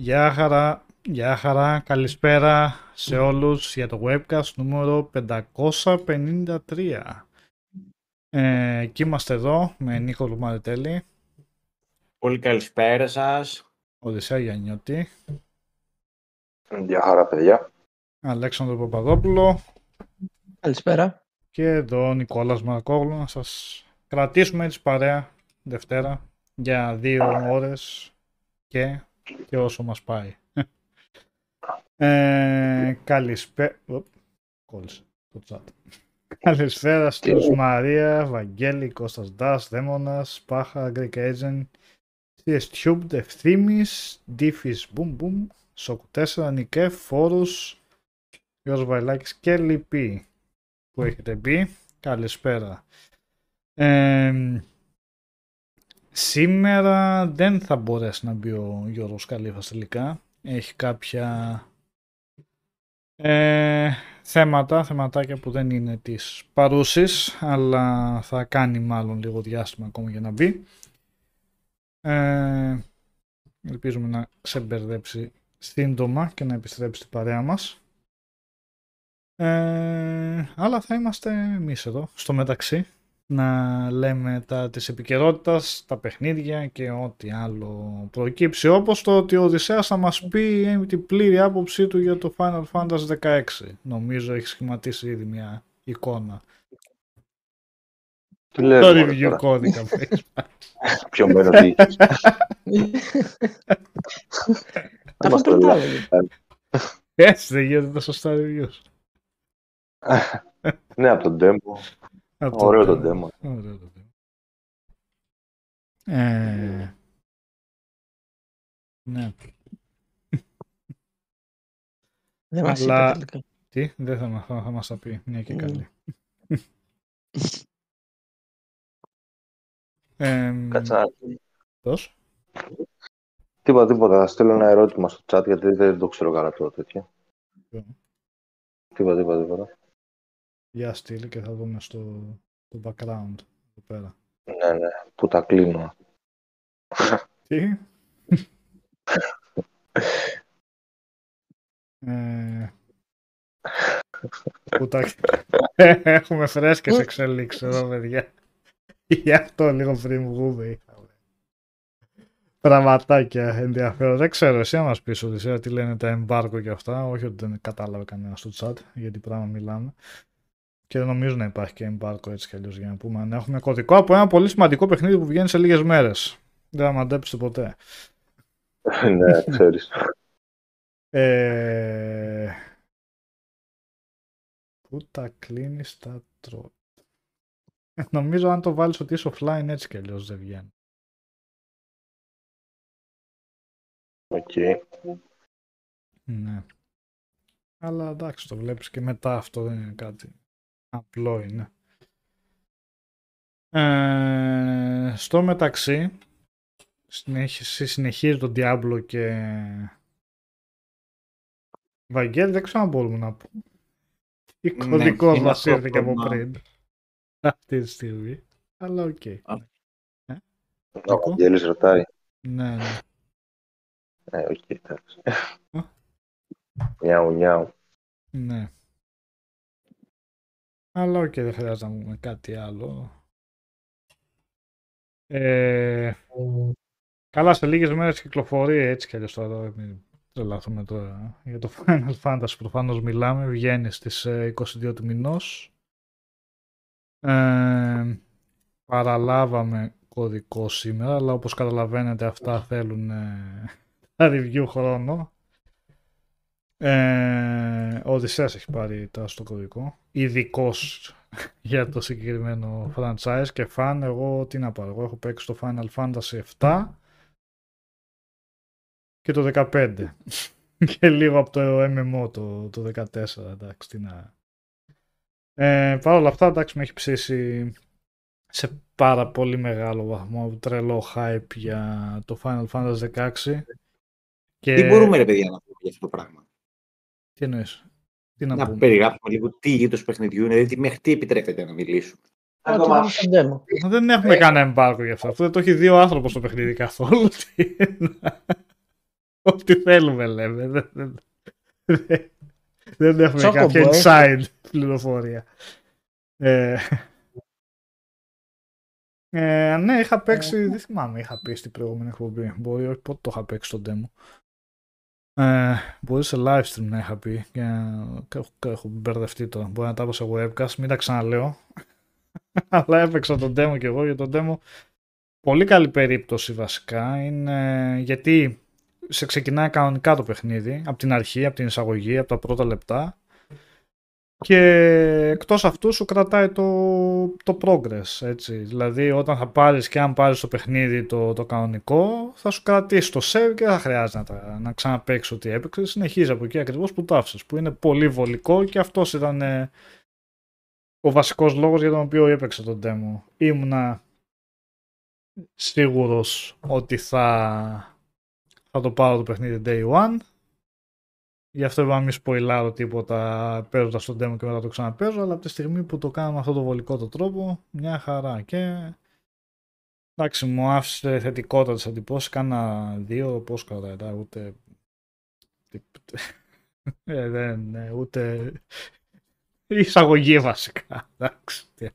Γεια χαρά, γεια χαρά, καλησπέρα σε όλους για το webcast νούμερο 553. Ε, και είμαστε εδώ με Νίκο Λουμαριτέλη. Πολύ καλησπέρα σας. Οδυσσέα Γιαννιώτη. Γεια χαρά παιδιά. Αλέξανδρο Παπαδόπουλο. Καλησπέρα. Και εδώ Νικόλας Μαρκόγλου να σας κρατήσουμε έτσι παρέα Δευτέρα για δύο ώρες και, και όσο μας πάει. Ε, καλησπέρα. Κόλλησε το chat. Καλησπέρα στους Μαρία, Βαγγέλη, Κώστας Ντάς, Δαίμονας, Πάχα, Greek Agent, CS Tube, Ευθύμης, Diffis, Boom Boom, Σοκ 4, Νικέ, Φόρους, Γιώργος Βαϊλάκης και Λυπή που έχετε πει. Καλησπέρα. Ε, σήμερα δεν θα μπορέσει να μπει ο Γιώργος Καλύφας τελικά. Έχει κάποια ε, θέματα, θεματάκια που δεν είναι της παρούσης, αλλά θα κάνει μάλλον λίγο διάστημα ακόμα για να μπει. Ε, ελπίζουμε να σε μπερδέψει σύντομα και να επιστρέψει στην παρέα μας. Ε, αλλά θα είμαστε εμείς εδώ, στο μεταξύ, να λέμε τα της επικαιρότητας, τα παιχνίδια και ό,τι άλλο προκύψει, όπως το ότι ο Οδυσσέας θα μας πει την πλήρη άποψή του για το Final Fantasy 16. Νομίζω έχει σχηματίσει ήδη μια εικόνα. Τι λέω Το review κώδικα που έχεις πάρει. Ποιο μέρος τι είχες. Αυτό Μας το πριν τα λέει. έλεγε. Έτσι δεν γίνεται τα σωστά reviews. Ναι, από τον demo. Από το Ωραίο το demo. demo. Ωραίο το demo. Ε, ναι. Δεν μας Αλλά- είπε τελικά. Τι, δεν θα, μα- θα, θα μας τα πει, μια και Μμ. καλή. Ε, Κάτσε να... πώς; Τίποτα, τίποτα. Θα στείλω ένα ερώτημα στο chat γιατί δεν το ξέρω καλά το τέτοιο. Ποιο; Τίποτα, τίποτα, τίποτα. Για στείλ και θα δούμε στο το background εδώ πέρα. Ναι, ναι. Που τα κλείνω. Τι; ε, που τα... Έχουμε φρέσκες εξελίξεις εδώ, παιδιά. Γι' αυτό λίγο πριν βγούμε είχαμε. Πραγματάκια ενδιαφέρον. Δεν ξέρω, εσύ να μας πεις Οδυσσέα, τι λένε τα embargo και αυτά. Όχι ότι δεν κατάλαβε κανένας στο chat γιατί πράγμα μιλάμε. Και δεν νομίζω να υπάρχει και embargo έτσι κι αλλιώς για να πούμε αν έχουμε κωδικό από ένα πολύ σημαντικό παιχνίδι που βγαίνει σε λίγες μέρες. Δεν θα μαντέψετε ποτέ. ναι, ξέρεις. Ε... Πού τα κλείνεις τα τρώω. Νομίζω αν το βάλεις ότι είσαι offline έτσι κι αλλιώς δεν βγαίνει. Οκ. Ναι. Αλλά εντάξει το βλέπεις και μετά αυτό δεν είναι κάτι απλό είναι. Ε, στο μεταξύ συνεχίζει, συνεχίζει το Diablo και Βαγγέλη δεν ξέρω αν μπορούμε να πούμε. Η Ναι, κωδικός είναι μας αυτό ήρθε και από το- πριν. Αυτή τη στιγμή. Αλλά οκ. Α. Ο Βαγγέλης ρωτάει. Ναι, ναι. Ναι, οκ, εντάξει. Α. Νιάου, νιάου. Ναι. Αλλά οκ, δεν χρειάζεται να πούμε κάτι άλλο. Ε, καλά, σε λίγες μέρες κυκλοφορεί έτσι κι αλλιώς τώρα, μην τρελαθούμε τώρα. Για το Final Fantasy προφανώς μιλάμε, βγαίνει στις ε, 22 του μηνός. Ε, παραλάβαμε κωδικό σήμερα, αλλά όπως καταλαβαίνετε αυτά θέλουν ε, τα review χρόνο. Ε, ο Οδυσσέας έχει πάρει τα στο κωδικό. Ειδικό για το συγκεκριμένο franchise και φαν. Εγώ τι να πάρω. Εγώ έχω παίξει το Final Fantasy 7 και το 15. και λίγο από το MMO το, το 14. Εντάξει, τι να... Ε, Παρ' όλα αυτά, εντάξει, με έχει ψήσει σε πάρα πολύ μεγάλο βαθμό τρελό hype για το Final Fantasy 16. Και... Τι μπορούμε, ρε παιδιά, να πούμε για αυτό το πράγμα; Τι εννοείς; Τι να, Να, πούμε; περιγράψουμε λίγο τι είδο παιχνιδιού είναι, δηλαδή μέχρι τι επιτρέπεται να μιλήσουμε. Ό,τι βάλουμε στο demo. Μα Δεν έχουμε κανένα embargo γι' αυτό. Αυτό δεν το έχει δύο άνθρωπος στο παιχνίδι καθόλου. Τι είναι; Ό,τι θέλουμε λέμε. Δεν, δεν, δεν- δεν έχουμε Chocobo, κάποια ε. inside πληροφορία. Ε, ε, ναι, είχα παίξει, δεν θυμάμαι, είχα πει στην προηγούμενη εκπομπή. Μπορεί, όχι, πότε το είχα παίξει στο demo. Ε, μπορείς σε live stream να είχα πει και, και έχω, και έχω μπερδευτεί τώρα. Μπορεί να τα πω σε webcast, μην τα ξαναλέω. Αλλά έπαιξα τον demo και εγώ για τον demo. Πολύ καλή περίπτωση βασικά είναι γιατί σε ξεκινάει κανονικά το παιχνίδι από την αρχή, από την εισαγωγή, από τα πρώτα λεπτά και εκτός αυτού σου κρατάει το, το progress, έτσι. Δηλαδή όταν θα πάρεις και αν πάρεις το παιχνίδι το, το κανονικό θα σου κρατήσει το save και δεν θα χρειάζεται να, τα, να ξαναπαίξεις ό,τι έπαιξες. Συνεχίζει από εκεί ακριβώς που το άφησες, που είναι πολύ βολικό και αυτός ήταν ε, ο βασικός λόγος για τον οποίο έπαιξα τον demo. Ήμουνα σίγουρος ότι θα, θα το πάρω το παιχνίδι day one. Γι' αυτό είπα να μην σποϊλάρω τίποτα παίζοντα το demo και μετά το ξαναπέζω, αλλά από τη στιγμή που το κάνω με αυτό το βολικό το τρόπο, μια χαρά. Και εντάξει, μου άφησε θετικότατες εντυπώσεις, κάνα δύο, πώς κρατάει, ούτε... Ε, δεν, ναι, ούτε... Η εισαγωγή βασικά, εντάξει. Τι,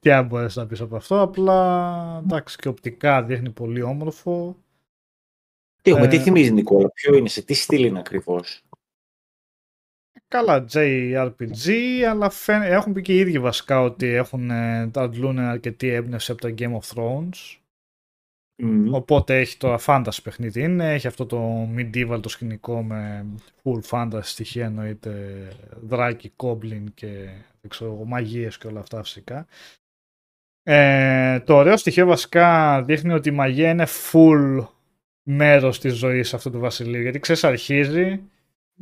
τι αν μπορείς να πεις από αυτό, απλά εντάξει και οπτικά δείχνει πολύ όμορφο. Τι έχουμε, τι Ε, θυμίζει Νικόλα, ποιο είναι, σε τι στυλ είναι ακριβώς; Καλά, JRPG, αλλά φαίν... έχουν πει και οι ίδιοι βασικά ότι έχουν, ε, αντλούν αρκετή έμπνευση από τα Game of Thrones. Μμμ. Οπότε έχει τώρα fantasy παιχνίδι είναι, έχει αυτό το medieval το σκηνικό με full fantasy στοιχεία εννοείται δράκι, goblin και δεν ξέρω, εγώ, μαγείες και όλα αυτά φυσικά. Ε, το ωραίο στοιχείο βασικά δείχνει ότι η μαγεία είναι full μέρος της ζωής αυτού του βασιλείου. Γιατί ξέρεις αρχίζει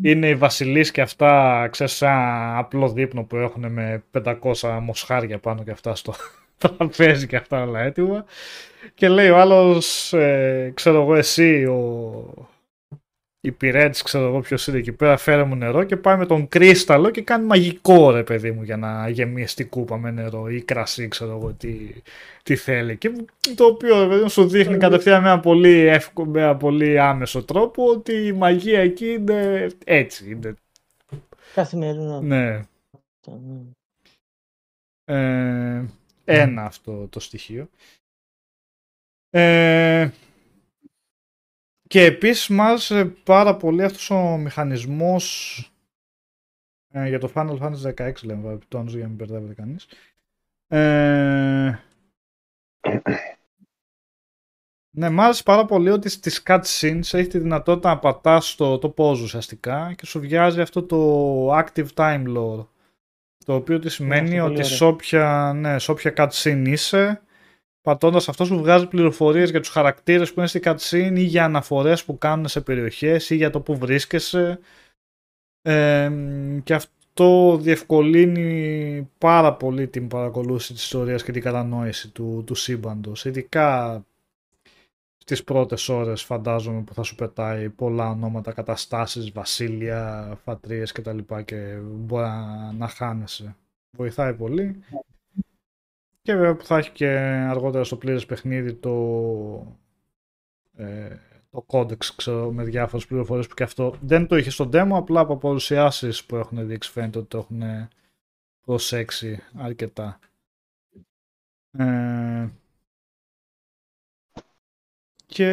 είναι οι βασιλείς και αυτά ξέρεις σαν απλό δείπνο που έχουν με 500 μοσχάρια πάνω και αυτά στο τραπέζι και αυτά όλα έτοιμα. Και λέει ο άλλος, ε, ξέρω εγώ εσύ, ο υπηρέτης, ξέρω εγώ ποιος είναι εκεί πέρα, φέρε μου νερό και πάει με τον κρίσταλο και κάνει μαγικό ρε παιδί μου για να γεμίσει την κούπα με νερό ή κρασί, ξέρω εγώ τι, τι θέλει. Και το οποίο ρε παιδί μου σου δείχνει κατευθείαν με ένα πολύ εύκολο, με ένα πολύ άμεσο τρόπο ότι η μαγεία εκεί είναι έτσι. Είναι, Καθημερινό. ναι. Ε, ένα αυτό το στοιχείο. Ε, και επίσης μας πάρα πολύ αυτός ο μηχανισμός ε, για το Final Fantasy 16 λέμε επιτόνως για να μην μπερδεύεται κανείς. Ε, ναι, μ' άρεσε πάρα πολύ ότι στις cutscenes έχει τη δυνατότητα να πατάς το, το pause ουσιαστικά και σου βγάζει αυτό το active time lore το οποίο τι σημαίνει αυτό πολύ ότι ωραίο. σε όποια, ναι, σε όποια cutscene είσαι πατώντας αυτός σου βγάζει πληροφορίες για τους χαρακτήρες που είναι στη cutscene ή για αναφορές που κάνουν σε περιοχές ή για το που βρίσκεσαι ε, και αυτό διευκολύνει πάρα πολύ την παρακολούθηση της ιστορίας και την κατανόηση του, του σύμπαντος ειδικά στις πρώτες ώρες φαντάζομαι που θα σου πετάει πολλά ονόματα, καταστάσεις, βασίλεια, φατρίες και τα λοιπά και μπορεί να, να χάνεσαι. Βοηθάει πολύ. Και βέβαια που θα έχει και αργότερα στο πλήρες παιχνίδι το, ε, το codex ξέρω, με διάφορες πληροφορίες που και αυτό δεν το είχε στο demo, απλά από παρουσιάσεις που έχουν δείξει φαίνεται ότι το έχουν προσέξει αρκετά. Ε, και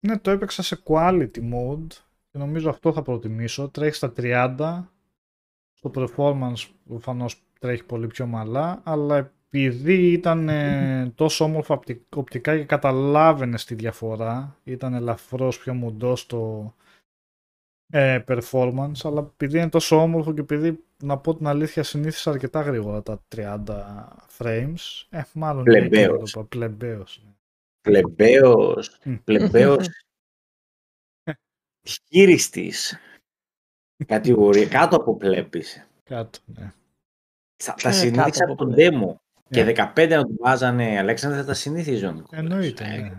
ναι, το έπαιξα σε quality mode και νομίζω αυτό θα προτιμήσω. Τρέχει στα 30. Στο performance προφανώς τρέχει πολύ πιο μαλά, αλλά επειδή ήταν ε, τόσο όμορφα οπτι- οπτικά και καταλάβαινε τη διαφορά, ήταν ελαφρώς πιο μουντό στο ε, performance, αλλά επειδή είναι τόσο όμορφο και επειδή να πω την αλήθεια συνήθισα αρκετά γρήγορα τα 30 frames, ε, μάλλον Πλεμπαίος. είναι πλεμπαίος. ναι. Πλεμπαίος, Μμ. πλεμπαίος χείριστης κατηγορία, κάτω από πλέπης. Κάτω, ναι. Θα- Ποιο Τα είναι συνήθισα κάτω από από τον πλέπη; demo. Και 15 να του βάζανε, Αλέξανδρε, θα τα συνήθιζε ο Νικόλας. Εννοείται, Ε, ναι.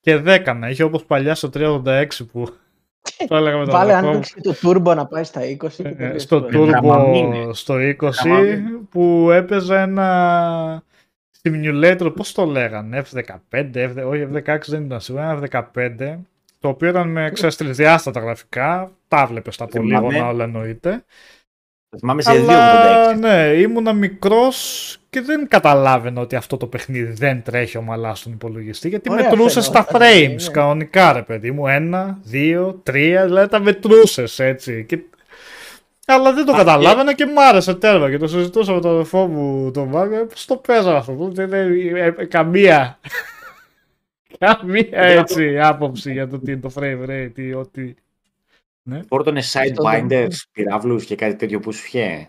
Και 10 να είχε όπως παλιά στο 386 που το έλεγα με τον Βάλε αδερφό μου. άνοιξη το turbo να πάει στα 20 και Ε, τελείωσε στο το Turbo. έργο. Δραμαμίνε. Turbo στο 20 Δραμαμίνε. που έπαιζε ένα simulator, πώς το λέγανε, F15, F, όχι F16 δεν ήταν σίγουρα, ένα F15 το οποίο ήταν με ξέρεις, τρισδιάστατα γραφικά. Τα βλέπε στα Θυμάμαι. πολύγωνα όλα εννοείται. Το θυμάμαι σε Αλλά 2,86. ναι, ήμουνα μικρός και δεν καταλάβαινα ότι αυτό το παιχνίδι δεν τρέχει ομαλά στον υπολογιστή. Γιατί Ωραία μετρούσες στα φαινόταν, frames ναι. κανονικά, ρε παιδί μου. Ένα, δύο, τρία, δηλαδή τα μετρούσες έτσι. Και... Αλλά δεν το Α, καταλάβαινα και μ' άρεσε τέρμα. Και το συζητούσα με τον αδερφό μου τον Μάγκο. Πώς το παίζαμε αυτό. Δεν είναι ε, ε, καμία. καμία έτσι άποψη για το τι είναι το frame rate ή ό,τι. Φόρτωνε Αυτό sidebinders, δεν- πυράβλους και κάτι τέτοιο που σου είχε.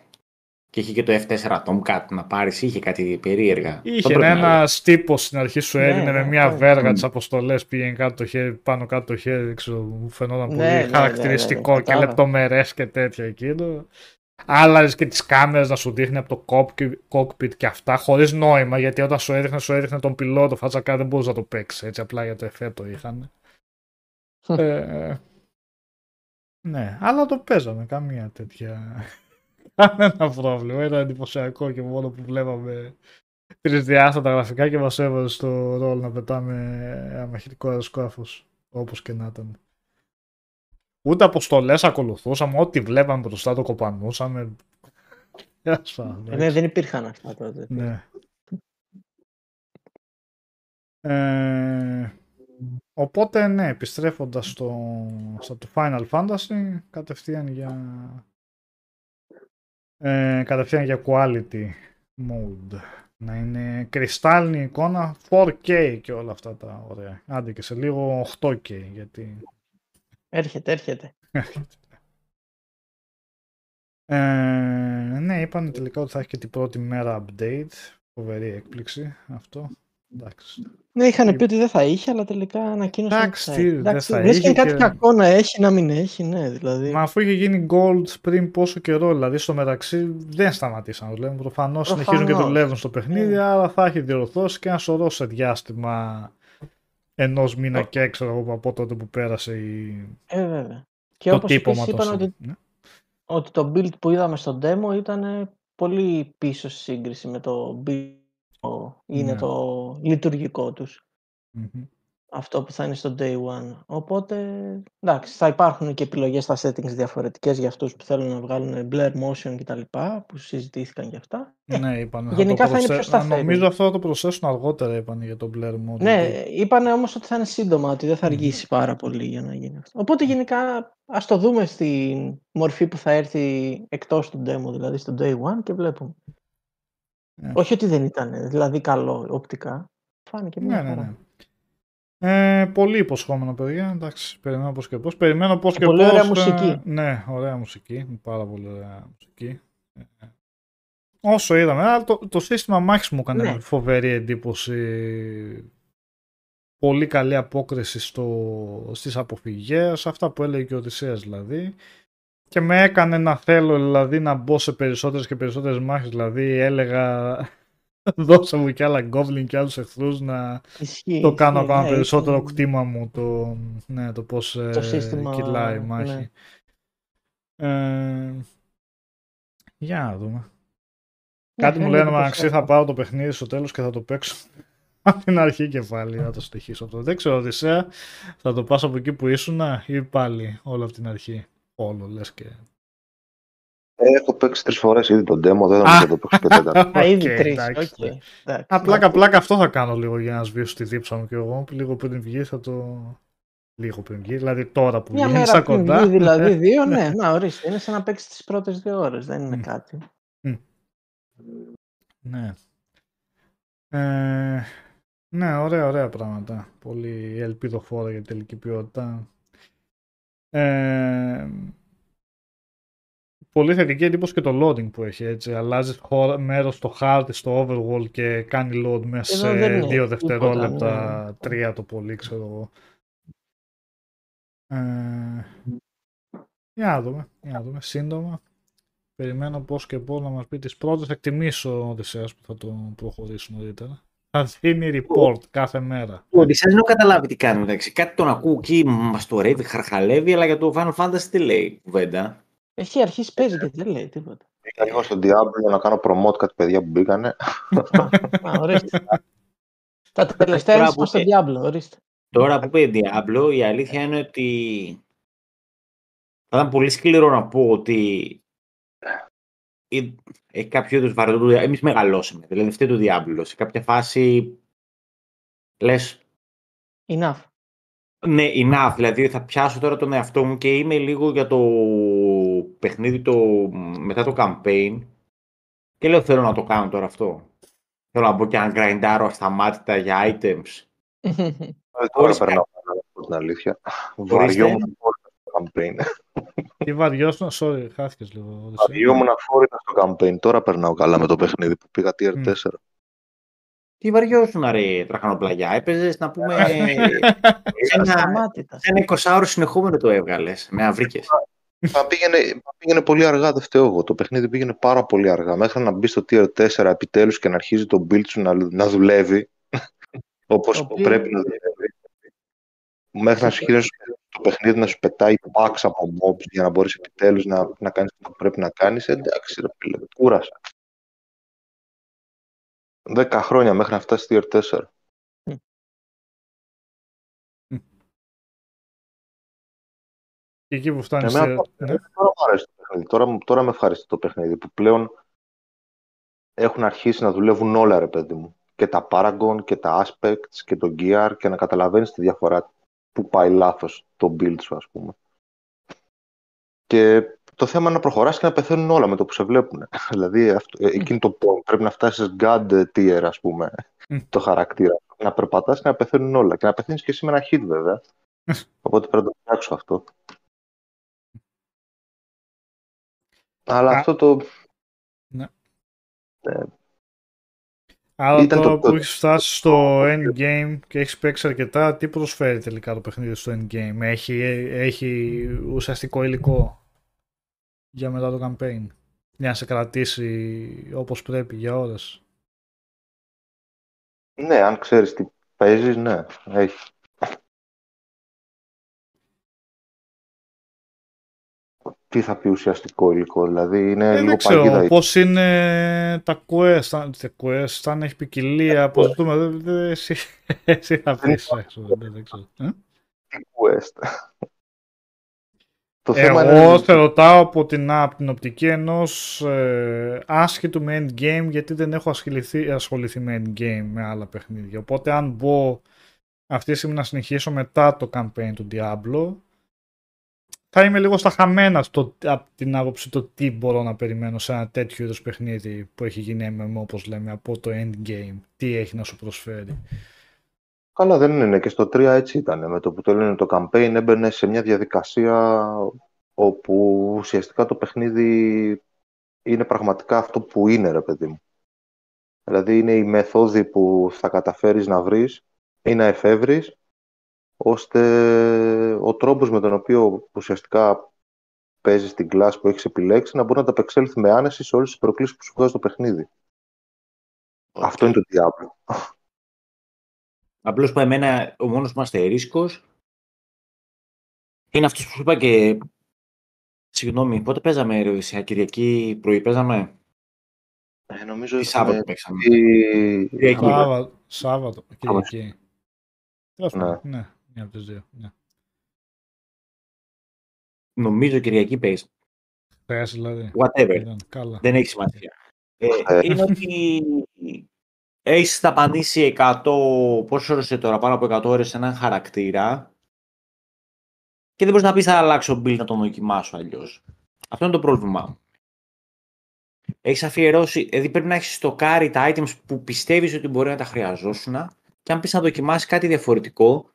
Και είχε και το F4 Tomcat να πάρεις, είχε κάτι περίεργα. Αυτό Είχε πρέπει να ένα τύπο στην αρχή σου Ναι, έδινε με ναι, μια ναι. βέργα Μμ. τις αποστολές, πήγαινε κάτω το χέρι, πάνω κάτω το χέρι, δεν ξέρω, μου φαινόταν Ναι, πολύ ναι, ναι, χαρακτηριστικό ναι, ναι, και κατάλαβα. λεπτομερές και τέτοια εκείνο. Άλλαζες και τις κάμερες να σου δείχνει από το cockpit- cockpit και αυτά, χωρίς νόημα, γιατί όταν σου έδειχνε, σου έδειχνε τον πιλότο, φάτσακα δεν μπορούσες να το παίξεις έτσι, απλά για το εφέ το είχαν. ε, ναι, αλλά το παίζαμε, καμία τέτοια. Κανένα πρόβλημα. Ήταν εντυπωσιακό και μόνο που βλέπαμε τρισδιάστατα γραφικά και μας έβαλε στο ρόλο να πετάμε αμαχητικό αεροσκάφος. Όπως και να ήταν. Ούτε αποστολές ακολουθούσαμε, ό,τι βλέπαμε μπροστά το κοπανούσαμε. Τέλος πάντων, Ε, Ναι, δεν υπήρχαν αυτά τότε. ναι. Ε, οπότε ναι, επιστρέφοντας στο, στο το Final Fantasy, κατευθείαν για ε, κατευθείαν για quality mode. Να είναι κρυστάλλινη εικόνα 4K και όλα αυτά τα ωραία. Άντε και σε λίγο 8K γιατί Έρχεται, έρχεται. Ε, ναι, είπαν τελικά ότι θα έχει και την πρώτη μέρα update. Φοβερή έκπληξη αυτό. Εντάξει. Ναι, είχαν πει ότι δεν θα είχε, αλλά τελικά ανακοίνωσαν. ότι Εντάξει, θα τι, έχει. δεν Εντάξει, θα λες είχε και κάτι και- κακό να έχει, να μην έχει, ναι, δηλαδή. Μα αφού είχε γίνει gold πριν πόσο καιρό, δηλαδή στο μεταξύ δεν σταματήσαν να δουλεύουν. Προφανώς συνεχίζουν και Προφανώς. δουλεύουν στο παιχνίδι, Ναι. άρα θα έχει διορθώσει και ένα σωρό σε διάστημα ενός μήνα Ε. και ξέρω εγώ από τότε που πέρασε η... Ε, βέβαια. Και το όπως τύπομα επίσης των είπαν ότι, ναι. ότι το build που είδαμε στο demo ήταν πολύ πίσω στη σύγκριση με το build που είναι Ναι. το λειτουργικό τους. Μμμ. Αυτό που θα είναι στο day one. Οπότε, εντάξει, θα υπάρχουν και επιλογές στα settings διαφορετικές για αυτούς που θέλουν να βγάλουν blur motion κτλ. που συζητήθηκαν και αυτά. Ε, Ναι, είπαν. γενικά θα είναι πιο σταθερή. Νομίζω αυτό θα το προσθέσουν αργότερα, είπαν για το Blair Mode. Ναι, γιατί- είπανε όμως ότι θα είναι σύντομα, ότι δεν θα Μμμ. αργήσει πάρα πολύ για να γίνει αυτό. Οπότε γενικά ας το δούμε στη μορφή που θα έρθει εκτός του demo, δηλαδή στο day one και βλέπουμε. Ναι. Όχι ότι δεν ήταν, δηλαδή καλό οπτικά. Φάνηκε μια Ναι, ναι, χαρά. ναι. Ε, πολύ υποσχόμενο, παιδιά. Εντάξει, περιμένω πώς και πώς. Περιμένω πώς Και και, πολύ πώς. ωραία ε, μουσική. ναι, ωραία μουσική. Πάρα πολύ ωραία μουσική. Ε, όσο είδαμε, αλλά το, το σύστημα μάχης μου έκανε Ναι. φοβερή εντύπωση. Πολύ καλή απόκριση στο, στις αποφυγές, αυτά που έλεγε και ο Οδυσσέας δηλαδή. Και με έκανε να θέλω δηλαδή να μπω σε περισσότερες και περισσότερες μάχες. Δηλαδή έλεγα δώσε μου κι άλλα goblin και άλλους εχθρούς να Ισχύει, το κάνω ισχύει, ακόμα ναι, περισσότερο ήταν- κτήμα μου το, ναι, το πώς ε, σύστημα, κυλάει η ναι. μάχη. Ε, για να δούμε. Ναι, Κάτι μου φαίνεται λένε πως Μαξί θα θα- πάρω το παιχνίδι στο τέλος και θα το παίξω από την αρχή και πάλι να το ξεκινήσω αυτό. Δεν ξέρω Οδυσσέα, θα το πας από εκεί που ήσουν ή πάλι όλο από την αρχή. Όλο λες και... Ε, έχω παίξει τρεις φορές ήδη τον demo, δεν Α. νομίζω να το παίξω και τέταρτη. Α, ήδη Οκ, τρεις, εντάξει. οκ. εντάξει. Απλά για πλάκα αυτό θα κάνω λίγο για να σβήσω τη δίψα μου και εγώ. Λίγο πριν βγει θα το... Λίγο πριν βγει, δηλαδή τώρα που Μια βγαίνει μέρα στα πριν κοντά. βγει, δηλαδή δύο, ναι, να ορίστε. Είναι σαν να παίξεις τις πρώτες δύο ώρες, δεν είναι Μμ. κάτι. Ναι. Ε, ναι, ωραία, ωραία πράγματα. Πολύ ελπιδοφόρα για τελική ποιότητα. Ε, πολύ θετική εντύπωση και το loading που έχει έτσι. Αλλάζεις χώρα, μέρος στο χάρτη, στο overworld και κάνει load μέσα Εδώ σε δεν είναι δύο τίποτα, δευτερόλεπτα, ναι. τρία το πολύ ξέρω εγώ. Ε, για να δούμε, για να δούμε. Σύντομα. Περιμένω πώς και πώς να μας πει τις πρώτες εκτιμήσεις ο Οδυσσέας που θα το προχωρήσει νωρίτερα. Θα δίνει report κάθε μέρα. Ο Οδυσσέας δεν έχω καταλάβει τι κάνει μεταξύ. Κάτι τον ακούω εκεί, μαστορεύει, χαρχαλεύει, αλλά για το Final Fantasy τι λέει κουβέντα. Έχει αρχίσει παίζει και δεν λέει τίποτα. Πήγα λίγο στον Diablo να κάνω promote κάτι παιδιά που μπήκανε. Α, ορίστε. Τα τελευταία Τώρα είναι που- στο Diablo, ορίστε. Τώρα που είπε Diablo, η αλήθεια είναι ότι θα ήταν πολύ σκληρό να πω ότι ή- έχει κάποιο είδους βαρετό. Εμείς μεγαλώσαμε. Δηλαδή, αυτή του Diablo. Σε κάποια φάση λες, Enough. ναι, enough. Δηλαδή, θα πιάσω τώρα τον εαυτό μου και είμαι λίγο για το παιχνίδι το, μετά το campaign. Και λέω, θέλω να το κάνω τώρα αυτό. Θέλω να μπω και να γκραϊντάρω ασταμάτητα για items. Ε, Τώρα Χωρίς περνάω καλά, να πω την αλήθεια. Ορίστε. Βαριόμουν φόρητα στο campaign. Τι βαριώσουν, sorry, χάθηκες λίγο. Οδυσσέα. Βαριόμουν φόρητα στο campaign. Τώρα περνάω καλά με το παιχνίδι που πήγα tier Μμ. 4. Τι βαριώσουν, ρε τραχανοπλαγιά. Έπαιζες να πούμε. σε ένα, Ασταμάτητα. σε ένα 20 ώρο συνεχόμενο το έβγαλες. Με αυρίκε. Μα πήγαινε, μα πήγαινε πολύ αργά, δεν φταίω εγώ. Το παιχνίδι πήγαινε πάρα πολύ αργά. Μέχρι να μπει στο tier 4 επιτέλους και να αρχίζει το build σου να, να δουλεύει όπως Το οποίο- πρέπει να δουλεύει. Μέχρι να σου χειρίσει το παιχνίδι να σου πετάει packs από mobs για να μπορείς επιτέλους να, να κάνεις αυτό που πρέπει να κάνεις. Εντάξει ρε φίλε, κούρασα. 10 χρόνια μέχρι να φτάσει tier 4. Και εκεί που φτάνεις. Εμένα σε- τώρα- ναι. Τώρα μου αρέσει το παιχνίδι. Τώρα, τώρα με ευχαριστεί το παιχνίδι που πλέον έχουν αρχίσει να δουλεύουν όλα, ρε παιδί μου. Και τα Paragon και τα Aspects και το Gear και να καταλαβαίνεις τη διαφορά που πάει λάθος το build σου, ας πούμε. Και το θέμα είναι να προχωράς και να πεθαίνουν όλα με το που σε βλέπουν. δηλαδή, αυτό, ε, εκείνο το point. Πρέπει να φτάσεις God tier, ας πούμε, Μμ. το χαρακτήρα. Να περπατάς και να πεθαίνουν όλα. Και να πεθαίνεις και εσύ με ένα hit, βέβαια. Οπότε πρέπει να το φτιάξω αυτό. Αλλά Α. αυτό το... Άρα Ήταν τώρα το- που έχεις φτάσει στο endgame και έχεις παίξει αρκετά, τι προσφέρει τελικά το παιχνίδι στο endgame; Έχει, έχει ουσιαστικό υλικό για μετά το campaign; Για να σε κρατήσει όπως πρέπει για ώρες; Ναι, αν ξέρεις τι παίζεις, ναι, έχει. Τι θα πει ουσιαστικό υλικό, δηλαδή είναι Ε, λίγο δεν ξέρω παγίδα. πώς είναι τα quest, αν, τα quest, αν έχει ποικιλία, πώς το δούμε, δεν- δεν- εσύ, εσύ θα πεις, έξω, δεν, δεν ξέρω. Ε; quest. το θέμα Εγώ είναι... θα ρωτάω από την, από την οπτική ενός ε, άσχετου με endgame γιατί δεν έχω ασχοληθεί, ασχοληθεί με endgame με άλλα παιχνίδια. Οπότε αν μπω αυτή τη στιγμή να συνεχίσω μετά το campaign του Diablo θα είμαι λίγο στα χαμένα στο, από την άποψη το τι μπορώ να περιμένω σε ένα τέτοιο είδους παιχνίδι που έχει γίνει MMO όπως λέμε από το endgame. Τι έχει να σου προσφέρει. Καλά δεν είναι και στο 3 έτσι ήταν. Με το που το έλεγε το campaign έμπαινε σε μια διαδικασία όπου ουσιαστικά το παιχνίδι είναι πραγματικά αυτό που είναι ρε παιδί μου. Δηλαδή είναι η μεθόδη που θα καταφέρεις να βρεις ή να εφεύρεις ώστε ο τρόπος με τον οποίο ουσιαστικά παίζεις την κλάση που έχεις επιλέξει να μπορεί να τα απεξέλθει με άνεση σε όλες τις προκλήσεις που σου βγάζει το παιχνίδι. Αυτό είναι το Diablo. Απλώς που εμένα ο μόνος μου αστερίσκο είναι αυτός που σου είπα και. Συγγνώμη, πότε παίζαμε ρε Οδυσσέα, Κυριακή πρωί παίζαμε; Ε, νομίζω Τι είχαμε Σάββατο παίξαμε. πει- Κυριακή. είχαμε- Σάββατο, Σάββατο Κυριακή. Τέλος Ναι. πάντων, ναι, μια από τις δύο. Ναι. Νομίζω Κυριακή παίζεις. Χθες δηλαδή. Whatever. Ήταν καλά. Δεν έχει σημασία. Ε, Ε. είναι ότι έχεις ταπανίσει 100, πόσο ώρες είναι τώρα, πάνω από 100 ώρες σε έναν χαρακτήρα και δεν μπορείς να πεις θα αλλάξω build να τον δοκιμάσω αλλιώς. Αυτό είναι το πρόβλημά μου. Έχεις αφιερώσει, δηλαδή πρέπει να έχεις στοκάρει τα items που πιστεύεις ότι μπορεί να τα χρειαζόσουν και αν πεις να δοκιμάσεις κάτι διαφορετικό,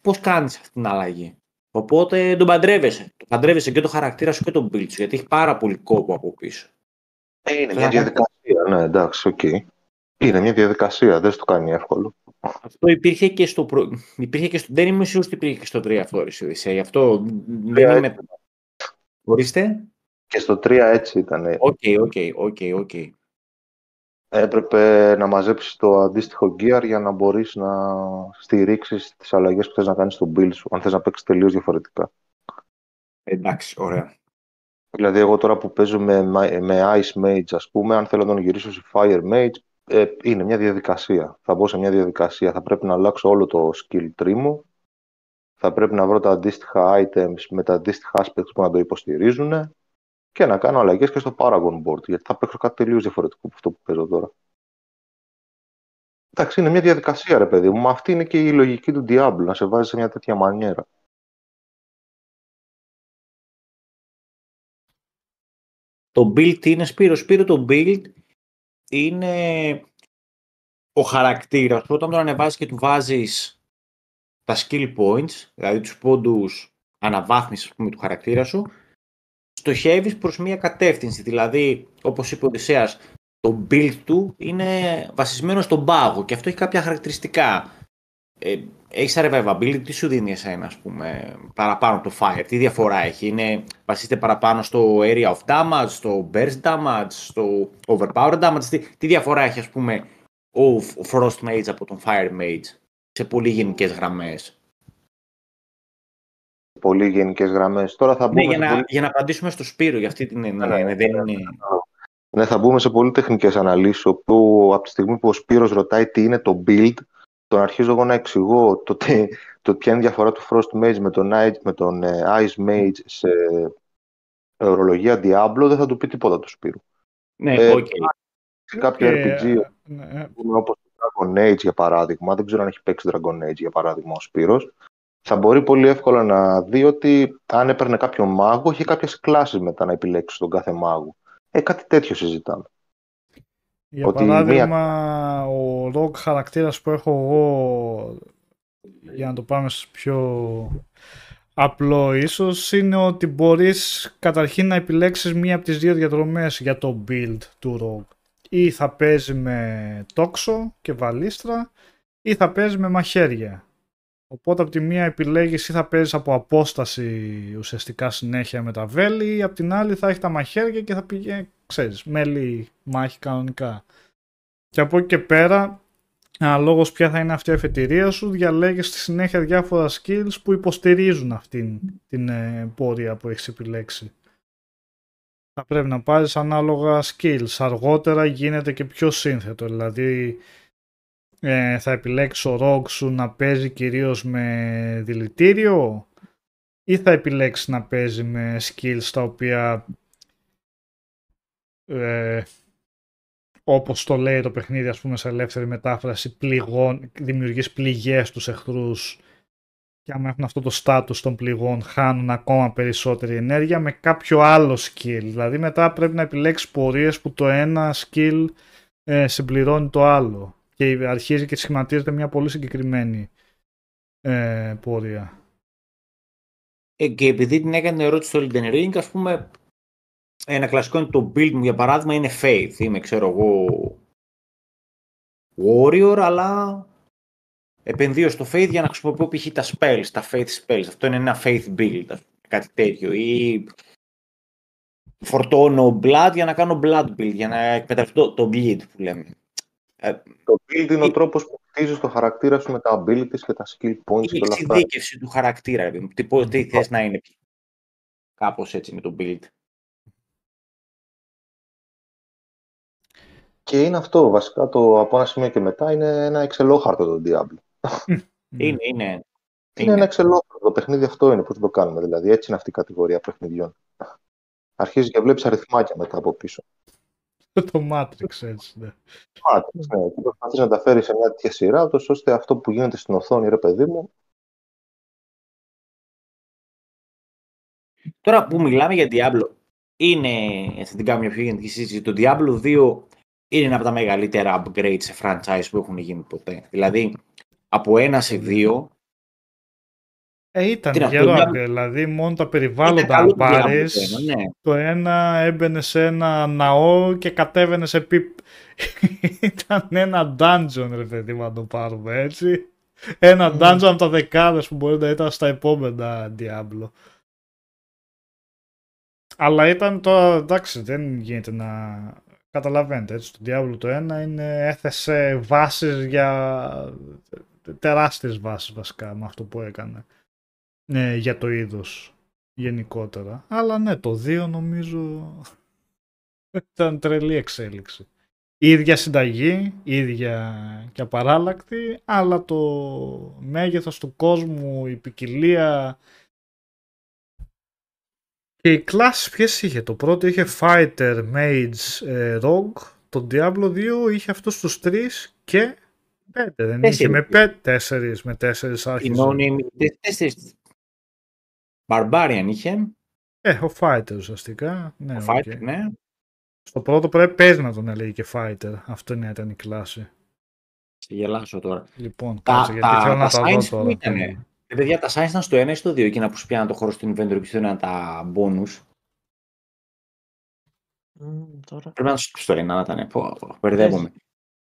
πώς κάνεις αυτή την αλλαγή. Οπότε τον παντρεύεσαι. Το παντρεύεσαι και το χαρακτήρα σου και τον build σου, γιατί έχει πάρα πολύ κόπο από πίσω. Ε, είναι Καλά. μια διαδικασία, ναι, εντάξει, οκ. Είναι μια διαδικασία, δεν στο κάνει εύκολο. Αυτό υπήρχε και στο. Προ... Υπήρχε και στο... Δεν είμαι σίγουρος ότι υπήρχε και στο 3 αυτό, ρε Οδυσσέα. Γι' αυτό δεν Τρία είμαι. Ορίστε. Και στο 3 έτσι ήταν. OK, ok, ok, ok. Έπρεπε να μαζέψεις το αντίστοιχο gear για να μπορείς να στηρίξεις τις αλλαγές που θες να κάνεις στο build σου, αν θες να παίξεις τελείως διαφορετικά. Εντάξει, ωραία. Δηλαδή, εγώ τώρα που παίζω με, με Ice Mage, ας πούμε, αν θέλω να τον γυρίσω σε Fire Mage, ε, είναι μια διαδικασία. Θα μπω σε μια διαδικασία. Θα πρέπει να αλλάξω όλο το skill tree μου Θα πρέπει να βρω τα αντίστοιχα items με τα αντίστοιχα aspects που να το υποστηρίζουν και να κάνω αλλαγές και στο Paragon Board, γιατί θα παίξω κάτι τελείως διαφορετικό από αυτό που παίζω τώρα. Εντάξει, είναι μια διαδικασία, ρε παιδί μου. Μα αυτή είναι και η λογική του Diablo, να σε βάζει σε μια τέτοια μανιέρα. Το build είναι, Σπύρο, Σπύρο, το build είναι ο χαρακτήρας που όταν τον ανεβάζεις και του βάζεις τα skill points, δηλαδή τους πόντους αναβάθμισης πούμε, του χαρακτήρα σου, στοχεύεις προς μία κατεύθυνση. Δηλαδή, όπως είπε ο Οδυσσέας, το build του είναι βασισμένο στον πάγο και αυτό έχει κάποια χαρακτηριστικά. Ε, έχεις survivability, τι σου δίνει εσένα, ας πούμε, παραπάνω από το fire, τι διαφορά έχει, είναι, βασίζεται παραπάνω στο area of damage, στο burst damage, στο overpower damage, τι, τι διαφορά έχει, ας πούμε, ο frost mage από τον fire mage, σε πολύ γενικές γραμμές; Πολύ γενικές γραμμές. Τώρα θα ναι, μπούμε. Ναι, για, να, για να απαντήσουμε στο Σπύρο για αυτή την έννοια. Ναι, ναι, δεν είναι... ναι, θα μπούμε σε πολύ τεχνικές αναλύσεις. Όπου από τη στιγμή που ο Σπύρος ρωτάει τι είναι το build, τον αρχίζω εγώ να εξηγώ το, τι, το ποια είναι η διαφορά του Frost Mage με τον, με τον ε, Ice Mage σε ορολογία Diablo, δεν θα του πει τίποτα του Σπύρου. Ναι, ε, okay. Σε κάποιο okay. RPG, ε, ναι. όπως το Dragon Age για παράδειγμα, δεν ξέρω αν έχει παίξει Dragon Age για παράδειγμα ο Σπύρος, θα μπορεί πολύ εύκολα να δει ότι αν έπαιρνε κάποιο μάγο, είχε κάποιες κλάσεις μετά να επιλέξει τον κάθε μάγο. Ε, κάτι τέτοιο συζητάμε. Για ότι παράδειγμα, μία... ο rogue χαρακτήρας που έχω εγώ, για να το πάμε πιο απλό ίσως, είναι ότι μπορείς καταρχήν να επιλέξεις μία από τις δύο διαδρομές για το build του rogue. Ή θα παίζει με τόξο και βαλίστρα, ή θα παίζει με μαχαίρια. Οπότε από τη μία επιλέγεις ή θα παίζεις από απόσταση ουσιαστικά συνέχεια με τα βέλη ή από την άλλη θα έχει τα μαχαίρια και θα πηγαίνει, ξέρεις, μέλη μάχη κανονικά. Και από εκεί και πέρα, αναλόγως ποια θα είναι αυτή η αφετηρία σου, διαλέγεις στη συνέχεια διάφορα skills που υποστηρίζουν αυτήν την ε, πορεία που έχεις επιλέξει. Θα πρέπει να πάρεις ανάλογα skills. Αργότερα γίνεται και πιο σύνθετο, δηλαδή ε, θα επιλέξει ο ρόγκ σου να παίζει κυρίως με δηλητήριο ή θα επιλέξεις να παίζει με skills τα οποία ε, όπως το λέει το παιχνίδι ας πούμε σε ελεύθερη μετάφραση πληγών, δημιουργείς πληγές στους εχθρούς και άμα έχουν αυτό το στάτους των πληγών χάνουν ακόμα περισσότερη ενέργεια με κάποιο άλλο skill. Δηλαδή μετά πρέπει να επιλέξεις πορείες που το ένα skill ε, συμπληρώνει το άλλο και αρχίζει και σχηματίζεται μια πολύ συγκεκριμένη ε, πορεία. Ε, και επειδή την έκανε ερώτηση στο Elden Ring, ας πούμε, ένα κλασικό είναι το build μου, για παράδειγμα, είναι Faith. Είμαι, ξέρω εγώ, Warrior, αλλά επενδύω στο Faith για να χρησιμοποιώ π.χ. τα spells, τα Faith spells. Αυτό είναι ένα Faith build, κάτι τέτοιο. Ή φορτώνω Blood για να κάνω Blood build, για να εκμεταλλευτώ το bleed που λέμε. Ε, το build είναι ο τρόπος που χτίζεις το χαρακτήρα σου με τα abilities και τα skill points. Η εξειδίκευση του χαρακτήρα. Τι, τι θες να είναι κάπως έτσι με το build. Και είναι αυτό βασικά το από ένα σημείο και μετά είναι ένα εξελόχαρτο το Diablo. είναι, είναι. Είναι, είναι ένα εξελόχαρτο. Το παιχνίδι αυτό είναι. Πώς το κάνουμε δηλαδή. Έτσι είναι αυτή η κατηγορία παιχνιδιών. Αρχίζεις και βλέπεις αριθμάκια μετά από πίσω. το Matrix έτσι, ναι. Matrix, ναι. Και προσπαθείς να τα φέρεις σε μια τέτοια σειρά, ώστε αυτό που γίνεται στην οθόνη, ρε παιδί μου, Τώρα που μιλάμε για Diablo, είναι, θα την κάνω μια πιο γενική συζήτηση, το Diablo 2 είναι ένα από τα μεγαλύτερα upgrades σε franchise που έχουν γίνει ποτέ. Δηλαδή, από ένα σε δύο, ε, ήταν γερό, δηλαδή μόνο τα περιβάλλοντα αν πάρεις, ναι. το ένα έμπαινε σε ένα ναό και κατέβαινε σε πιπ. ήταν ένα dungeon ρε παιδί να το πάρουμε έτσι. Ένα mm. dungeon από τα δεκάδες που μπορεί να ήταν στα επόμενα Diablo. Αλλά ήταν το εντάξει δεν γίνεται να καταλαβαίνετε έτσι. Το Diablo το ένα είναι έθεσε βάσεις για τεράστιες βάσεις βασικά με αυτό που έκανε ναι, για το είδος γενικότερα. Αλλά ναι, το 2 νομίζω ήταν τρελή εξέλιξη. ίδια συνταγή, ίδια και απαράλλακτη, αλλά το μέγεθος του κόσμου, η ποικιλία και οι κλάσεις ποιες είχε; Το πρώτο είχε Fighter, Mage, ε, Rogue, το Diablo 2 είχε αυτούς τους τρεις και πέντε, δεν είχε με πέντε, τέσσερις, με τέσσερις άρχισε. Οι τέσσερις. Barbarian είχε. Ε, ο Fighter ουσιαστικά. Ναι, ο Fighter, okay. ναι. Στο πρώτο πρέπει παίζει να τον έλεγε και Fighter. Αυτό είναι ήταν η κλάση. Σε γελάσω τώρα. Λοιπόν, τα, κάτσε, γιατί τα, θέλω τα να τα δω τώρα. Ήτανε. Ε, παιδιά, τα science ήταν στο 1 ή στο 2 εκείνα που σου πιάναν το χώρο στην inventory και στο 1 τα bonus. Mm, τώρα. Πρέπει να στο 1 να ήταν. Μπερδεύομαι.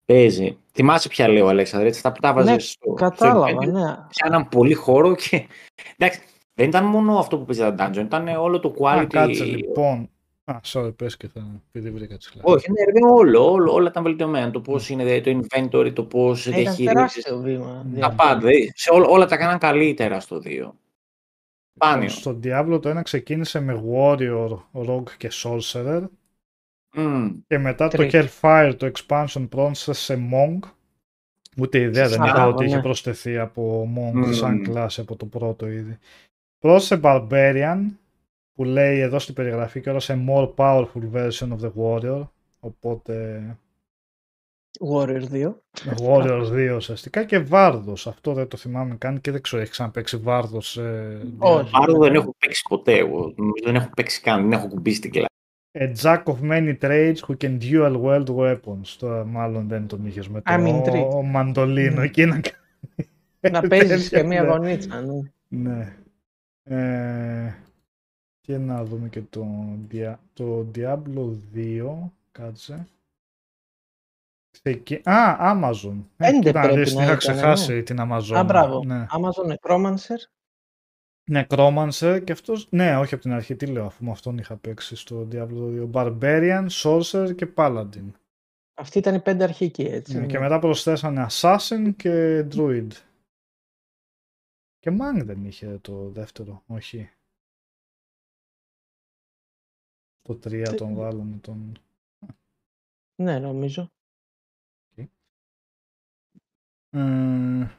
Παίζει. Θυμάσαι πια λέω, Αλέξανδρε, έτσι, αυτά που τα βάζε ναι, στο. Κατάλαβα, στο ναι. Σε έναν πολύ χώρο και. Εντάξει, δεν ήταν μόνο αυτό που παίζει τα dungeon, ήταν όλο το quality. Α, κάτσε λοιπόν. Α, sorry, πες και θα επειδή βρήκα τις Όχι, ναι, ρε, όλο, όλο, όλα ήταν βελτιωμένα. Το πώς είναι το inventory, το πώς ε, διαχειρίζεις. Ήταν τεράστιο βήμα. Τα πάντα, σε ό, όλα τα κάναν καλύτερα στο 2. Πάνιο. Στο Diablo το ένα ξεκίνησε με Warrior, Rogue και Sorcerer. Mm. Και μετά το Hellfire, το expansion πρόσθεσε σε Monk. Ούτε ιδέα δεν είχα ότι είχε προσθεθεί από Monk mm. σαν κλάση από το πρώτο ήδη. Πρόσθεσε Barbarian που λέει εδώ στην περιγραφή και σε more powerful version of the Warrior. Οπότε... Warrior 2. Warrior 2 ουσιαστικά και Βάρδος. Αυτό δεν το θυμάμαι καν και δεν ξέρω, έχει ξαναπέξει Βάρδος. Ε, Όχι, Βάρδο δεν έχω παίξει ποτέ εγώ. Δεν έχω παίξει καν, δεν έχω κουμπίσει την κλάση. A jack of many trades who can dual world weapons. Τώρα μάλλον δεν τον είχες με το μαντολίνο εκεί να Να παίζεις και μία γονίτσα. Ναι. ναι. Ε, και να δούμε και το, το Diablo 2. Κάτσε. Α, Amazon. Πέντε ε, πρέπει να είχα ξεχάσει ναι. την Amazon. Α, μπράβο. Ναι. Amazon Necromancer. Necromancer και αυτός, ναι, όχι από την αρχή, τι λέω, αφού με αυτόν είχα παίξει στο Diablo 2. Barbarian, Sorcerer και Paladin. Αυτή ήταν οι πέντε αρχικοί, έτσι. Ναι, και μετά προσθέσανε Assassin και Druid. Και Mang δεν είχε το δεύτερο, όχι. Το 3 τον βάλανε τον... Ναι, νομίζω. Okay. Ε...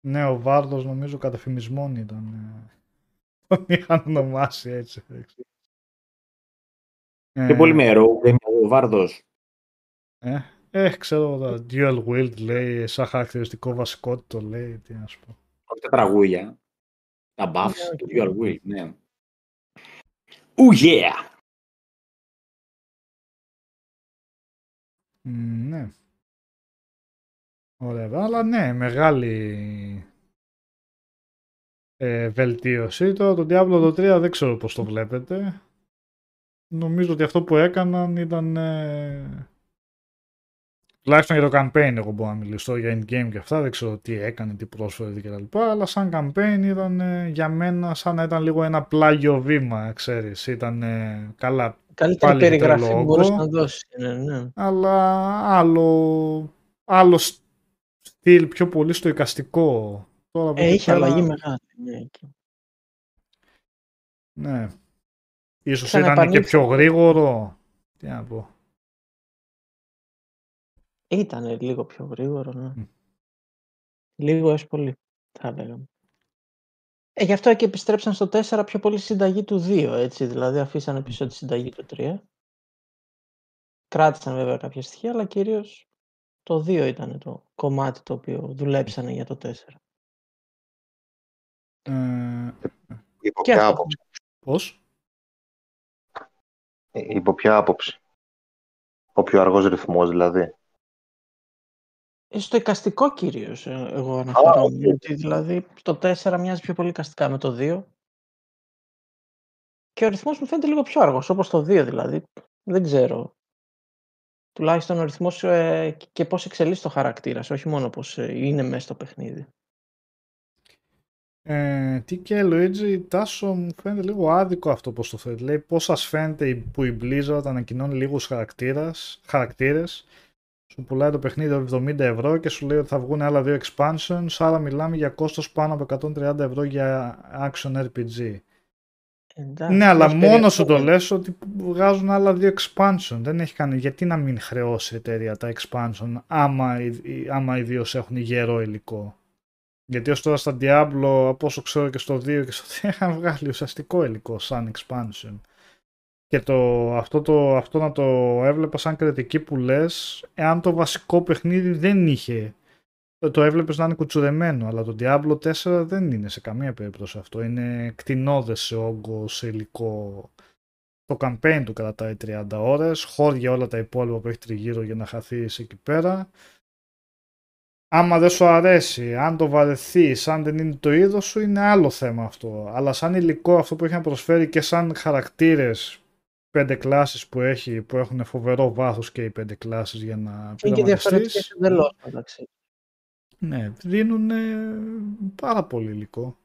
Ναι, ο Βάρδος νομίζω καταφημισμόν ήταν. Ε. Τον είχαν ονομάσει έτσι. Και πολύ με ο Βάρδος. Ε, ε, ξέρω, το Dual Wield λέει, σαν χαρακτηριστικό βασικό το λέει, τι να σου πω. Όχι τα τραγούδια. Τα buffs του Dual Wield, ναι. Oh yeah! ναι. Ωραία, αλλά ναι, μεγάλη ε, βελτίωση. Το, το Diablo το 3 δεν ξέρω πώς το βλέπετε. Νομίζω ότι αυτό που έκαναν ήταν... Ε, τουλάχιστον για το campaign εγώ μπορώ να μιλήσω για in-game και αυτά, δεν ξέρω τι έκανε, τι πρόσφερε και τα λοιπά, αλλά σαν campaign ήταν ε, για μένα σαν να ήταν λίγο ένα πλάγιο βήμα, ξέρεις, ήταν ε, καλά. Καλύτερη περιγραφή που μπορείς να δώσεις. Ναι, ναι. Αλλά άλλο, άλλο στυλ πιο πολύ στο εικαστικό. Τώρα ε, είχε πέρα... αλλαγή μεγάλη. Ναι. ναι. Ίσως ήταν και πιο γρήγορο. Τι να πω. Ήταν λίγο πιο γρήγορο, ναι. Mm. Λίγο έως πολύ, θα έλεγα. Ε, γι' αυτό και επιστρέψαν στο 4 πιο πολύ συνταγή του 2, έτσι. Δηλαδή αφήσανε πίσω τη συνταγή του 3. Κράτησαν βέβαια κάποια στοιχεία, αλλά κυρίως το 2 ήταν το κομμάτι το οποίο δουλέψανε για το 4. Ε, υπό ποια άποψη; Πώς; Ε, υπό ποια άποψη; Ο πιο αργός ρυθμός δηλαδή. Ε, στο εικαστικό κυρίως ε, εγώ αναφέρομαι. Ότι δηλαδή το 4 μοιάζει πιο πολύ εικαστικά με το 2. Και ο ρυθμός μου φαίνεται λίγο πιο αργός, όπως το 2 δηλαδή. Δεν ξέρω τουλάχιστον ο ρυθμός ε, και πώς εξελίσσει το χαρακτήρα όχι μόνο πώς ε, είναι μέσα στο παιχνίδι. Ε, τι και Λουίτζι, Τάσο μου φαίνεται λίγο άδικο αυτό πως το θέλει. Λέει πώς σας φαίνεται που η Blizzard ανακοινώνει λίγους χαρακτήρες, χαρακτήρες σου πουλάει το παιχνίδι 70 ευρώ και σου λέει ότι θα βγουν άλλα δύο expansions, άρα μιλάμε για κόστος πάνω από 130 ευρώ για action RPG. Εντάξει, Ναι, αλλά έχει μόνο σου το περιεχόμενο. λες ότι βγάζουν άλλα δύο expansion. Δεν έχει κάνει. Γιατί να μην χρεώσει η εταιρεία τα expansion άμα, οι- οι- άμα οι δύο σε έχουν γερό υλικό; Γιατί ως τώρα στα Diablo, από όσο ξέρω και στο 2 και στο 3, είχαν βγάλει ουσιαστικό υλικό σαν expansion. Και το, αυτό, το, αυτό να το έβλεπα σαν κριτική που λες, εάν το βασικό παιχνίδι δεν είχε το έβλεπες να είναι κουτσουρεμένο, αλλά το Diablo 4 δεν είναι σε καμία περίπτωση αυτό. Είναι κτηνώδες σε όγκο, σε υλικό. Το campaign του κρατάει 30 ώρες, χώρια όλα τα υπόλοιπα που έχει τριγύρω για να χαθείς εκεί πέρα. Άμα δεν σου αρέσει, αν το βαρεθείς, αν δεν είναι το είδος σου, είναι άλλο θέμα αυτό. Αλλά σαν υλικό αυτό που έχει να προσφέρει και σαν χαρακτήρες πέντε κλάσεις που έχει, που έχουν φοβερό βάθος και οι πέντε κλάσεις για να Είναι και πειραματιστείς. διαφορετικές εντελώς μεταξύ. Ναι, δίνουν πάρα πολύ υλικό.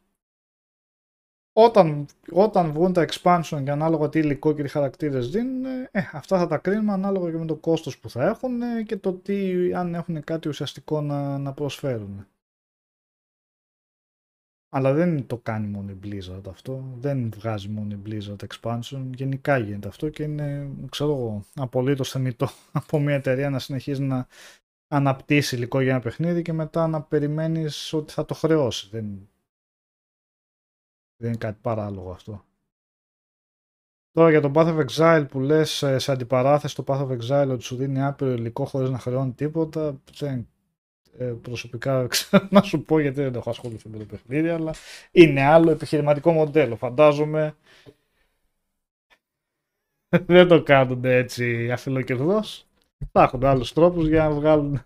Όταν, όταν βγουν τα expansion και ανάλογα τι υλικό και τι χαρακτήρες δίνουν, ε, αυτά θα τα κρίνουμε ανάλογα και με το κόστος που θα έχουν ε, και το τι, αν έχουν κάτι ουσιαστικό να, να προσφέρουν. Αλλά δεν το κάνει μόνο η Blizzard αυτό, δεν βγάζει μόνο η Blizzard expansion, γενικά γίνεται αυτό και είναι, ξέρω εγώ, απολύτως θεμητό από μια εταιρεία να συνεχίζει να αναπτύσσει υλικό για ένα παιχνίδι και μετά να περιμένεις ότι θα το χρεώσει. Δεν, δεν είναι κάτι παράλογο αυτό. Τώρα για τον Path of Exile που λες ε, σε αντιπαράθεση το Path of Exile ότι σου δίνει άπειρο υλικό χωρίς να χρεώνει τίποτα δεν, ε, προσωπικά δεν ξέρω να σου πω γιατί δεν έχω ασχοληθεί με το παιχνίδι αλλά είναι άλλο επιχειρηματικό μοντέλο φαντάζομαι δεν το κάνουν έτσι αφιλοκερδός θα έχουν άλλους τρόπους για να βγάλουν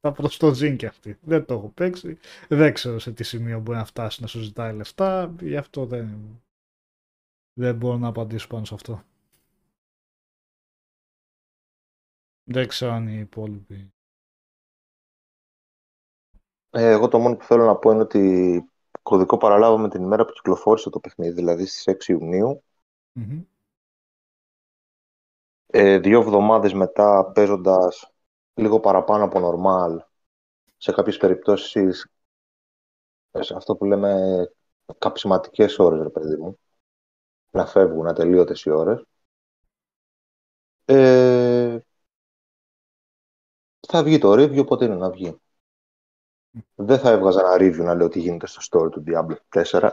τα προς το ζήν και αυτοί. Δεν το έχω παίξει. Δεν ξέρω σε τι σημείο μπορεί να φτάσει να σου ζητάει λεφτά. Γι' αυτό δεν, δεν μπορώ να απαντήσω πάνω σε αυτό. Δεν ξέρω αν οι υπόλοιποι. Ε, εγώ το μόνο που θέλω να πω είναι ότι κωδικό παραλάβαμε την ημέρα που κυκλοφόρησε το παιχνίδι, δηλαδή στις 6 Ιουνίου. Μμμ. Ε, δύο εβδομάδες μετά παίζοντας λίγο παραπάνω από normal, σε κάποιες περιπτώσεις ε, σε αυτό που λέμε καψιματικές ώρες, ρε παιδί μου, να φεύγουν ατελείωτες οι ώρες. Ε, θα βγει το review, πότε είναι να βγει. Δεν θα έβγαζα ένα review να λέω τι γίνεται στο story του Diablo 4.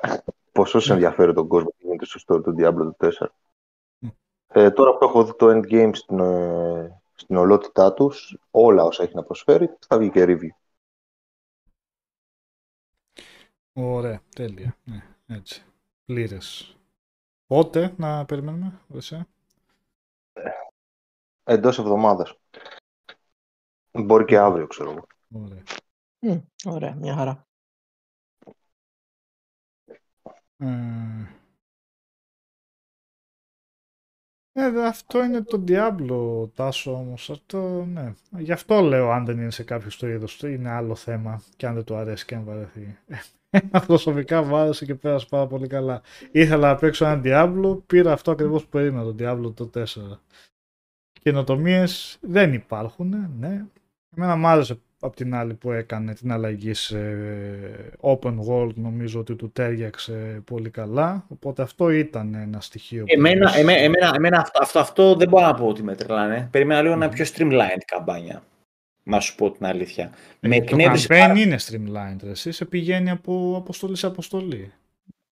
Πόσο σε ενδιαφέρει τον κόσμο τι γίνεται στο story του Diablo 4. Ε, τώρα που έχω δει το endgame στην, ε, στην ολότητά τους, όλα όσα έχει να προσφέρει, θα βγει και review. Ωραία, τέλεια. Ναι, έτσι. Πλήρες. Πότε να περιμένουμε, εσύ; Εντός εβδομάδας. Μπορεί και αύριο, ξέρω εγώ. Ωραία. Μμ, Ωραία, μια χαρά. Ε, Ε, δε, αυτό είναι το Diablo, Τάσο, όμως. Αυτό, ναι. Γι' αυτό λέω, αν δεν είναι σε κάποιο το είδος του, είναι άλλο θέμα. Και αν δεν του αρέσει και αν βαρεθεί. Εμένα προσωπικά βάρεσε και πέρασε πάρα πολύ καλά. Ήθελα να παίξω ένα Diablo, πήρα αυτό ακριβώς που περίμενα, το Diablo το 4. Καινοτομίες δεν υπάρχουν, ναι. Εμένα μου άρεσε από την άλλη που έκανε την αλλαγή σε open world νομίζω ότι του τέριαξε πολύ καλά οπότε αυτό ήταν ένα στοιχείο που Εμένα, μας- εμένα, εμένα, εμένα αυτό, αυτό, αυτό δεν μπορώ να πω ότι με τρελάνε. Περίμενα λίγο να είναι πιο streamlined καμπάνια. Να σου πω την αλήθεια. Με Ε, το εκνεύρισε campaign πάρα- είναι streamlined ρε. εσύ σε πηγαίνει από αποστολή σε αποστολή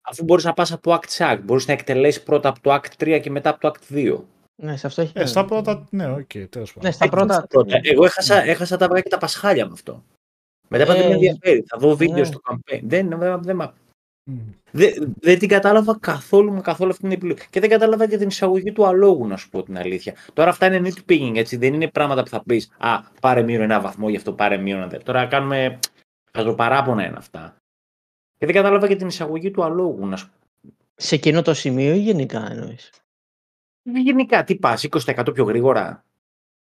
Αφού μπορείς να πας από το Act σε Act. Μπορείς να εκτελέσεις πρώτα από το Act 3 και μετά από το Act 2. Ναι, σε αυτό έχει. ε, στα πρώτα ναι οκ τέλος πάντων Ναι, στα Ε, πρώτα. πρώτα. Εγώ έχασα, έχασα τα βράδια και τα πασχάλια με αυτό. Μετά είπα, δεν με Ε, ενδιαφέρει. Θα δω βίντεο ναι. στο campaign. Δεν, δεν, δεν, μ' Μμ. Δεν, δεν την κατάλαβα καθόλου με καθόλου αυτή την επιλογή. Και δεν κατάλαβα και την εισαγωγή του αλόγου, να σου πω την αλήθεια. Τώρα αυτά είναι nitpicking, έτσι. Δεν είναι πράγματα που θα πεις Α, πάρε μείον ένα βαθμό, γι' αυτό πάρε μείον ένα δεύτερο. Τώρα κάνουμε. Χαζοπαράπονα είναι αυτά. Και δεν κατάλαβα και την εισαγωγή του αλόγου, να σου Σε εκείνο το σημείο ή γενικά εννοείς; Πω. Γενικά, τι πας, 20% πιο γρήγορα;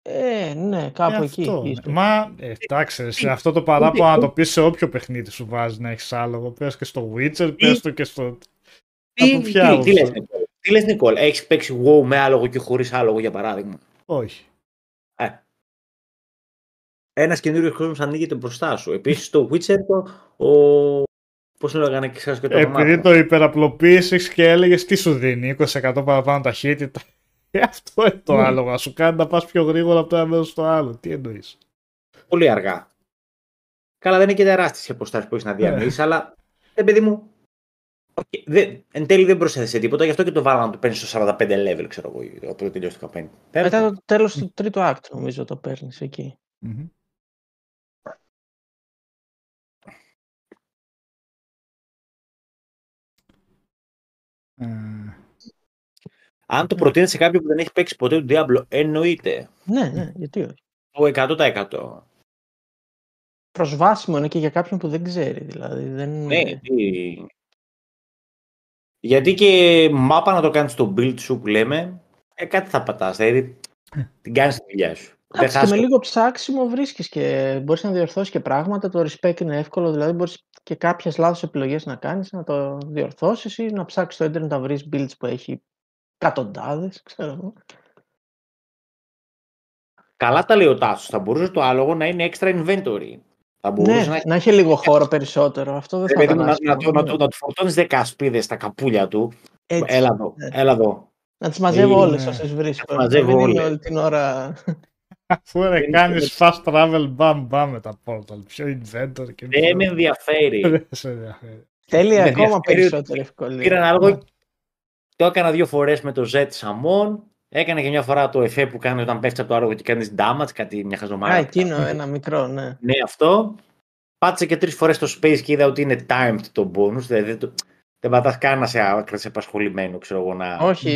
Ε, ναι, Ε, κάπου αυτό, εκεί. ναι. ίσως. Μα ε, εντάξει, σε αυτό το παράπονο να το πεις σε όποιο παιχνίδι σου βάζει να έχεις άλογο. Πες και στο Witcher, πες το και στο. Τι, Από τι, ποια τι, λες, άποψη; Νικόλ. Τι λες, Νικόλ, έχεις παίξει WoW με άλογο και χωρίς άλογο, για παράδειγμα; Όχι. Ε. Ένας καινούριος κόσμος ανοίγεται μπροστά σου. Επίσης, το Witcher, το, ο, Πώς λέγανε και ξέρω και το Επειδή όνομα. το υπεραπλοποίησες και έλεγες τι σου δίνει, 20% παραπάνω ταχύτητα. Ε, αυτό είναι το Ναι. άλογο. Σου κάνει να πας πιο γρήγορα από το ένα μέρος στο άλλο. Τι εννοείς; Πολύ αργά. Καλά, δεν είναι και τεράστιες οι αποστάσεις που έχεις να διανύσεις, αλλά ε, παιδί μου. οκ, δεν- εν τέλει δεν προσέθεσε τίποτα, γι' αυτό και το βάλαμε να το παίρνεις στο 45 level, ξέρω εγώ, οπότε τελειώσει το campaign. Μετά το τέλος του τρίτου act νομίζω το παίρνεις εκεί. Μμμ. Αν το προτείνει σε κάποιον που δεν έχει παίξει ποτέ τον Diablo, εννοείται. Ναι, ναι, γιατί όχι. Το 100%. Προσβάσιμο είναι και για κάποιον που δεν ξέρει, δηλαδή. Δεν... Ναι, τι- Γιατί και μάπα να το κάνεις στο build σου που λέμε, ε, κάτι θα πατάς. Δηλαδή την κάνεις τη δουλειά σου. Δεν Εντάξει, και θα με σου- λίγο ψάξιμο βρίσκεις και μπορείς να διορθώσεις και πράγματα. Το respect είναι εύκολο, δηλαδή μπορείς και κάποιες λάθος επιλογές να κάνεις, να το διορθώσεις ή να ψάξεις στο ίντερνετ να βρεις builds που έχει εκατοντάδες, ξέρω εγώ. Καλά τα λέει ο Τάσος. Θα μπορούσε το άλογο να είναι extra inventory. Θα μπορούσε Ναι, να έχει να έχει λίγο χώρο περισσότερο. Αυτό δεν Ρε θα παιδί ήταν μου, να, άσχημο, να, του- να, ναι. του- να του φορτώνεις 10 σπίδες στα καπούλια του. Έτσι, Έλα εδώ, ναι. έλα εδώ. Να τις μαζεύω Είναι- όλες όσες βρίσκω. Να μαζεύω μην είναι όλες. όλη την ώρα... Αφού ρε Δεν- κάνεις fast travel bam bam με τα portal. Πιο inventor και Δεν πιο- με ενδιαφέρει. Δεν σε ενδιαφέρει. Θέλει Με ακόμα ενδιαφέρει περισσότερη ευκολία. Πήρα ένα άλογο, το έκανα δύο φορές με το Z Σαμών. Έκανα και μια φορά το εφέ που κάνει όταν πέφτει από το άλογο και κάνεις damage, κάτι μια χαζομάρα. Α, εκείνο ένα μικρό, ναι. Ναι, αυτό. Πάτησε και τρεις φορές το space και είδα ότι είναι timed το bonus. Δηλαδή δεν, το- δεν πατάς καν να σε άκρασε απασχολημένο, ξέρω εγώ. Να... Όχι,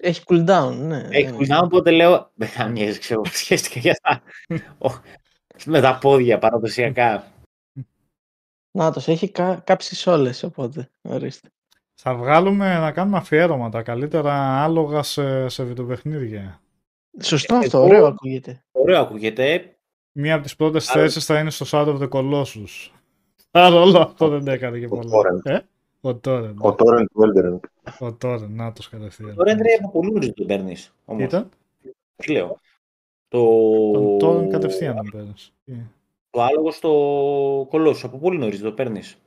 έχει cooldown, ναι. Έχει δεν- cooldown, οπότε λέω. Δεν θα μοιάζει, ξέρω εγώ. Σχέστηκα για αυτά. Ο- Με τα πόδια παραδοσιακά. Νάτος, έχει κα... κάψεις όλες, οπότε, ορίστε. Θα βγάλουμε να κάνουμε αφιέρωμα τα καλύτερα άλογα σε, σε βιντεοπαιχνίδια. Σωστό Εγώ- αυτό, ωραίο ακούγεται. Ωραίο ακούγεται. Μία από τις πρώτες Άλλο. θέσεις θα είναι στο Shadow of the Colossus. Άρα όλο αυτό δεν έκανε και ο πολλά. Torrent. Ε; Ο Torrent. Ο Torrent του Elden Ring. Ο Torrent, να τους κατευθείαν. Τώρα είναι από πολύ νωρί τον παίρνεις. Τι ήταν; Τι λέω. Το, Τον Torrent κατευθείαν τον παίρνεις. Τι; το άλογο στο κολόσου. Από πολύ νωρίς το παίρνεις.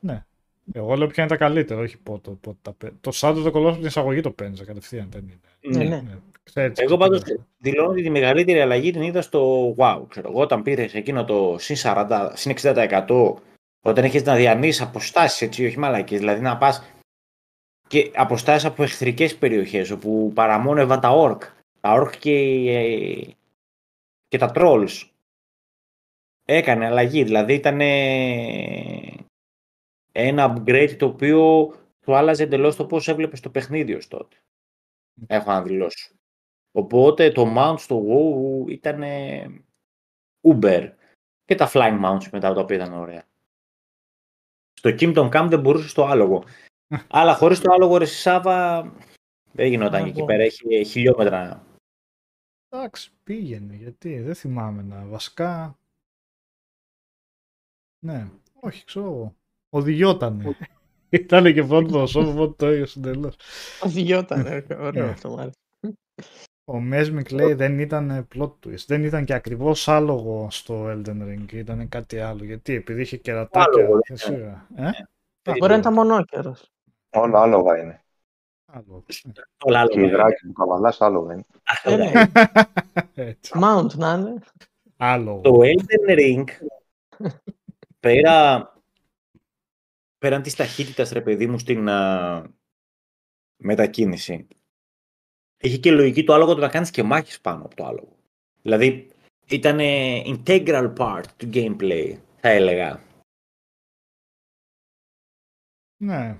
Εγώ λέω ποια είναι τα καλύτερα, όχι πότε, πότε τα παίρνεις. Το Shadow of the Colossus την εισαγωγή το παίρνεις κατευθείαν. Δεν είναι. Ναι, ναι. Ναι. Ξέρεις, Εγώ πάντως ξεκινάς. δηλώνω ότι τη μεγαλύτερη αλλαγή την είδα στο WoW. Ξέρω, εγώ όταν πήρες εκείνο το συν 40, συν 60% όταν έχεις να διανύσεις αποστάσεις, έτσι, όχι μαλακίε. Δηλαδή να πας και αποστάσεις από εχθρικές περιοχές όπου παραμόνευαν τα orc. Τα orc και, ε, και τα trolls. Έκανε αλλαγή. Δηλαδή ήταν ένα upgrade το οποίο του άλλαζε εντελώς το πώς έβλεπες το παιχνίδι ως τότε. Έχω να δηλώσω. Οπότε το mount στο WoW ήταν Uber. Και τα flying mounts μετά τα οποία ήταν ωραία. Στο Kingdom Come δεν μπορούσε το άλογο. Αλλά χωρίς το άλογο ρε Σάβα δεν γινόταν Α, εκεί εγώ. πέρα. Έχει χιλιόμετρα. Εντάξει, πήγαινε. Γιατί, δεν θυμάμαι να. Βασικά. Ναι, όχι, ξέρω εγώ. Οδηγιότανε. Ήταν και πρώτο προσώπο, οπότε το ίδιο συντελώ. Οδηγιόταν, ε, ωραίο Ναι. αυτό μάλιστα. Ο Mesmic λέει δεν ήταν plot twist. Δεν ήταν και ακριβώς άλογο στο Elden Ring. Ήταν κάτι άλλο. Γιατί, επειδή είχε κερατάκια. Άλογο, και δεν σίγουρα. Ε; Μπορεί να ήταν μονόκερος. Όλα άλογα είναι. Άλογο. Όλα άλλο. Και οι δράκοι που καβαλάς άλογα είναι. Ε, ναι. Έτσι. Mount να είναι. Άλογο. Το Elden Ring πέρα πέραν της ταχύτητας ρε παιδί μου στην α, μετακίνηση έχει και λογική το άλογο το να κάνεις και μάχες πάνω από το άλογο. Δηλαδή ήταν integral part του gameplay θα έλεγα. Ναι.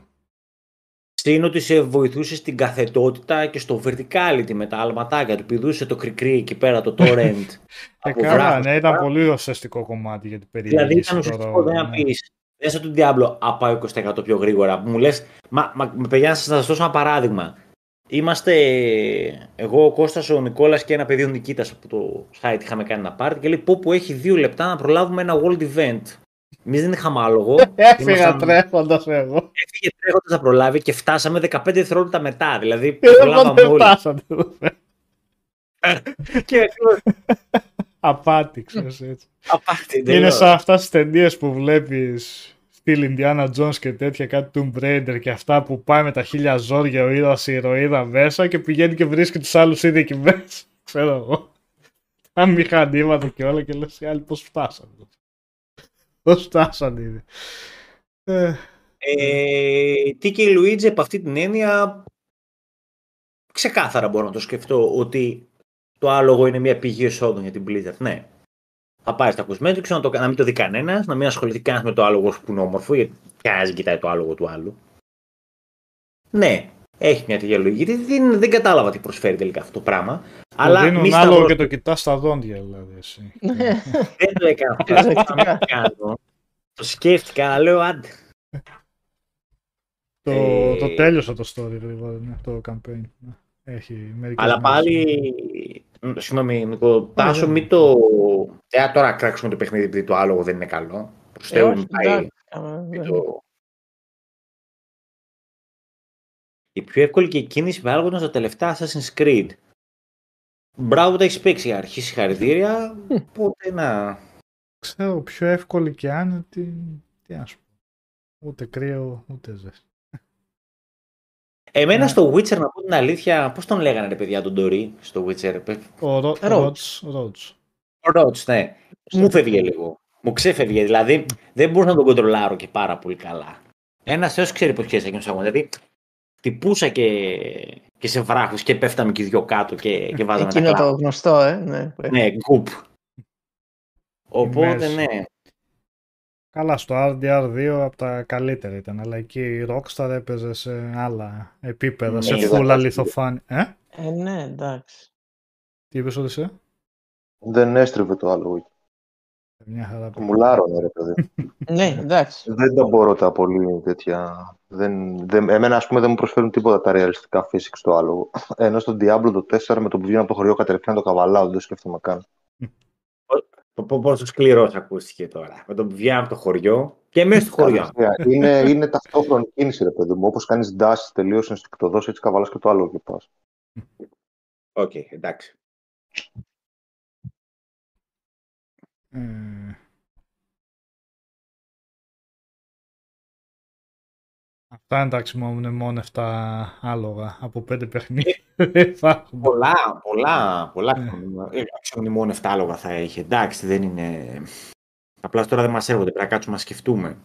Συν ότι σε βοηθούσε στην καθετότητα και στο verticality με τα αλματάκια του. Πηδούσε το κρικρί εκεί πέρα το torrent. Ε, από καλά, βράχος. ναι, ήταν πολύ ουσιαστικό κομμάτι για την περιοχή. Δηλαδή ήταν ουσιαστικό δεν να πεις. Δεν σαν τον Diablo, α πάω 20% πιο γρήγορα. Που μου λες, μα, μα με παιδιά, να σας δώσω ένα παράδειγμα. Είμαστε εγώ, ο Κώστας, ο Νικόλας και ένα παιδί ο Νικήτας από το site είχαμε κάνει ένα πάρτι και λέει πω που έχει δύο λεπτά να προλάβουμε ένα world event. Εμείς δεν είχαμε άλογο. Έφυγα Ήμασταν- τρέχοντας εγώ. Έφυγε τρέχοντας να προλάβει και φτάσαμε 15 δευτερόλεπτα μετά. Δηλαδή Ε, Δεν προλάβαμε όλοι. φτάσατε εδώ πέρα. και ακριβώς, Απάτη, ξέρεις έτσι. απάτη, Είναι τελείως. σαν αυτάς τις ταινίες που βλέπεις στυλ Indiana Jones και τέτοια, κάτι Tomb Raider και αυτά που πάει με τα χίλια ζόρια ο ήρωας η ηρωίδα μέσα και πηγαίνει και βρίσκει τους άλλους ήδη εκεί μέσα. Ξέρω εγώ. Τα μηχανήματα και όλα και λες οι άλλοι πώς φτάσανε. Πώς φτάσανε ήδη. Ε, Ε, τι και η Λουίτζη από αυτή την έννοια ξεκάθαρα μπορώ να το σκεφτώ ότι το άλογο είναι μια πηγή εσόδων για την Blizzard. Ναι. Θα πάει στα cosmetics, να, το, να μην το δει κανένας, να μην ασχοληθεί κανένας με το άλογο που είναι όμορφο, γιατί κανένας κοιτάει το άλογο του άλλου. Ναι, έχει μια τέτοια λογική. Δεν, δεν, δεν κατάλαβα τι προσφέρει τελικά αυτό το πράγμα. αλλά Αλλά δίνουν μη άλογο σταυρώ- και το κοιτάς στα δόντια δηλαδή εσύ. Ναι. Δεν το έκανα αυτό. Αυτό θα μην το κάνω. Το σκέφτηκα, αλλά λέω άντε. το, Ε, το τέλειωσα το story γρήγορα, ναι, το campaign. Ναι. Έχει μερικές Αλλά μέρες. πάλι. Μ, Συγγνώμη, Νικό. Τάσο, δεν- μην το. Ε, τώρα κράξουμε το παιχνίδι επειδή το άλογο δεν είναι καλό. Προς Ε, Θεού, όχι, μην πάει. εντάξει, άμα μην δεν- το- Η πιο εύκολη και κίνηση με άλογο ήταν στα τελευταία Assassin's Creed. Μπράβο, που τα έχεις παίξει. Αρχή συγχαρητήρια. Οπότε να. Ξέρω πιο εύκολη και άνετη, τι να σου πω. Ούτε κρύο, ούτε ζέστη. Εμένα Ναι. στο Witcher, να πω την αλήθεια, πώς τον λέγανε ρε παιδιά τον Ντορί στο Witcher; Ο Ρο- Roach. Ρότς, Ρότς. Ο Ρότς, ναι. Μου φεύγε λίγο. Μου ξέφευγε. Δηλαδή δεν μπορούσα να τον κοντρολάρω και πάρα πολύ καλά. Ένας θεό ξέρει πώ πιέσα εκείνος αγώνα. Δηλαδή τυπούσα και, και σε βράχους και πέφταμε και οι δυο κάτω και, και βάζαμε Εκείνο τα το κλάματα. γνωστό, ε. Ναι, Ναι, γκουπ. Οπότε μέση. ναι. Καλά, στο RDR2 από τα καλύτερα ήταν, αλλά εκεί η Rockstar έπαιζε σε άλλα επίπεδα, Ναι, σε είδα φούλα κάτι. λιθοφάνη. Ε, ε, ναι, εντάξει. τι είπες ότι είσαι; Δεν έστριβε το άλογο. Μια χαρά. Το μουλάρωνε, ρε παιδί. Ναι, εντάξει. δεν τα μπορώ τα πολύ τέτοια. Δεν, δεν, εμένα, ας πούμε, δεν μου προσφέρουν τίποτα τα ρεαλιστικά physics στο άλογο. Ενώ στο Diablo το 4 με το που βγαίνω από το χωριό κατευθείαν το καβαλάω, δεν το σκέφτομαι καν. Πόσο σκληρός ακούστηκε τώρα. Με τον που βγαίνω από το χωριό και μέσα στο χωριό. Κατευθείαν. είναι, είναι ταυτόχρονη κίνηση, ρε παιδί μου. Όπως κάνεις dash τελείω ενστικτοδό, έτσι καβαλάς και το άλογο και πας. Οκ, εντάξει. Ε, Αυτά εντάξει μόνο είναι μόνο 7 άλογα από 5 παιχνίδια. Δεν υπάρχουν. Πολλά, πολλά, πολλά. Ναι. Ε, Ξέρω μόνο 7 άλογα θα έχει. Εντάξει, δεν είναι. Απλά τώρα δεν μας έρχονται. Πρέπει να κάτσουμε να σκεφτούμε.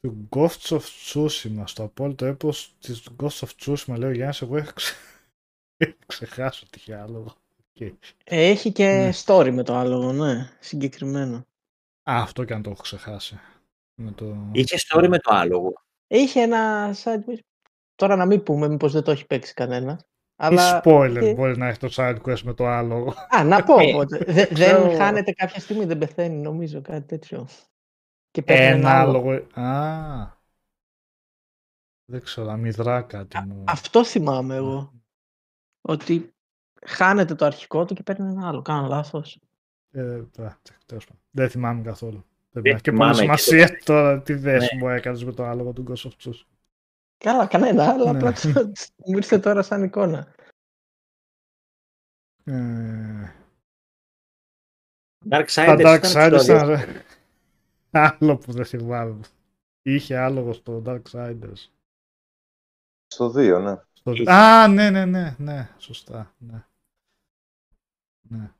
του Ghosts of Tsushima, στο απόλυτο έπος της Ghosts of Tsushima, λέει ο Γιάννης, εγώ είχα ξε... είχα ξεχάσει ότι είχε άλογο. Okay. Ε, Έχει και Ναι. story με το άλογο, ναι, συγκεκριμένο. Α, αυτό και αν το έχω ξεχάσει. Με το... Είχε story με το άλογο. Είχε ένα side quest. Τώρα να μην πούμε, μήπως δεν το έχει παίξει κανένα. Τι Αλλά... spoiler είχε- μπορείς να έχεις το side quest με το άλογο. Α, να πω Ε, οπότε. Δε- ξέρω. δεν χάνεται κάποια στιγμή, δεν πεθαίνει νομίζω, κάτι τέτοιο. Και παίρνει Ένα ένα άλογο. άλογο. Α. Δεν ξέρω, αμυδρά κάτι μου. Αυτό θυμάμαι εγώ. Ότι χάνεται το αρχικό του και παίρνει ένα άλλο. Κάνω λάθος. Ε, α, τέλος πάντων. Δεν θυμάμαι καθόλου. Δεν Δεν έχει και πολύ θυμάμαι και σημασία τώρα τι Ναι. θέση μου έκανες με το άλογο του Ghost of Tsushima. Καλά, κανένα, αλλά Ναι. απλά το- μου ήρθε τώρα σαν εικόνα. Ε, Dark Τα Side Dark Side ήταν ρε. άλλο που δεν θυμάμαι. Είχε άλογο στο Darksiders. Στο 2, ναι. Στο... Είχε. Α, ναι, ναι, ναι, ναι, σωστά. Ναι. ναι.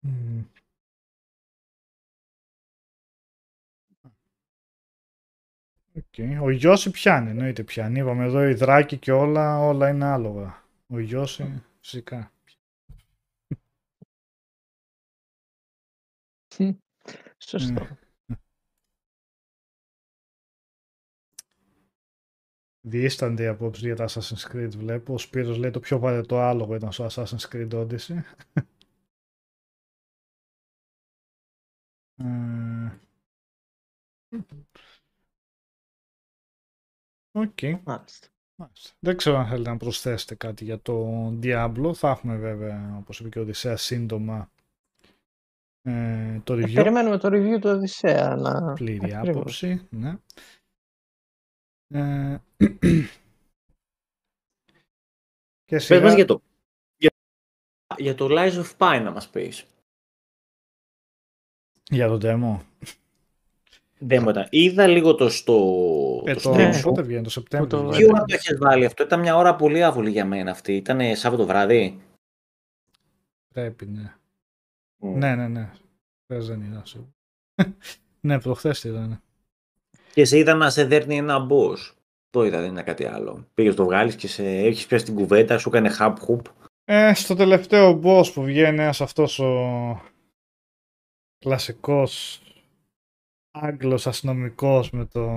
Μμ. Μμ. Οκ. Ο Yoshi πιάνει, εννοείται πιάνει. Είπαμε εδώ οι δράκοι και όλα, όλα είναι άλογα. Ο Yoshi φυσικά. Σωστό. Ναι. Διίστανται οι απόψεις για τα Assassin's Creed βλέπω. Ο Σπύρος λέει το πιο βαρετό άλογο ήταν στο Assassin's Creed Odyssey. Ε, Οκ. Μάλιστα. Μάλιστα. Δεν ξέρω αν θέλετε να προσθέσετε κάτι για το Diablo. Θα έχουμε βέβαια, όπως είπε και ο Οδυσσέας, σύντομα ε, το Ε, review. Περιμένουμε το review του Οδυσσέα να... Πλήρη Ακριβώς. άποψη, ναι. Ε, και Πες σιγά... μας για το, για, για το Lies of Pi να μας πεις. Για τον demo. Δεν μου ήταν. Είδα λίγο το στο. Ε, το το, stream ναι. σου. πότε βγαίνει, το Σεπτέμβριο. Το- δηλαδή. Τι ώρα το έχεις βάλει αυτό, ήταν μια ώρα πολύ άβολη για μένα αυτή. Ήταν Σάββατο βράδυ. Πρέπει, ναι. Μμ. Ναι, ναι, ναι. Χθες δεν είδα σίγουρα. ναι, προχθές τι ήταν. Και σε είδα να σε δέρνει ένα boss. Το είδα, δεν είναι κάτι άλλο. Πήγες το βγάλεις και σε έχεις πιάσει την κουβέντα, σου έκανε hub hoop. Ε, στο τελευταίο boss που βγαίνει ένας αυτός ο κλασικός Άγγλος αστυνομικός με το,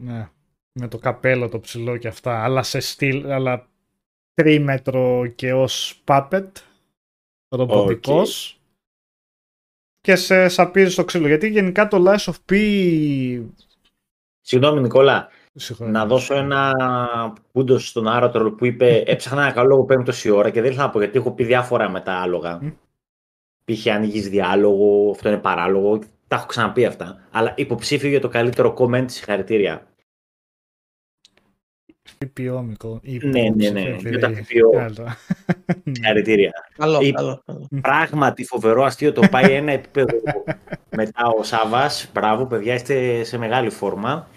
ναι, με το καπέλο το ψηλό και αυτά, αλλά σε στυλ, αλλά τρίμετρο και ως puppet, ρομποτικός. Και σε σαπίζεις στο ξύλο. Γιατί γενικά το Lies of P... Συγγνώμη, Νικόλα, Συγχωρείτε. να δώσω ένα κούντο στον Άρωτρολ που είπε Έψαχνα ένα καλό λόγο παίρνει τόση ώρα και δεν ήθελα να πω γιατί έχω πει διάφορα με τα άλογα. Μμ. Π.χ. ανοίγει διάλογο, αυτό είναι παράλογο. Τα έχω ξαναπεί αυτά. Αλλά υποψήφιο για το καλύτερο comment, συγχαρητήρια. PPO, μικρό. Ναι, ναι, ναι, για τα PPO. Συγχαρητήρια. Καλό, Η- καλό, καλό. Πράγματι φοβερό αστείο το πάει ένα επίπεδο μετά ο Σάβα. Μπράβο, παιδιά, είστε σε μεγάλη φόρμα.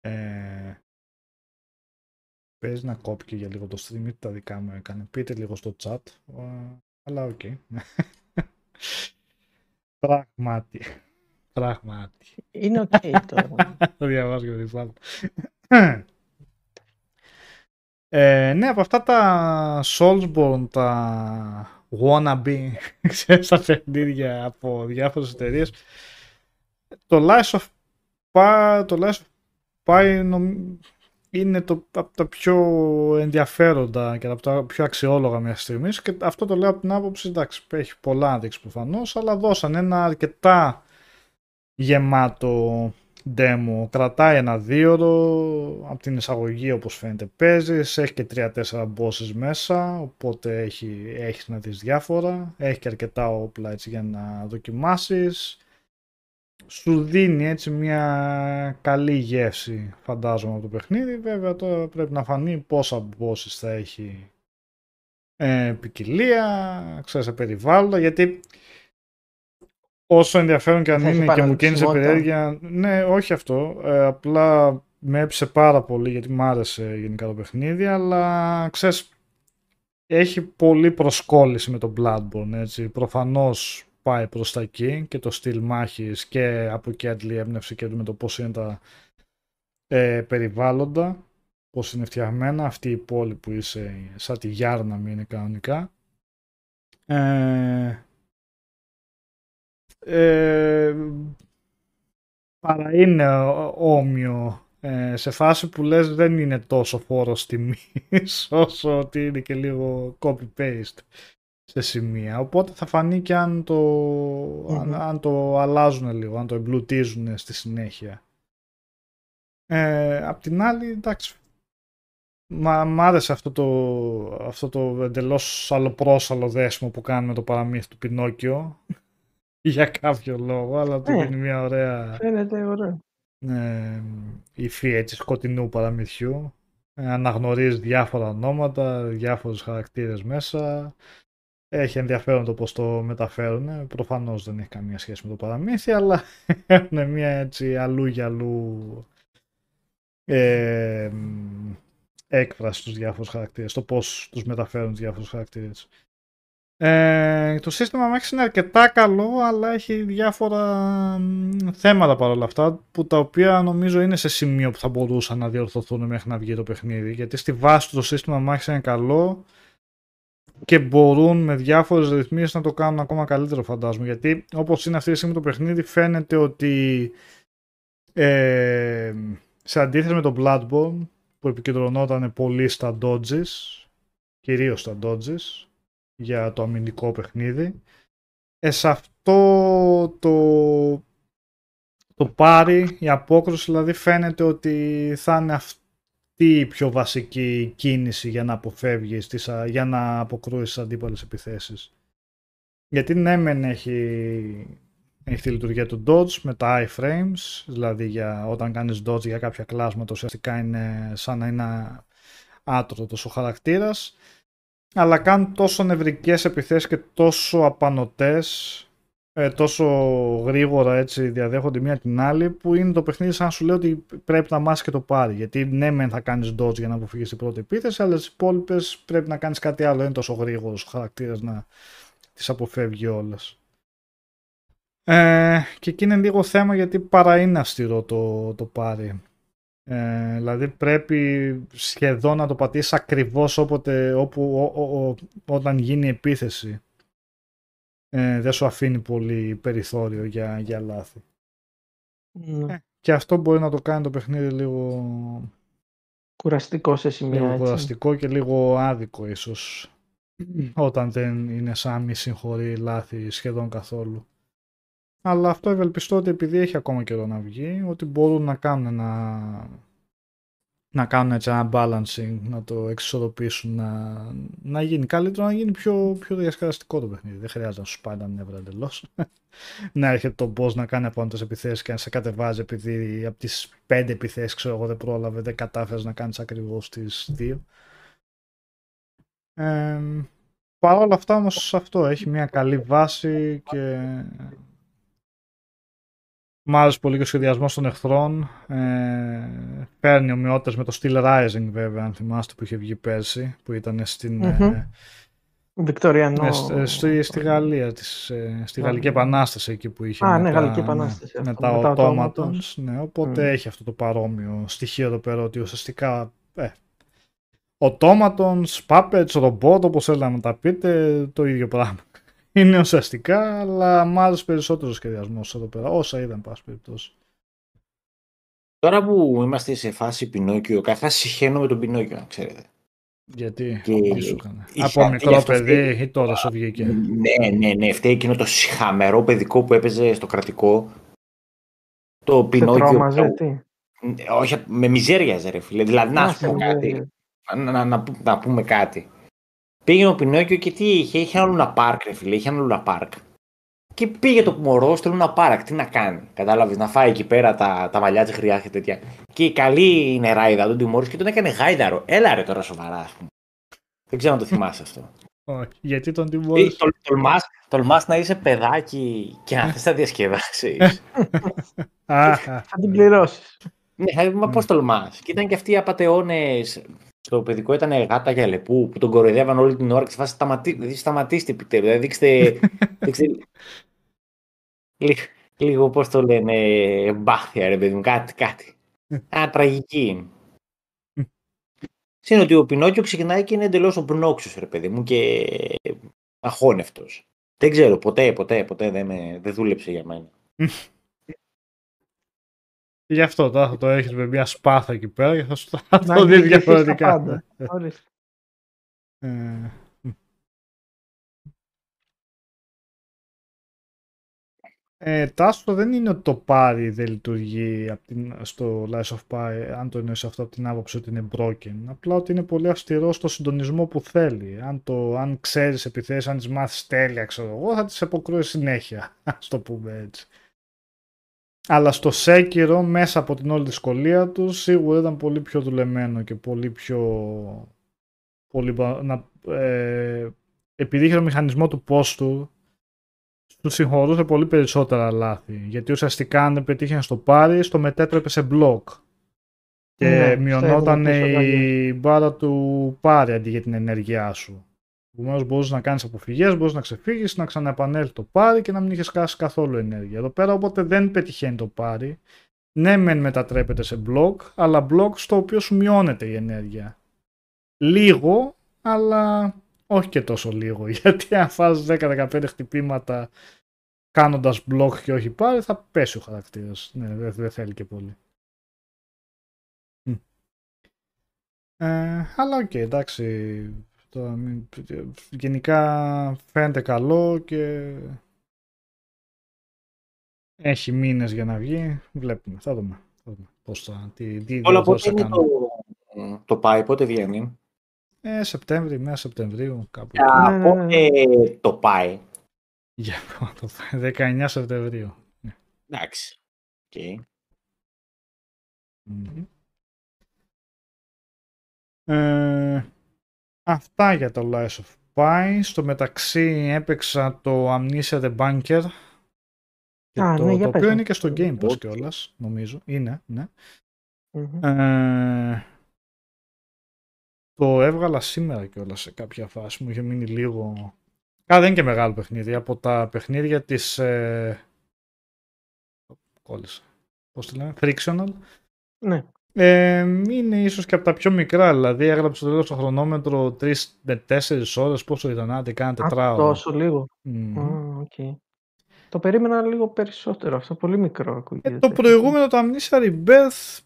Ε, παίζει να κόπηκε για λίγο το stream, είτε τα δικά μου έκανε. Πείτε λίγο στο chat. ε, αλλά οκ. Πράγματι. Πράγματι. Είναι οκ τώρα. Το διαβάζω και δεν βάλω. Ε, ναι, από αυτά τα Soulsborne, τα wannabe, ξέρεις, τα παιχνίδια από διάφορες εταιρείες. το Lies of P, το Lies of P νομ- είναι το, από τα πιο ενδιαφέροντα και από τα πιο αξιόλογα μέχρι στιγμής και αυτό το λέω από την άποψη, εντάξει, έχει πολλά να δείξει προφανώς, αλλά δώσαν ένα αρκετά γεμάτο demo. Κρατάει ένα δίωρο από την εισαγωγή όπως φαίνεται παίζεις, έχει και 3-4 bosses μέσα, οπότε έχει, έχεις να δεις διάφορα, έχει και αρκετά όπλα έτσι για να δοκιμάσεις. Σου δίνει έτσι μια καλή γεύση φαντάζομαι από το παιχνίδι, βέβαια τώρα πρέπει να φανεί πόσα bosses θα έχει ε, ποικιλία, ξέρεις, σε περιβάλλοντα, γιατί όσο ενδιαφέρον και αν Θα έχει είναι και μου κίνησε παραλυσιμότητα. περιέργεια, ναι, όχι αυτό, ε, απλά με έψε πάρα πολύ γιατί μου άρεσε γενικά το παιχνίδι, αλλά ξέρεις, έχει πολύ προσκόλληση με το Bloodborne, έτσι, προφανώς πάει προς τα εκεί και το στυλ μάχης και από εκεί αντλεί έμπνευση και με το πώς είναι τα ε, περιβάλλοντα, πώς είναι φτιαγμένα, αυτή η πόλη που είσαι σαν τη Γιάρνα μην είναι κανονικά. Ε, ε, παρά είναι ό- όμοιο ε, σε φάση που λες δεν είναι τόσο φόρος τιμής όσο ότι είναι και λίγο copy-paste σε σημεία. Οπότε θα φανεί και αν το, αν, Μμμ. αν το αλλάζουν λίγο, αν το εμπλουτίζουν στη συνέχεια. Ε, απ' την άλλη, εντάξει, Μα, μ' άρεσε αυτό το, αυτό το εντελώς αλλοπρόσαλο δέσιμο που κάνουμε το παραμύθι του Πινόκιο για κάποιο λόγο, αλλά του Ε. γίνει μια ωραία Φαίνεται ωραίο. ε, υφή έτσι σκοτεινού παραμυθιού. Ε, αναγνωρίζει διάφορα ονόματα, διάφορους χαρακτήρες μέσα. Έχει ενδιαφέρον το πώς το μεταφέρουν. Προφανώς δεν έχει καμία σχέση με το παραμύθι, αλλά έχουν μια έτσι αλλού για αλλού ε, μ, έκφραση στους διάφορους χαρακτήρες, το πώς τους μεταφέρουν τους διάφορους χαρακτήρες. Ε, το σύστημα μάχης είναι αρκετά καλό, αλλά έχει διάφορα μ, θέματα παρόλα αυτά, που τα οποία νομίζω είναι σε σημείο που θα μπορούσαν να διορθωθούν μέχρι να βγει το παιχνίδι. Γιατί στη βάση του το σύστημα μάχης είναι καλό και μπορούν με διάφορες ρυθμίσεις να το κάνουν ακόμα καλύτερο φαντάζομαι. Γιατί όπως είναι αυτή τη στιγμή το παιχνίδι φαίνεται ότι ε, σε αντίθεση με το Bloodborne που επικεντρωνόταν πολύ στα dodges, κυρίως στα dodges, για το αμυντικό παιχνίδι. Ε, σε αυτό το, το πάρει, η απόκρουση δηλαδή φαίνεται ότι θα είναι αυτή η πιο βασική κίνηση για να αποφεύγεις, στις, α- για να αποκρούσεις τις αντίπαλες επιθέσεις. Γιατί ναι μεν έχει, έχει τη λειτουργία του dodge με τα iframes, δηλαδή για, όταν κάνεις dodge για κάποια κλάσματα ουσιαστικά είναι σαν να είναι άτρωτος ο χαρακτήρας αλλά κάνουν τόσο νευρικές επιθέσεις και τόσο απανοτές ε, τόσο γρήγορα έτσι διαδέχονται μία την άλλη που είναι το παιχνίδι σαν να σου λέει ότι πρέπει να μάθεις και το πάρει. Γιατί ναι μεν θα κάνεις dodge για να αποφύγεις την πρώτη επίθεση αλλά στις υπόλοιπες πρέπει να κάνεις κάτι άλλο. Είναι τόσο γρήγορος ο χαρακτήρας να τις αποφεύγει όλες. Ε, και εκεί είναι λίγο θέμα γιατί παρά είναι αυστηρό το, το πάρει. Ε, δηλαδή πρέπει σχεδόν να το πατήσεις ακριβώς όποτε, όπου, ο, όταν γίνει επίθεση ε, δεν σου αφήνει πολύ περιθώριο για, για λάθη. Ναι. Ε, και αυτό μπορεί να το κάνει το παιχνίδι λίγο... Κουραστικό σε σημεία, Λίγο κουραστικό και λίγο άδικο ίσως. Όταν δεν είναι σαν μη συγχωρεί λάθη σχεδόν καθόλου. Αλλά αυτό ευελπιστώ ότι επειδή έχει ακόμα καιρό να βγει, ότι μπορούν να κάνουν ένα να κάνουν έτσι ένα balancing, να το εξισορροπήσουν, να, να γίνει καλύτερο, να γίνει πιο, πιο διασκεδαστικό το παιχνίδι. Δεν χρειάζεται να σου πάει τα νεύρα εντελώς. να έρχεται το boss να κάνει απόντε επιθέσεις και να σε κατεβάζει επειδή από τις πέντε επιθέσεις, ξέρω εγώ, δεν πρόλαβε, δεν κατάφερες να κάνεις ακριβώς τις δύο. Ε, Παρ' όλα αυτά όμως αυτό έχει μια καλή βάση και Μ' άρεσε πολύ και ο σχεδιασμός των εχθρών. Ε, παίρνει ομοιότητες με το Steel Rising, βέβαια, αν θυμάστε που είχε βγει πέρσι, που ήταν στην. Mm-hmm. Βικτοριανό. Ε, στη, στη Γαλλία, της, ε, στη Γαλλική Επανάσταση εκεί που είχε. Α, ναι, Γαλλική Επανάσταση. Με, με τα Ναι, οπότε mm. έχει αυτό το παρόμοιο στοιχείο εδώ πέρα ότι ουσιαστικά. Ε, Οτόματον, puppets, ρομπότ, όπως θέλαμε να τα πείτε, το ίδιο πράγμα είναι ουσιαστικά, αλλά μ' άρεσε περισσότερο ο σχεδιασμός εδώ πέρα. Όσα είδαν, πάση περιπτώσει. Τώρα που είμαστε σε φάση Πινόκιο, καθά συχαίνω με τον Πινόκιο, να ξέρετε. Γιατί, και... Από μικρό παιδί ή τώρα σου βγήκε; Ναι, ναι, ναι. Φταίει εκείνο το συχαμερό παιδικό που έπαιζε στο κρατικό. Το Πινόκιο. Μαζί, τι; Όχι, με μιζέρια, ρε φίλε. Δηλαδή, να σου πω κάτι. Να, να, να, να πούμε κάτι. Πήγε ο Πινόκιο και τι είχε, είχε ένα Λούνα Πάρκ, ρε φίλε, είχε ένα Λούνα Πάρκ. Και πήγε το μωρό στο Λούνα Πάρκ, τι να κάνει. Κατάλαβες, να φάει εκεί πέρα τα, τα μαλλιά της χρειάς και τέτοια. Και η καλή νεράιδα τον τιμώρη και τον έκανε γάιδαρο. Έλα ρε τώρα σοβαρά, ας πούμε. Δεν ξέρω αν το θυμάσαι αυτό. Όχι, γιατί τον τιμώρη. Τολμάς, τολμάς να είσαι παιδάκι και να θες να διασκεδάσεις. Θα την πληρώσεις. Ναι, μα πώς τολμάς. Και ήταν και αυτοί οι απαταιώνες στο παιδικό ήταν γάτα για λεπού που τον κοροϊδεύαν όλη την ώρα και σε φάση σταματή, σταματήστε επιτέλου. Δηλαδή δείξτε. δείξτε λίγο, λίγο πώς το λένε, μπάχθια ρε παιδί μου, κάτι. κάτι. Α, τραγική. Είναι ότι ο Πινόκιο ξεκινάει και είναι εντελώς ομπνόξιος, ρε παιδί μου, και αχώνευτο. Δεν ξέρω, ποτέ, ποτέ, ποτέ δεν, με, δεν δούλεψε για μένα. Γι' αυτό τώρα θα το έχεις με μια σπάθα εκεί πέρα και θα σου το δει διαφορετικά. Ε, ε, τάστο δεν είναι ότι το πάρει δεν λειτουργεί στο Lies of Pi, αν το εννοείς αυτό από την άποψη ότι είναι broken. Απλά ότι είναι πολύ αυστηρό στο συντονισμό που θέλει. Αν, το, αν ξέρεις επιθέσεις, αν τις μάθεις τέλεια, ξέρω εγώ, θα τις αποκρούεις συνέχεια, ας το πούμε έτσι. Αλλά στο Σέκυρο, μέσα από την όλη δυσκολία τους, σίγουρα ήταν πολύ πιο δουλεμένο και πολύ πιο... Πολύ, να, ε, επειδή είχε το μηχανισμό του πόστου, τους συγχωρούσε πολύ περισσότερα λάθη. Γιατί ουσιαστικά αν δεν πετύχει στο πάρει, το μετέτρεπε σε μπλοκ. Και ναι, μειωνόταν η μπάρα του πάρει αντί για την ενέργειά σου. Επομένω, μπορούσε να κάνεις αποφυγές, μπορείς να ξεφύγεις, να ξαναεπανέλθει το πάρη και να μην είχες χάσει καθόλου ενέργεια. Εδώ πέρα, όποτε δεν πετυχαίνει το πάρη, ναι, μεν μετατρέπεται σε block, αλλά block στο οποίο σου μειώνεται η ενέργεια. Λίγο, αλλά όχι και τόσο λίγο. Γιατί αν φας 10-15 χτυπήματα κάνοντας block και όχι parry, θα πέσει ο χαρακτήρας. Ναι, δεν θέλει και πολύ. Ε, αλλά OK, okay, εντάξει, το, γενικά φαίνεται καλό και έχει μήνες για να βγει. Βλέπουμε. Θα δούμε. Θα δούμε πώς θα, τι, τι Όλα πότε είναι το, το πάει, πότε βγαίνει; Ε, Σεπτέμβρη, μέσα Σεπτεμβρίου κάπου. Για ναι, πότε το πάει; Για το πάει, 19 Σεπτεμβρίου. Ναι. Εντάξει. Okay. Ε, Αυτά για το Lies of Pi. Στο μεταξύ έπαιξα το Amnesia The Bunker. Και Α, το, ναι, για το πες οποίο μου. είναι και στο Game Pass Όχι. κιόλας, νομίζω. Είναι, ναι. Μμμ. Ε, το έβγαλα σήμερα κιόλας σε κάποια φάση. Μου είχε μείνει λίγο. Α, δεν είναι και μεγάλο παιχνίδι. Από τα παιχνίδια της. Ε... Κόλλησα. Πώς τη λένε, Frictional. Ναι. Ε, είναι ίσως και από τα πιο μικρά, δηλαδή έγραψε το λίγο στο χρονόμετρο 3 με 4 ώρες, πόσο ήταν, άντε κάνα Α, τετράωρο. τόσο λίγο. Μμμ. Α, οκ. Το περίμενα λίγο περισσότερο. Αυτό πολύ μικρό Ε, ακούγεται. το προηγούμενο το Amnesia Rebirth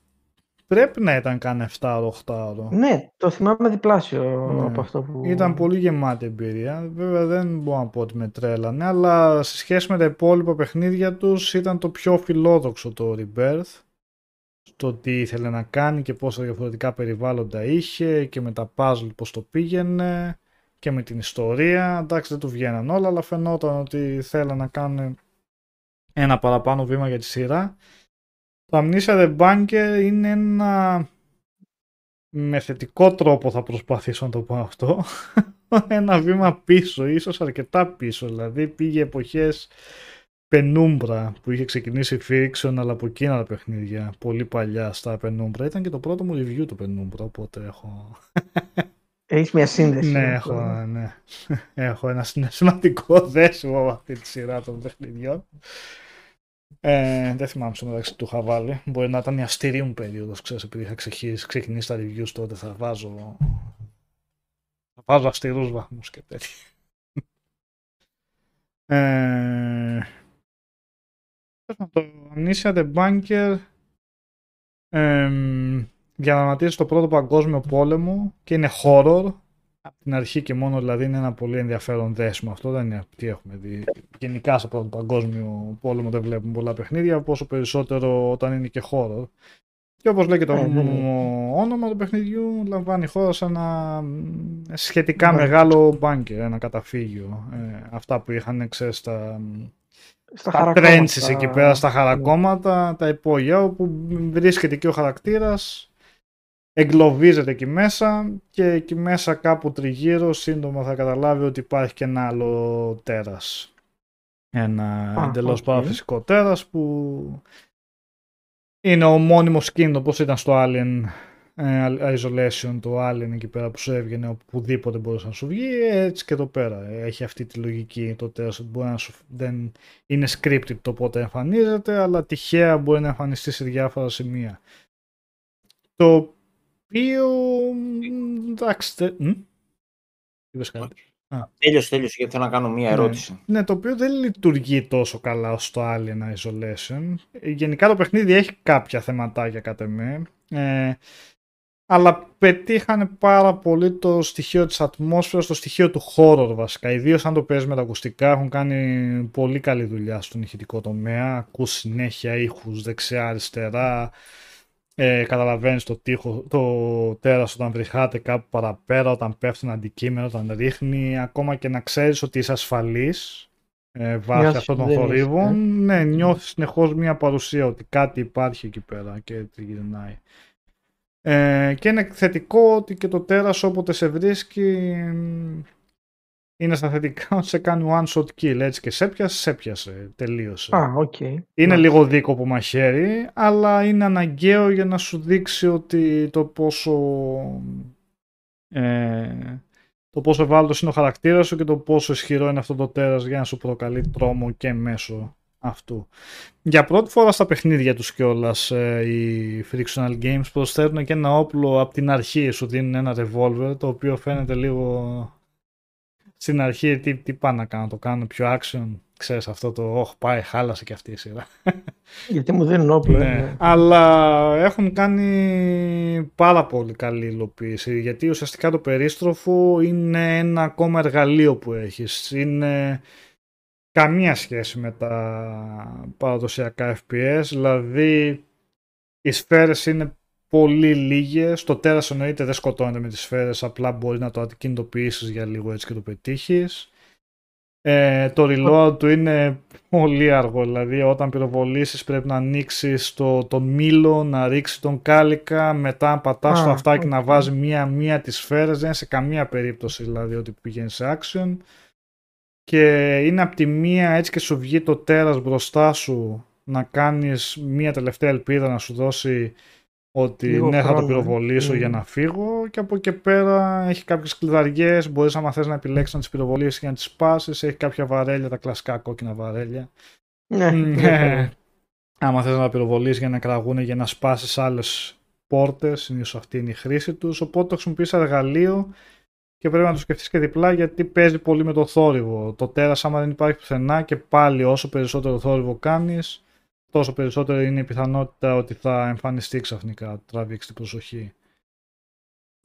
πρέπει να ήταν κάνα 7 8 ώρο. Ναι, το θυμάμαι διπλάσιο Ναι. από αυτό που... Ήταν πολύ γεμάτη εμπειρία. Βέβαια δεν μπορώ να πω ότι με τρέλανε, αλλά σε σχέση με τα υπόλοιπα παιχνίδια τους ήταν το πιο φιλόδοξο το Rebirth. Στο τι ήθελε να κάνει και πόσα διαφορετικά περιβάλλοντα είχε και με τα puzzle πώς το πήγαινε και με την ιστορία. Εντάξει δεν του βγαίναν όλα, αλλά φαινόταν ότι θέλανε να κάνουν ένα παραπάνω βήμα για τη σειρά. Το Amnesia The Bunker είναι ένα με θετικό τρόπο θα προσπαθήσω να το πω αυτό ένα βήμα πίσω, ίσως αρκετά πίσω δηλαδή πήγε εποχές Penumbra που είχε ξεκινήσει Fiction αλλά από εκείνα τα παιχνίδια πολύ παλιά στα Penumbra ήταν και το πρώτο μου review του Penumbra οπότε έχω Έχεις μια σύνδεση. ναι, με έχω, αυτό. ναι. έχω ένα συναισθηματικό δέσιμο με αυτή τη σειρά των παιχνιδιών ε, δεν θυμάμαι στο μεταξύ του είχα βάλει. Μπορεί να ήταν η αυστηρή μου περίοδος, ξέρεις, επειδή είχα ξεχύσει- ξεκινήσει τα reviews τότε θα βάζω θα βάζω αυστηρούς βαθμούς και τέτοια. Ε, το Amnesia The Bunker εμ, διαδραματίζει στο πρώτο παγκόσμιο πόλεμο και είναι horror. Από την αρχή και μόνο δηλαδή είναι ένα πολύ ενδιαφέρον δέσιμο αυτό. Δεν είναι τι έχουμε δει γενικά στο πρώτο παγκόσμιο πόλεμο δεν βλέπουμε πολλά παιχνίδια πόσο περισσότερο όταν είναι και horror. Και όπως λέει και το Ε, ναι, ναι. όνομα του παιχνιδιού λαμβάνει χώρα σε ένα μ, σχετικά Ναι. μεγάλο μπάνκερ, ένα καταφύγιο. Ε, αυτά που είχαν ξέρεις τα, Στα τα χαρακώματα. trenches εκεί πέρα στα χαρακώματα, τα υπόγεια όπου βρίσκεται και ο χαρακτήρας εγκλωβίζεται εκεί μέσα και εκεί μέσα κάπου τριγύρω σύντομα θα καταλάβει ότι υπάρχει και ένα άλλο τέρας. Ένα Α, εντελώς οκ. παραφυσικό τέρας που είναι ο μόνιμος κίνδυνος όπως ήταν στο Alien ε, Isolation, το Alien εκεί πέρα που σου έβγαινε οπουδήποτε μπορούσε να σου βγει, έτσι και εδώ πέρα. Έχει αυτή τη λογική το τέρας ότι μπορεί να σου, δεν είναι scripted το πότε εμφανίζεται, αλλά τυχαία μπορεί να εμφανιστεί σε διάφορα σημεία. Το οποίο. μ, Εντάξει. τε- μ; Είπες κάτι. Τέλειωσε, τέλειωσε, γιατί θέλω να κάνω μία Ναι. ερώτηση. Ναι, το οποίο δεν λειτουργεί τόσο καλά όσο το Alien Isolation. Ε, Γενικά το παιχνίδι έχει κάποια θεματάκια κατά με. Ε, αλλά πετύχανε πάρα πολύ το στοιχείο της ατμόσφαιρας, το στοιχείο του horror βασικά. Ιδίως αν το παίζεις με τα ακουστικά έχουν κάνει πολύ καλή δουλειά στον ηχητικό τομέα. Ακούς συνέχεια ήχους δεξιά, αριστερά. Ε, καταλαβαίνεις το, τείχο, το τέρας όταν βρυχάται κάπου παραπέρα, όταν πέφτουν αντικείμενα, όταν ρίχνει. Ακόμα και να ξέρεις ότι είσαι ασφαλής ε, βάσει Νιώθεις αυτών των ότι δεν είσαι, θορύβων. Ναι, νιώθεις συνεχώς μια παρουσία ότι κάτι υπάρχει εκεί πέρα και τριγυρνάει. Ε, και είναι θετικό ότι και το τέρας όποτε σε βρίσκει μ, είναι στα θετικά ότι σε κάνει one shot kill έτσι και σ' έπιασε, σ' έπιασε, τελείωσε. Α, οκ. Είναι Μάλιστα. λίγο δίκοπο μαχαίρι, αλλά είναι αναγκαίο για να σου δείξει ότι το πόσο ε, το πόσο ευάλωτος είναι ο χαρακτήρας σου και το πόσο ισχυρό είναι αυτό το τέρας για να σου προκαλεί τρόμο και μέσω αυτού. Για πρώτη φορά στα παιχνίδια τους κιόλας ε, οι Frictional Games προσθέτουν και ένα όπλο από την αρχή σου δίνουν ένα revolver το οποίο φαίνεται λίγο στην αρχή τι, τι πάνε να κάνω, το κάνω πιο action ξέρεις αυτό το «Ωχ, πάει, χάλασε και αυτή η σειρά». Γιατί μου δίνουν όπλο. Ναι, ναι. αλλά έχουν κάνει πάρα πολύ καλή υλοποίηση γιατί ουσιαστικά το περίστροφο είναι ένα ακόμα εργαλείο που έχεις. Είναι καμία σχέση με τα παραδοσιακά FPS, δηλαδή οι σφαίρες είναι πολύ λίγες, το τέρας εννοείται δεν σκοτώνεται με τις σφαίρες, απλά μπορεί να το αντικινητοποιήσεις για λίγο έτσι και το πετύχεις. Ε, το reload του είναι πολύ αργό, δηλαδή όταν πυροβολήσεις πρέπει να ανοίξεις το, τον μήλο, να ρίξεις τον κάλικα, μετά να πατάς το αυτάκι να βάζεις μία-μία τις σφαίρες, δεν είναι σε καμία περίπτωση δηλαδή ότι πηγαίνει σε action. Και είναι από τη μία έτσι και σου βγει το τέρας μπροστά σου να κάνεις μία τελευταία ελπίδα να σου δώσει ότι Λίγο ναι θα το ε. πυροβολήσω για να φύγω και από εκεί πέρα έχει κάποιες κλειδαριές, μπορείς άμα θες να επιλέξεις να τις πυροβολήσεις για να τις σπάσεις, έχει κάποια βαρέλια, τα κλασικά κόκκινα βαρέλια. Ναι. ναι. άμα θες να τα πυροβολήσεις για να κραγούν για να σπάσεις άλλες πόρτες, συνήθως αυτή είναι η χρήση τους, οπότε το χρησιμοποιείς εργαλείο και πρέπει να το σκεφτείς και διπλά γιατί παίζει πολύ με το θόρυβο. Το τέρας άμα δεν υπάρχει πουθενά και πάλι όσο περισσότερο θόρυβο κάνεις, τόσο περισσότερο είναι η πιθανότητα ότι θα εμφανιστεί ξαφνικά, τραβήξει την προσοχή.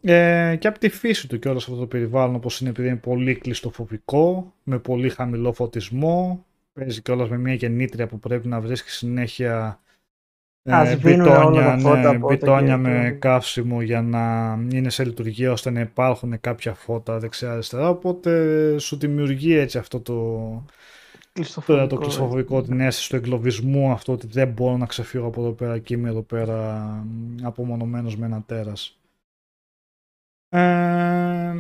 Ε, και από τη φύση του κιόλας αυτό το περιβάλλον, όπως είναι επειδή είναι πολύ κλειστοφοβικό, με πολύ χαμηλό φωτισμό, παίζει κιόλας με μια γεννήτρια που πρέπει να βρίσκει συνέχεια ε, μπιτόνια, ναι, μπιτόνια με καύσιμο για να είναι σε λειτουργία ώστε να υπάρχουν κάποια φώτα δεξιά-αριστερά, οπότε σου δημιουργεί έτσι αυτό το, Τώρα το κλειστοφοβικό, την αίσθηση του εγκλωβισμού, αυτό ότι δεν μπορώ να ξεφύγω από εδώ πέρα και είμαι εδώ πέρα απομονωμένος με ένα τέρας. Ε,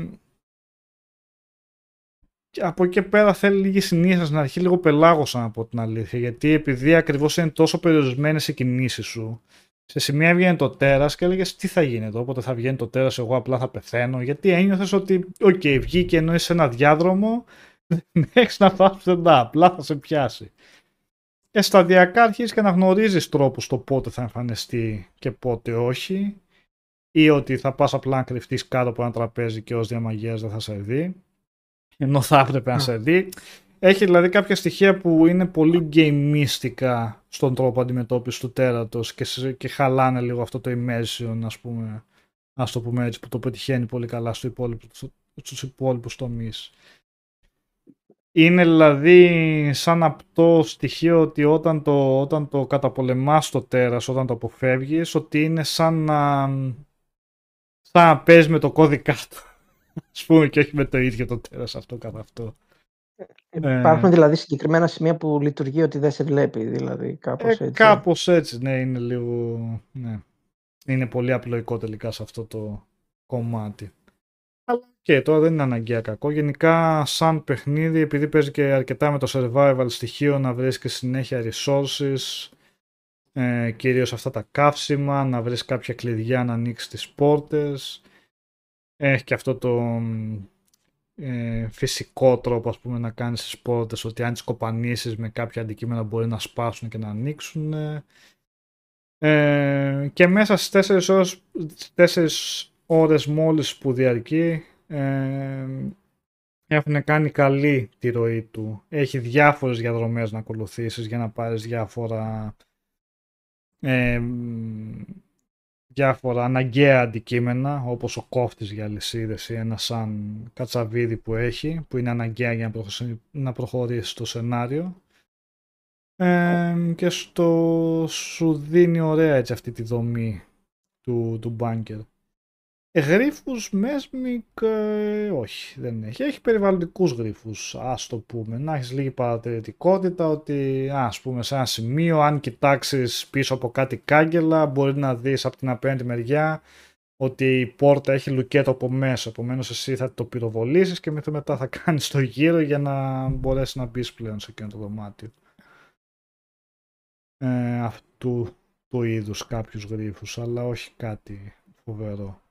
και από εκεί πέρα θέλει λίγη συνήθεια στην αρχή, λίγο πελάγωσα να πω την αλήθεια, γιατί επειδή ακριβώς είναι τόσο περιορισμένες οι κινήσεις σου, σε σημεία βγαίνει το τέρας και έλεγες τι θα γίνει εδώ. Όποτε θα βγαίνει το τέρας, εγώ απλά θα πεθαίνω. Γιατί ένιωθες ότι, OK, okay, βγήκε ενώ είσαι σε ένα διάδρομο, δεν έχεις να φας πουθενά, απλά θα σε πιάσει. Και σταδιακά αρχίζεις και να γνωρίζεις τρόπους το πότε θα εμφανιστεί και πότε όχι ή ότι θα πας απλά να κρυφτείς κάτω από ένα τραπέζι και ως διαμαγείας δεν θα σε δει ενώ θα έπρεπε να σε δει. Έχει δηλαδή κάποια στοιχεία που είναι πολύ γκέιμίστικα στον τρόπο αντιμετώπισης του τέρατος και, και χαλάνε λίγο αυτό το immersion ας πούμε, ας το πούμε έτσι, που το πετυχαίνει πολύ καλά στο υπόλοιπο, στους υπόλοιπους τομείς. Είναι δηλαδή σαν αυτό στοιχείο ότι όταν το, όταν το καταπολεμάς το τέρας, όταν το αποφεύγεις, ότι είναι σαν να, σαν να παίζεις με το κώδικα του. Ας πούμε και όχι με το ίδιο το τέρας αυτό κατά αυτό. Ε, υπάρχουν δηλαδή συγκεκριμένα σημεία που λειτουργεί ότι δεν σε βλέπει, δηλαδή κάπως ε, έτσι. Κάπως έτσι, ναι, είναι λίγο, ναι. Είναι πολύ απλοϊκό τελικά σε αυτό το κομμάτι. Αλλά και τώρα δεν είναι αναγκαία κακό. Γενικά, σαν παιχνίδι, επειδή παίζει και αρκετά με το survival στοιχείο, να βρει και συνέχεια resources, ε, κυρίως αυτά τα καύσιμα, να βρεις κάποια κλειδιά να ανοίξεις τις πόρτες. Έχει και αυτό το ε, φυσικό τρόπο ας πούμε, να κάνεις τις πόρτες, ότι αν τις κοπανίσεις με κάποια αντικείμενα μπορεί να σπάσουν και να ανοίξουν. Ε, και μέσα στις 4 ώρες, 4 ώρες μόλις που διαρκεί ε, έχουν κάνει καλή τη ροή του. Έχει διάφορες διαδρομές να ακολουθήσεις για να πάρεις διάφορα ε, διάφορα αναγκαία αντικείμενα όπως ο κόφτης για λυσίδες ή ένα σαν κατσαβίδι που έχει που είναι αναγκαία για να προχωρήσει το σενάριο ε, και στο σου δίνει ωραία έτσι αυτή τη δομή του, του bunker. Γρίφους Mesmic ε, όχι δεν έχει. Έχει περιβαλλοντικούς γρίφους ας το πούμε. Να έχεις λίγη παρατηρητικότητα ότι ας πούμε σε ένα σημείο αν κοιτάξεις πίσω από κάτι κάγκελα μπορεί να δεις από την απέναντι μεριά ότι η πόρτα έχει λουκέτο από μέσα. Επομένως, εσύ θα το πυροβολήσεις και μετά θα κάνεις το γύρο για να μπορέσεις να μπεις πλέον σε εκείνο το δωμάτιο. Ε, αυτού του είδους κάποιους γρήφου, αλλά όχι κάτι φοβερό.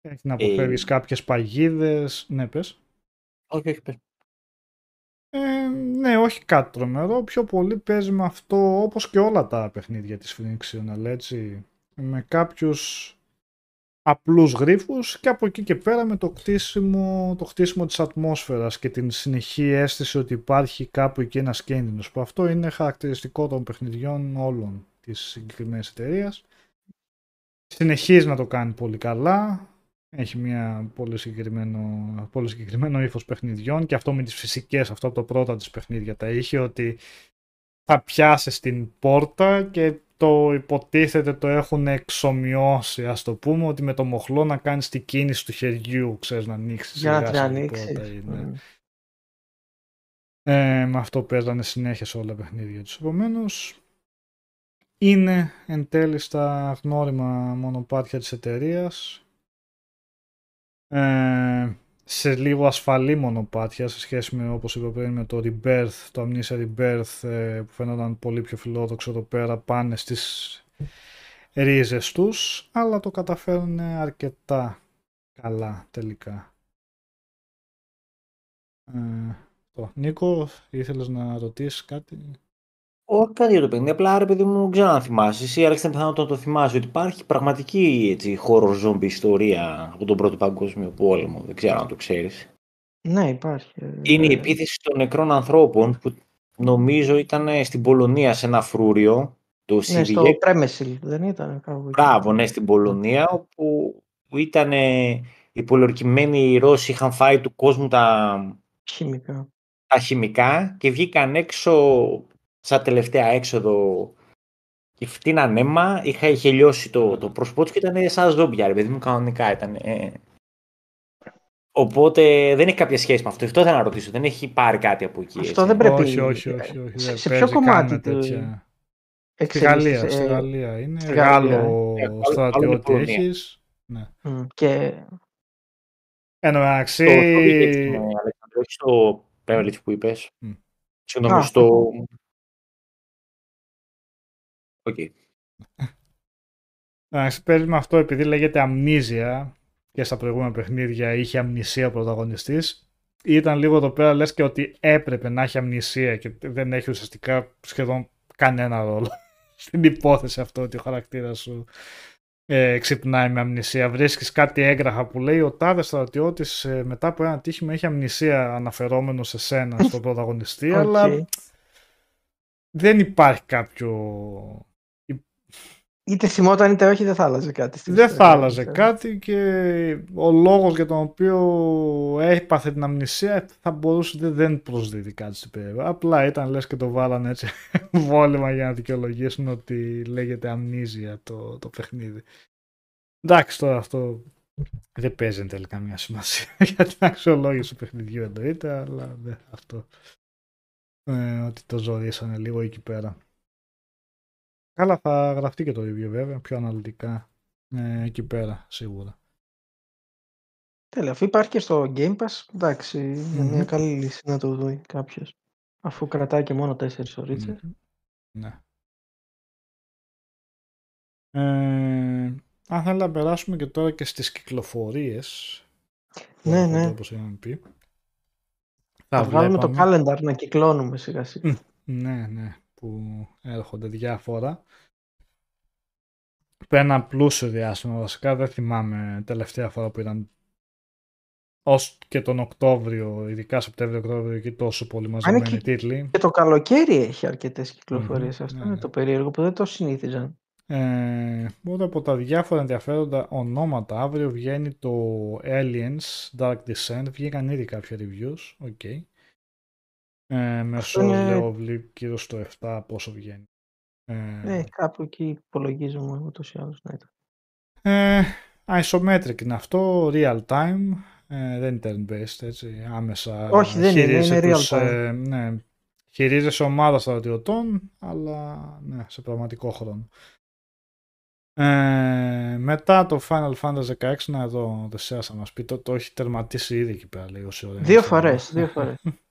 Έχει να αποφεύγεις ε... κάποιες παγίδες. Ναι, πες. Όχι, όχι, πες. Ε, ναι, όχι κάτι τρομερό. Πιο πολύ παίζει με αυτό όπως και όλα τα παιχνίδια της Frictional, έτσι. Με κάποιους απλούς γρίφους και από εκεί και πέρα με το χτίσιμο, το χτίσιμο της ατμόσφαιρας και την συνεχή αίσθηση ότι υπάρχει κάπου εκεί ένας κίνδυνος που αυτό είναι χαρακτηριστικό των παιχνιδιών όλων της συγκεκριμένης εταιρείας. Συνεχίζει να το κάνει πολύ καλά έχει μια πολύ συγκεκριμένο, πολύ συγκεκριμένο ύφος παιχνιδιών και αυτό με τις φυσικές, αυτό από το πρώτα της παιχνίδια τα είχε ότι θα πιάσει την πόρτα και το υποτίθεται το έχουν εξομοιώσει ας το πούμε ότι με το μοχλό να κάνεις την κίνηση του χεριού ξέρεις να ανοίξεις για να την ανοίξεις είναι. Ε, με αυτό παίζανε συνέχεια σε όλα τα παιχνίδια τους. Επομένως, είναι εν τέλει στα γνώριμα μονοπάτια της εταιρείας. Ε, σε λίγο ασφαλή μονοπάτια σε σχέση με όπως είπα πριν με το Rebirth, το Amnesia Rebirth ε, που φαίνονταν πολύ πιο φιλόδοξο εδώ πέρα πάνε στις ρίζες τους αλλά το καταφέρουν αρκετά καλά τελικά. Ε, το. Νίκο, ήθελες να ρωτήσεις κάτι; Όχι κάτι για το παιχνίδι, απλά ρε παιδί μου, δεν ξέρω αν θυμάσαι. Εσύ, Άλεξ, ήταν πιθανό να το θυμάσαι ότι υπάρχει πραγματική έτσι, χώρο ζόμπι ιστορία από τον Πρώτο Παγκόσμιο Πόλεμο. Δεν ξέρω αν το ξέρεις. Ναι, υπάρχει. Είναι η Ε, επίθεση των νεκρών ανθρώπων που νομίζω ήταν στην Πολωνία σε ένα φρούριο. Το Ναι, στο Σιριέκ. Πρέμεσιλ, δεν ήταν κάπου εκεί. Μπράβο, ναι, στην Πολωνία, όπου ήταν οι πολιορκημένοι Ρώσοι είχαν φάει του κόσμου τα, Χημικά. τα χημικά και βγήκαν έξω σαν τελευταία έξοδο και φτύναν αίμα, είχα, είχε λιώσει το, το πρόσωπό του και ήταν σαν ζόμπια, ρε παιδί μου, κανονικά ήταν. ε. Οπότε δεν έχει κάποια σχέση με αυτό. Αυτό ήθελα να ρωτήσω. Δεν έχει πάρει κάτι από εκεί. Αυτό έτσι. δεν πρέπει- Όχι, όχι, όχι. όχι. Σε- δεν σε ποιο παίζει κομμάτι καν του- τέτοια. Στη Εξελίσσεται, Γαλλία, στη ε, Γαλλία είναι. στη Γαλλία, Γάλλο ε. Ε, στρατιώτη άλλο Πολωνία. έχεις. Ναι. μ, Και Εν τω Στο μεταξύ, Soviet, ναι, Αλέξανδρο, όχι στο Beverly που Οκ. εντάξει, παίζει με αυτό επειδή λέγεται αμνίζια και στα προηγούμενα παιχνίδια είχε αμνησία ο πρωταγωνιστής. Ήταν λίγο εδώ πέρα λες και ότι έπρεπε να έχει αμνησία και δεν έχει ουσιαστικά σχεδόν κανένα ρόλο στην υπόθεση αυτό ότι ο χαρακτήρας σου ε, ξυπνάει με αμνησία. Βρίσκεις κάτι έγγραφα που λέει ο τάδε στρατιώτης ε, μετά από ένα ατύχημα έχει αμνησία αναφερόμενο σε σένα στον πρωταγωνιστή Οκ. αλλά δεν υπάρχει κάποιο είτε θυμόταν είτε όχι δεν θα άλλαζε κάτι. στην δεν θα ιστορία, άλλαζε ξέρω. κάτι και ο λόγος για τον οποίο έπαθε την αμνησία θα μπορούσε δεν- δεν προσδίδει κάτι στην περίοδο. Απλά ήταν λες και το βάλανε έτσι βόλεμα για να δικαιολογήσουν ότι λέγεται αμνίζια το, το παιχνίδι. Εντάξει τώρα αυτό δεν παίζει εν τέλει καμία σημασία για την αξιολόγηση του παιχνιδιού εννοείται, αλλά δεν αυτό. Ε, ότι το ζωρίσανε λίγο εκεί πέρα. Καλά θα γραφτεί και το review βέβαια, πιο αναλυτικά ε, εκεί πέρα σίγουρα. Τέλεια, αφού υπάρχει και στο Game Pass, εντάξει, είναι Μμμ. μια καλή λύση να το δει κάποιος. Αφού κρατάει και μόνο 4 ώρες. Μμμ. Ναι. Ε, αν θέλει να περάσουμε και τώρα και στις κυκλοφορίες. που Ναι, έρχονται, ναι. Όπως είχαμε πει. Θα βγάλουμε το βλέπαμε- calendar να κυκλώνουμε σιγά σιγά. Ναι, ναι, που έρχονται διάφορα. Πριν ένα πλούσιο διάστημα βασικά, δεν θυμάμαι τελευταία φορά που ήταν ως και τον Οκτώβριο, ειδικά Σεπτέμβριο-Οκτώβριο, εκεί τόσο πολύ μαζεμένοι και- τίτλοι. Και το καλοκαίρι έχει αρκετές κυκλοφορίες. Μμμ, Αυτό ναι, είναι ναι. το περίεργο που δεν το συνήθιζαν. Ε, οπότε από τα διάφορα ενδιαφέροντα ονόματα, αύριο βγαίνει το Aliens Dark Descent. Βγήκαν ήδη κάποια reviews, οκ. Ε, μέσος είναι- λέω βλέπει γύρω στο 7 πόσο βγαίνει. Ε, Ε, κάπου εκεί υπολογίζουμε ούτως ή άλλως να ήταν. Ε, isometric είναι αυτό, real time, ε, δεν είναι turn-based, έτσι, άμεσα Όχι, δεν είναι, χειρίζεσαι είναι real τους, ε, ναι, χειρίζεσαι ομάδα στρατιωτών, αλλά ναι, σε πραγματικό χρόνο. Ε, μετά το Final Fantasy 16, να εδώ ο Δεσέας θα μας πει, το, το έχει τερματίσει ήδη εκεί πέρα λίγο σε ώρα. Δύο φορές. Δύο φορές.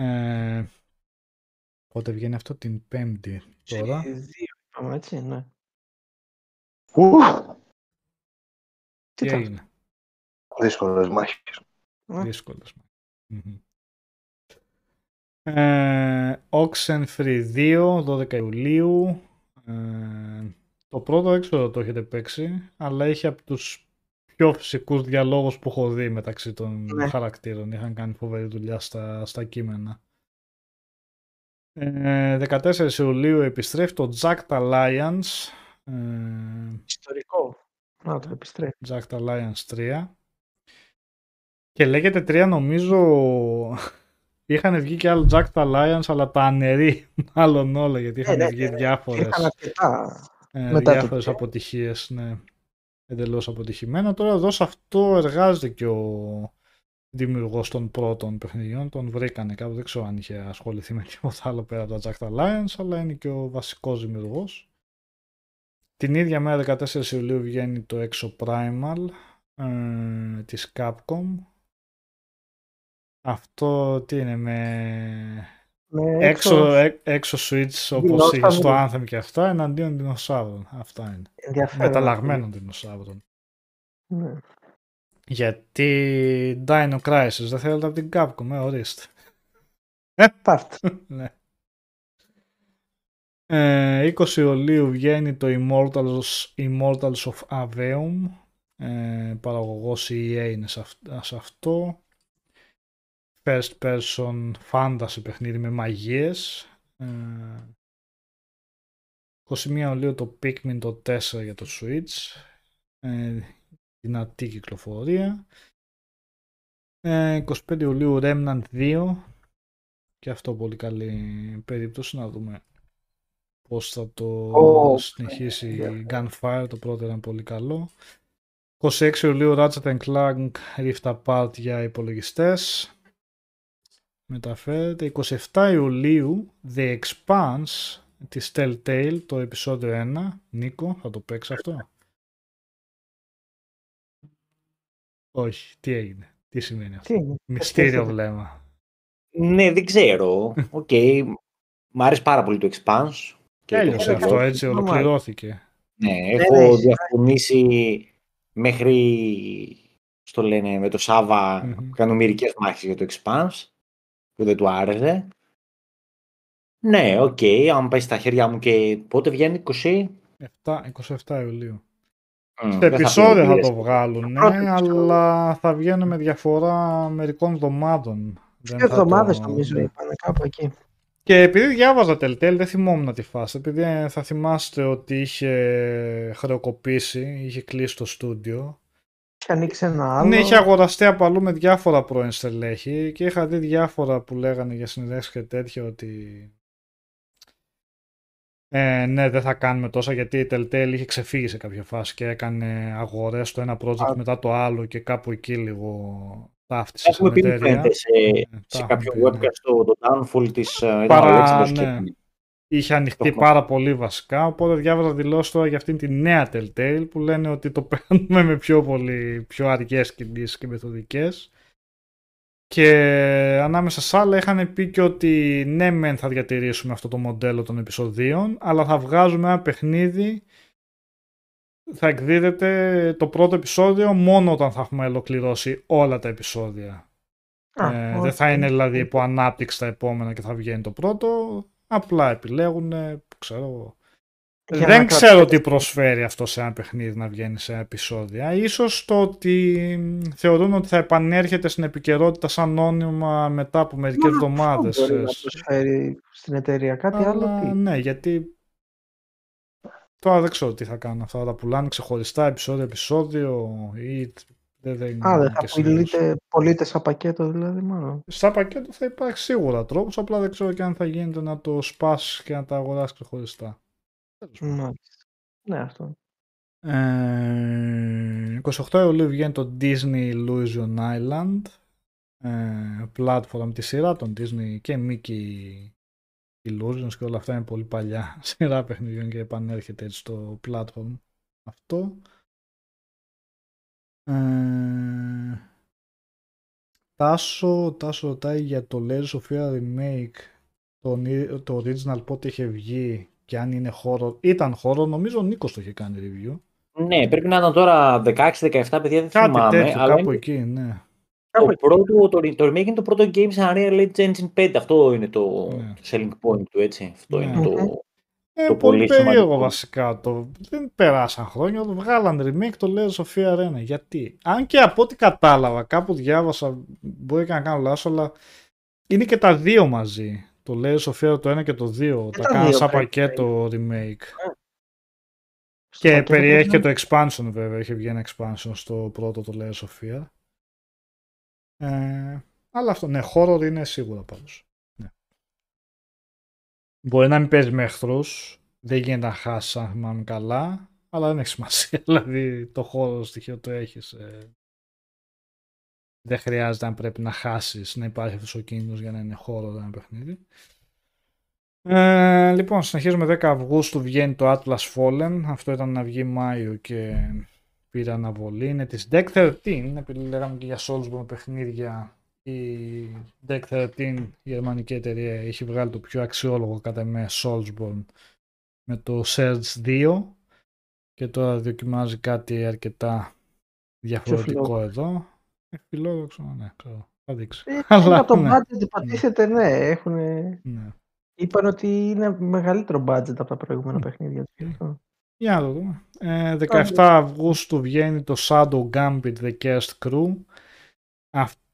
Ε, πότε βγαίνει αυτό την Πέμπτη τώρα. Δύο είπαμε, έτσι, ναι. Ουφ, Τι Τι ήταν; έγινε. δύσκολες μάχες. Ε, Δύσκολος. Μμμ. Ε, Oxenfree 2, 12 Ιουλίου. Ε, το πρώτο έξοδο το έχετε παίξει, αλλά έχει από τους πιο φυσικούς διαλόγους που έχω δει μεταξύ των Ναι. χαρακτήρων. Είχαν κάνει φοβερή δουλειά στα, στα κείμενα. Ε, 14 Ιουλίου επιστρέφει το Jacked Alliance. Ε, Ιστορικό. Να το επιστρέφει. Jacked Alliance 3. Και λέγεται 3 νομίζω είχαν βγει και άλλο Jacked Alliance αλλά τα ανερεί μάλλον όλα γιατί είχαν ναι, βγει ναι, ναι. διάφορες, Είχαν αρκετά. ε, μετά το διάφορες τρία. αποτυχίες ναι. Εντελώς αποτυχημένα τώρα εδώ σε αυτό εργάζεται και ο δημιουργός των πρώτων παιχνιδιών. Τον βρήκανε κάπου, δεν ξέρω αν είχε ασχοληθεί με τίποτα άλλο πέρα από τα Jack Alliance, αλλά είναι και ο βασικός δημιουργός. Την ίδια μέρα 14 Ιουλίου βγαίνει το Exo Primal ε, της Capcom. Αυτό τι είναι με Με έξω, έ- έξω switch όπως Δεινόσαυρους. είχες στο Anthem και αυτά εναντίον δεινοσαύρων. Αυτά είναι. ενδιαφέρον. Μεταλλαγμένων δεινοσαύρων. Ναι. Γιατί Dino Crisis δεν θέλετε από την Capcom, ε, ορίστε. Πάρτε. ναι. Ε, 20 Ιουλίου βγαίνει το Immortals, Immortals of Aveum. Ε, παραγωγός EA είναι σε αυ- σε αυτό. First person fantasy παιχνίδι με μαγείες. Ε, 21 Ιουλίου το Pikmin το 4 για το Switch. Ε, δυνατή κυκλοφορία. Ε, 25 Ιουλίου Remnant 2 και αυτό πολύ καλή περίπτωση να δούμε πώς θα το Ω, συνεχίσει ναι. η Gunfire, το πρώτο ήταν πολύ καλό. 26 Ιουλίου Ratchet Clank Rift Apart για υπολογιστές. Μεταφέρεται. 27 Ιουλίου The Expanse της Telltale, το επεισόδιο 1. Νίκο, θα το παίξεις αυτό; Όχι, τι έγινε, τι σημαίνει αυτό; Τι είναι. Μυστήριο σκέφτεται. βλέμμα. Ναι, δεν ξέρω. Οκ. Μ' άρεσε πάρα πολύ το Expanse. και το Τέλειωσε έχω αυτό δει. έτσι, Normal. ολοκληρώθηκε. Ναι, ναι, έχω ναι. διαφωνήσει μέχρι στο λένε με το Σάββα Μμμ. κάνω μερικές μάχες για το Expanse που δεν του άρεσε. Ναι, οκ, αν πάει στα χέρια μου και πότε βγαίνει 20. 7, 27 Ιουλίου. Μμ, Σε δεν θα επεισόδια θα πει, το βγάλουν, πρώτο ναι, επεισόδιο. αλλά θα βγαίνουν με διαφορά μερικών εβδομάδων. Δεν Δύο θα το- εβδομάδες νομίζω είπανε κάπου εκεί. Και επειδή διάβαζα Telltale, δεν θυμόμουν τη φάση. Επειδή ε, θα θυμάστε ότι είχε χρεοκοπήσει, είχε κλείσει το στούντιο. Είχε ανοίξει ένα άλλο. Ναι, είχε αγοραστεί από αλλού με διάφορα πρώην στελέχη και είχα δει διάφορα που λέγανε για συνδέσεις και τέτοια ότι ε, ναι, δεν θα κάνουμε τόσα γιατί η Telltale είχε ξεφύγει σε κάποια φάση και έκανε αγορές το ένα project Α. μετά το άλλο και κάπου εκεί λίγο ταύτισε Έχουμε σαν πει που εταιρεία. φαίνεται σε, Ναι, τα σε έχουμε κάποιο πει, ναι. webcast το, το downfall της ε, Παρά, ήταν ο Αλέξανδρος και ναι. Έκανε. Είχε ανοιχτεί έχουμε. πάρα πολύ βασικά, οπότε διάβαζα δηλώσεις τώρα για αυτήν τη νέα Telltale που λένε ότι το παίρνουμε με πιο πολύ, πιο αργές κινήσεις και μεθοδικές. Και ανάμεσα σ' άλλα είχαν πει και ότι ναι μεν θα διατηρήσουμε αυτό το μοντέλο των επεισοδίων, αλλά θα βγάζουμε ένα παιχνίδι, θα εκδίδεται το πρώτο επεισόδιο μόνο όταν θα έχουμε ολοκληρώσει όλα τα επεισόδια. Α, Ε, οκ. δεν θα είναι δηλαδή υπό ανάπτυξη τα επόμενα και θα βγαίνει το πρώτο. Απλά επιλέγουν, ε, ξέρω εγώ. Για Δεν να ξέρω κρατήσει. τι προσφέρει αυτό σε ένα παιχνίδι να βγαίνει σε επεισόδια. Ίσως το ότι μ, θεωρούν ότι θα επανέρχεται στην επικαιρότητα σαν όνομα μετά από μερικές Μόνο αυτό εβδομάδες. Μπορεί να ξέρεις. προσφέρει στην εταιρεία κάτι Αλλά, άλλο. Τι; Ναι, γιατί τώρα δεν ξέρω τι θα κάνουν αυτά. Θα τα πουλάνε ξεχωριστά επεισόδιο-επεισόδιο ή δεν, δεν Α, δεν είναι θα και σίγουρος. πουλείτε, πωλείτε σαν πακέτο δηλαδή μάλλον. Στα πακέτο θα υπάρχει σίγουρα τρόπος, απλά δεν ξέρω και αν θα γίνεται να το σπάσει και να τα αγοράσει ξεχωριστά. Τέλος πάντων. Μάλιστα. Ναι, αυτό. Ε, 28 Ιουλίου βγαίνει το Disney Illusion Island ε, platform της σειρά των Disney και Mickey Illusions και όλα αυτά είναι πολύ παλιά σειρά παιχνιδιών και επανέρχεται έτσι στο platform αυτό. Ε, Τάσο, Τάσο ρωτάει για το Layers of Fear remake το, το original πότε είχε βγει και αν είναι χώρο. Ήταν χώρο, νομίζω ο Νίκος το είχε κάνει review. Ναι, πρέπει να ήταν τώρα 16-17 παιδιά, δεν Κάτι θυμάμαι. τέτοιο, αλλά κάπου είναι εκεί, ναι. το, πρώτο, το, το remake είναι το πρώτο game σε Unreal Engine 5. Αυτό είναι το, Ναι. το selling point του, έτσι. Αυτό Ναι. είναι το... Ε, Το πολύ πολύ περίεργο σημαντικό. βασικά. Το... Δεν περάσαν χρόνια, το βγάλαν remake το Layers of Fear 1. Γιατί, αν και από ό,τι κατάλαβα, κάπου διάβασα, μπορεί και να κάνω λάθος, αλλά είναι και τα δύο μαζί. Το Layers of Fear το 1 και το 2. τα τα κάναν δύο σαν πρέπει πακέτο remake. Στο Και πακέτο περιέχει και ήταν- το expansion βέβαια, είχε βγει ένα expansion στο πρώτο το Layers of Fear. Ε, αλλά αυτό, ναι, horror είναι σίγουρα πάντως. Ναι. Μπορεί να μην παίζει με εχθρούς, δεν γίνεται να χάσεις αν θυμάμαι καλά, αλλά δεν έχει σημασία. Δηλαδή το χώρο στοιχείο το έχεις. Ε, δεν χρειάζεται αν πρέπει να χάσεις να υπάρχει αυτός ο κίνδυνος για να είναι χώρο ένα παιχνίδι. Ε, λοιπόν, συνεχίζουμε 10 Αυγούστου βγαίνει το Atlas Fallen. Αυτό ήταν να βγει Μάιο και πήρε αναβολή. Είναι της Deck 13, επειδή λέγαμε και για Soulsborne παιχνίδια. Η Deck 13, η γερμανική εταιρεία, έχει βγάλει το πιο αξιόλογο κατά με Soulsborne με το Surge 2 και τώρα δοκιμάζει κάτι αρκετά διαφορετικό εδώ. Ε, φιλόδοξο, ναι, ξέρω. Θα δείξει. Ε, Αλλά, το ναι. budget υποτίθεται, ναι. Έχουν... Ναι. Είπαν ότι είναι μεγαλύτερο budget από τα προηγούμενα Μμ. παιχνίδια. Για να το δούμε. Ε, 17 Αυγούστου βγαίνει το Shadow Gambit The Cursed Crew. Αυτό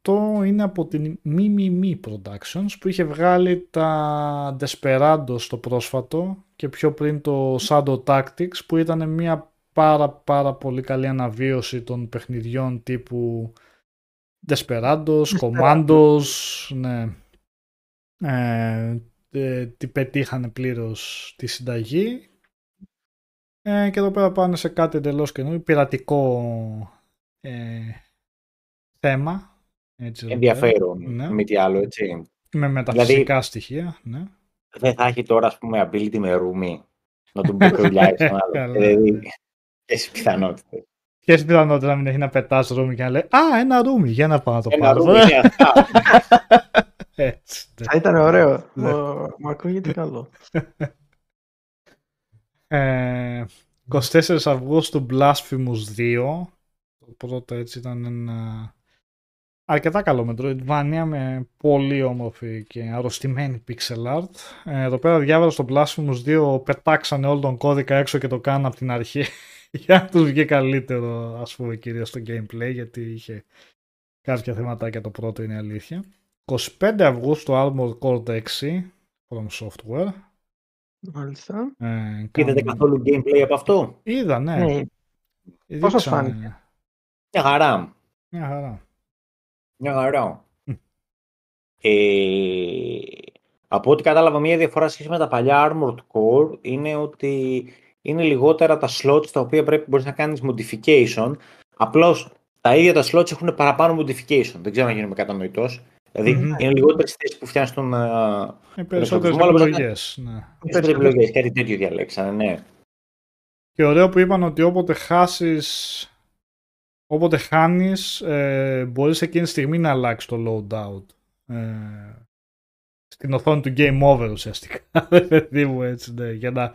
είναι από την Mimimi Productions που είχε βγάλει τα Desperados το πρόσφατο και πιο πριν το Shadow Tactics που ήταν μια πάρα πάρα πολύ καλή αναβίωση των παιχνιδιών τύπου Desperados, Commandos, ναι. Ε, ε, τι πετύχανε πλήρως τη συνταγή ε, και εδώ πέρα πάνε σε κάτι εντελώς καινούριο, πειρατικό ε, θέμα. Έτσι, εδώ πέρα. Ενδιαφέρον, Ναι. μη τι άλλο, έτσι. Με μεταφυσικά στοιχεία, ναι. Δεν θα έχει τώρα, ας πούμε, ability με ρούμι. Να τον μπουκρουλιάει στον άλλο. Καλά, Δηλαδή, ναι. έχει πιθανότητες. Ποιες πιθανότητα να μην έχει να πετάς ρούμι και να λέει «Α, ένα ρούμι, για να πάω να το Ένα πάρω». ρούμι είναι αυτά. Έτσι, ναι. Θα ήταν ωραίο. Ναι. Μου- Μου ακούγεται καλό. Ε, 24 Αυγούστου Blasphemous 2. Το πρώτο έτσι ήταν ένα αρκετά καλό Metroidvania με πολύ όμορφη και αρρωστημένη pixel art. Ε, εδώ πέρα διάβαζα στο Blasphemous 2 πετάξανε όλο τον κώδικα έξω και το κάνουν από την αρχή για να τους βγει καλύτερο ας πούμε κυρίως στο gameplay γιατί είχε κάποια θεματάκια το πρώτο είναι η αλήθεια. 25 Αυγούστου Armored Core 6 from Software. Μάλιστα. Ε, Είδατε κάνουν- καθόλου gameplay από αυτό; Είδα, ναι. Ναι. Πώς σας Δείξανε. φάνηκε; Μια χαρά. Μια χαρά. Μια χαρά. Μμ. Ε, από ό,τι κατάλαβα, μία διαφορά σχέση με τα παλιά Armored Core είναι ότι είναι λιγότερα τα slots τα οποία πρέπει μπορείς να κάνεις modification. Απλώς τα ίδια τα slots έχουν παραπάνω modification. Δεν ξέρω αν γίνομαι κατανοητός. Δηλαδή Μμμ. είναι λιγότερες θέσεις που φτιάχνεις τον... ε, Ε, περισσότερες Μάλλον μπορεί να- επιλογές. Ναι. Περισσότερες επιλογές, κάτι τέτοιο διαλέξανε, ναι. Και ωραίο που είπαν ότι όποτε χάσεις όποτε χάνεις ε, μπορείς εκείνη τη στιγμή να αλλάξεις το loadout. Ε, στην οθόνη του game over ουσιαστικά. Ρε παιδί μου έτσι ναι. Για να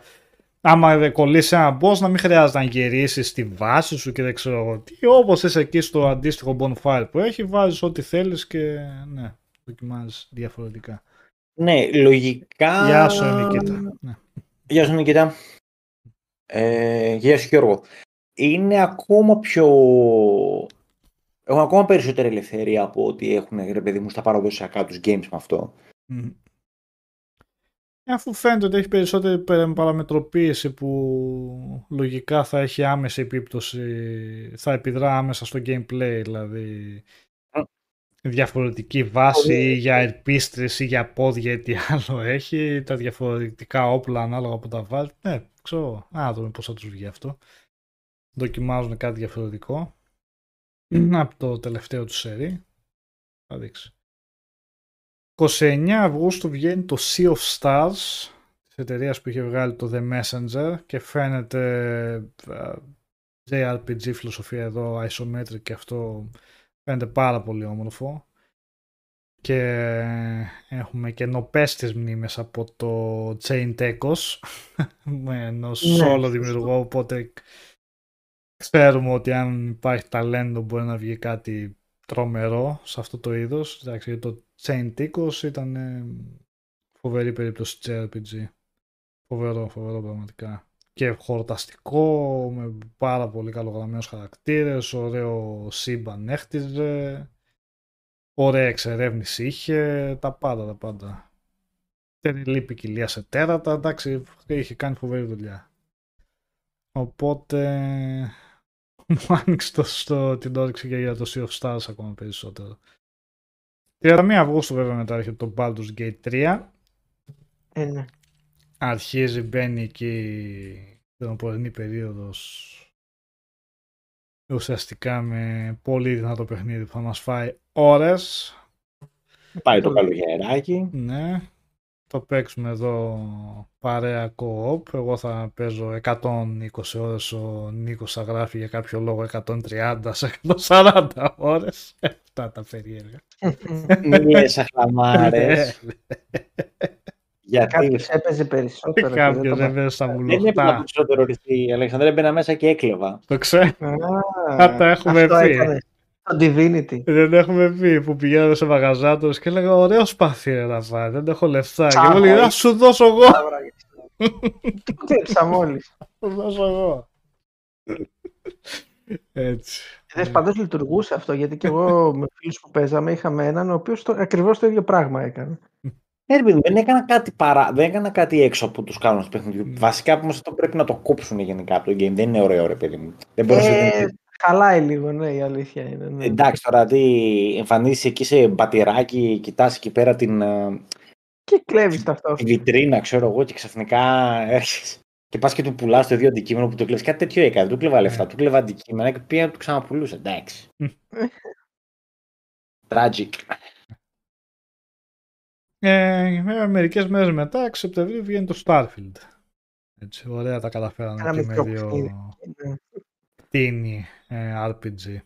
άμα δεν κολλήσει ένα boss να μην χρειάζεται να γυρίσεις στη βάση σου και δεν ξέρω εγώ τι. Όπως είσαι εκεί στο αντίστοιχο bonfire που έχει βάζεις ό,τι θέλεις και ναι, δοκιμάζεις διαφορετικά. Ναι, λογικά... Γεια σου Νικήτα. Ναι. Γεια σου Νικήτα. Ε, γεια σου Γιώργο. Είναι ακόμα πιο... Έχουν ακόμα περισσότερη ελευθερία από ό,τι έχουν ρε παιδί μου στα παραδοσιακά τους games με αυτό. Μμ. Ε, Αφού φαίνεται ότι έχει περισσότερη πε- παραμετροποίηση που λογικά θα έχει άμεση επίπτωση, θα επιδρά άμεσα στο gameplay, δηλαδή Μμ. διαφορετική βάση Πολύ. ή για ερπίστρες ή για πόδια ή τι άλλο έχει, τα διαφορετικά όπλα ανάλογα που τα βάζει. Ναι, ξέρω, να δούμε πώς θα τους βγει αυτό. Δοκιμάζουν κάτι διαφορετικό από το τελευταίο του σερί. Θα δείξει. 29 Αυγούστου βγαίνει το Sea of Stars της εταιρείας που είχε βγάλει το The Messenger και φαίνεται α, JRPG φιλοσοφία εδώ, isometric και αυτό φαίνεται πάρα πολύ όμορφο και έχουμε και νοπέστες μνήμες από το Chain Tecos με ενός Ναι, solo σωστό. δημιουργό οπότε ξέρουμε ότι αν υπάρχει ταλέντο μπορεί να βγει κάτι τρομερό σε αυτό το είδος. Εντάξει, το Chain Ticos ήταν ε, φοβερή περίπτωση JRPG. Φοβερό, φοβερό πραγματικά. Και χορταστικό, με πάρα πολύ καλογραμμένους χαρακτήρες, ωραίο σύμπαν έχτιζε, ωραία εξερεύνηση είχε, τα πάντα, τα πάντα. Τεριλή ποικιλία σε τέρατα, εντάξει, είχε κάνει φοβερή δουλειά. Οπότε μου άνοιξε το, στο, την όρεξη και για το Sea of Stars ακόμα περισσότερο. 31 Αυγούστου βέβαια μετά έρχεται το Baldur's Gate 3. Ε, ναι. Αρχίζει, μπαίνει εκεί την οπορεινή περίοδος ουσιαστικά με πολύ δυνατό παιχνίδι που θα μας φάει ώρες. Πάει το καλοκαιράκι. Ναι. Το παίξουμε εδώ παρέα co-op. Εγώ θα παίζω 120 ώρες, ο Νίκος θα γράφει για κάποιο λόγο 130 σε 140 ώρες. Αυτά τα περίεργα. Μην λες αχλαμάρες. Γιατί; Κάποιος έπαιζε περισσότερο. και δεν Κάποιος το δεν παίζω στα δεν έπαιρνα βουλοχτά. περισσότερο ρηστή. Αλέξανδρε, έμπαινα μέσα και έκλεβα. Το ξέρω. Α, Α, τα έχουμε αυτό πει. Έκανε. Το Divinity. Δεν έχουμε πει που πηγαίναμε σε μαγαζάτος και έλεγα ωραίο σπαθί ρε να φάει, δεν έχω λεφτά. Και Τσάμπα, μου λέει, ε. να σου δώσω εγώ. Το κλέψα μόλις. Θα σου δώσω εγώ. Έτσι. Δες, παντός λειτουργούσε αυτό, γιατί και εγώ με φίλους που παίζαμε είχαμε έναν ο οποίος το, ακριβώς το ίδιο πράγμα έκανε. Ναι, ρε παιδί μου, δεν έκανα κάτι παρά, δεν έκανα κάτι έξω από τους κανόνες του παιχνιδιού. Βασικά όμως αυτό πρέπει να το κόψουν γενικά από το game. Δεν είναι ωραίο, ρε παιδί μου. Δεν μπορείς να- Ε, χαλάει λίγο, ναι, η αλήθεια είναι. Ναι. Εντάξει τώρα, τι εμφανίζεσαι εκεί σε μπατηράκι, κοιτάς εκεί πέρα την, ε, Και κλέβεις τη ταυτόχρονα. βιτρίνα, ξέρω εγώ, και ξαφνικά έρχεσαι. Και πας και του πουλάς το ίδιο αντικείμενο που το κλέβεις. Κάτι τέτοιο έκανε. Δεν του κλέβα λεφτά, του κλέβα αντικείμενα και πήγα να του ξαναπουλούσε. Εντάξει. Tragic. Ε, βέβαια, μερικές μέρες μετά, 6 Σεπτεμβρίου, βγαίνει το Starfield. Έτσι, ωραία τα καταφέραμε Ένα και με μικρό δύο παιχνίδι. Ναι. τίνι ε, RPG.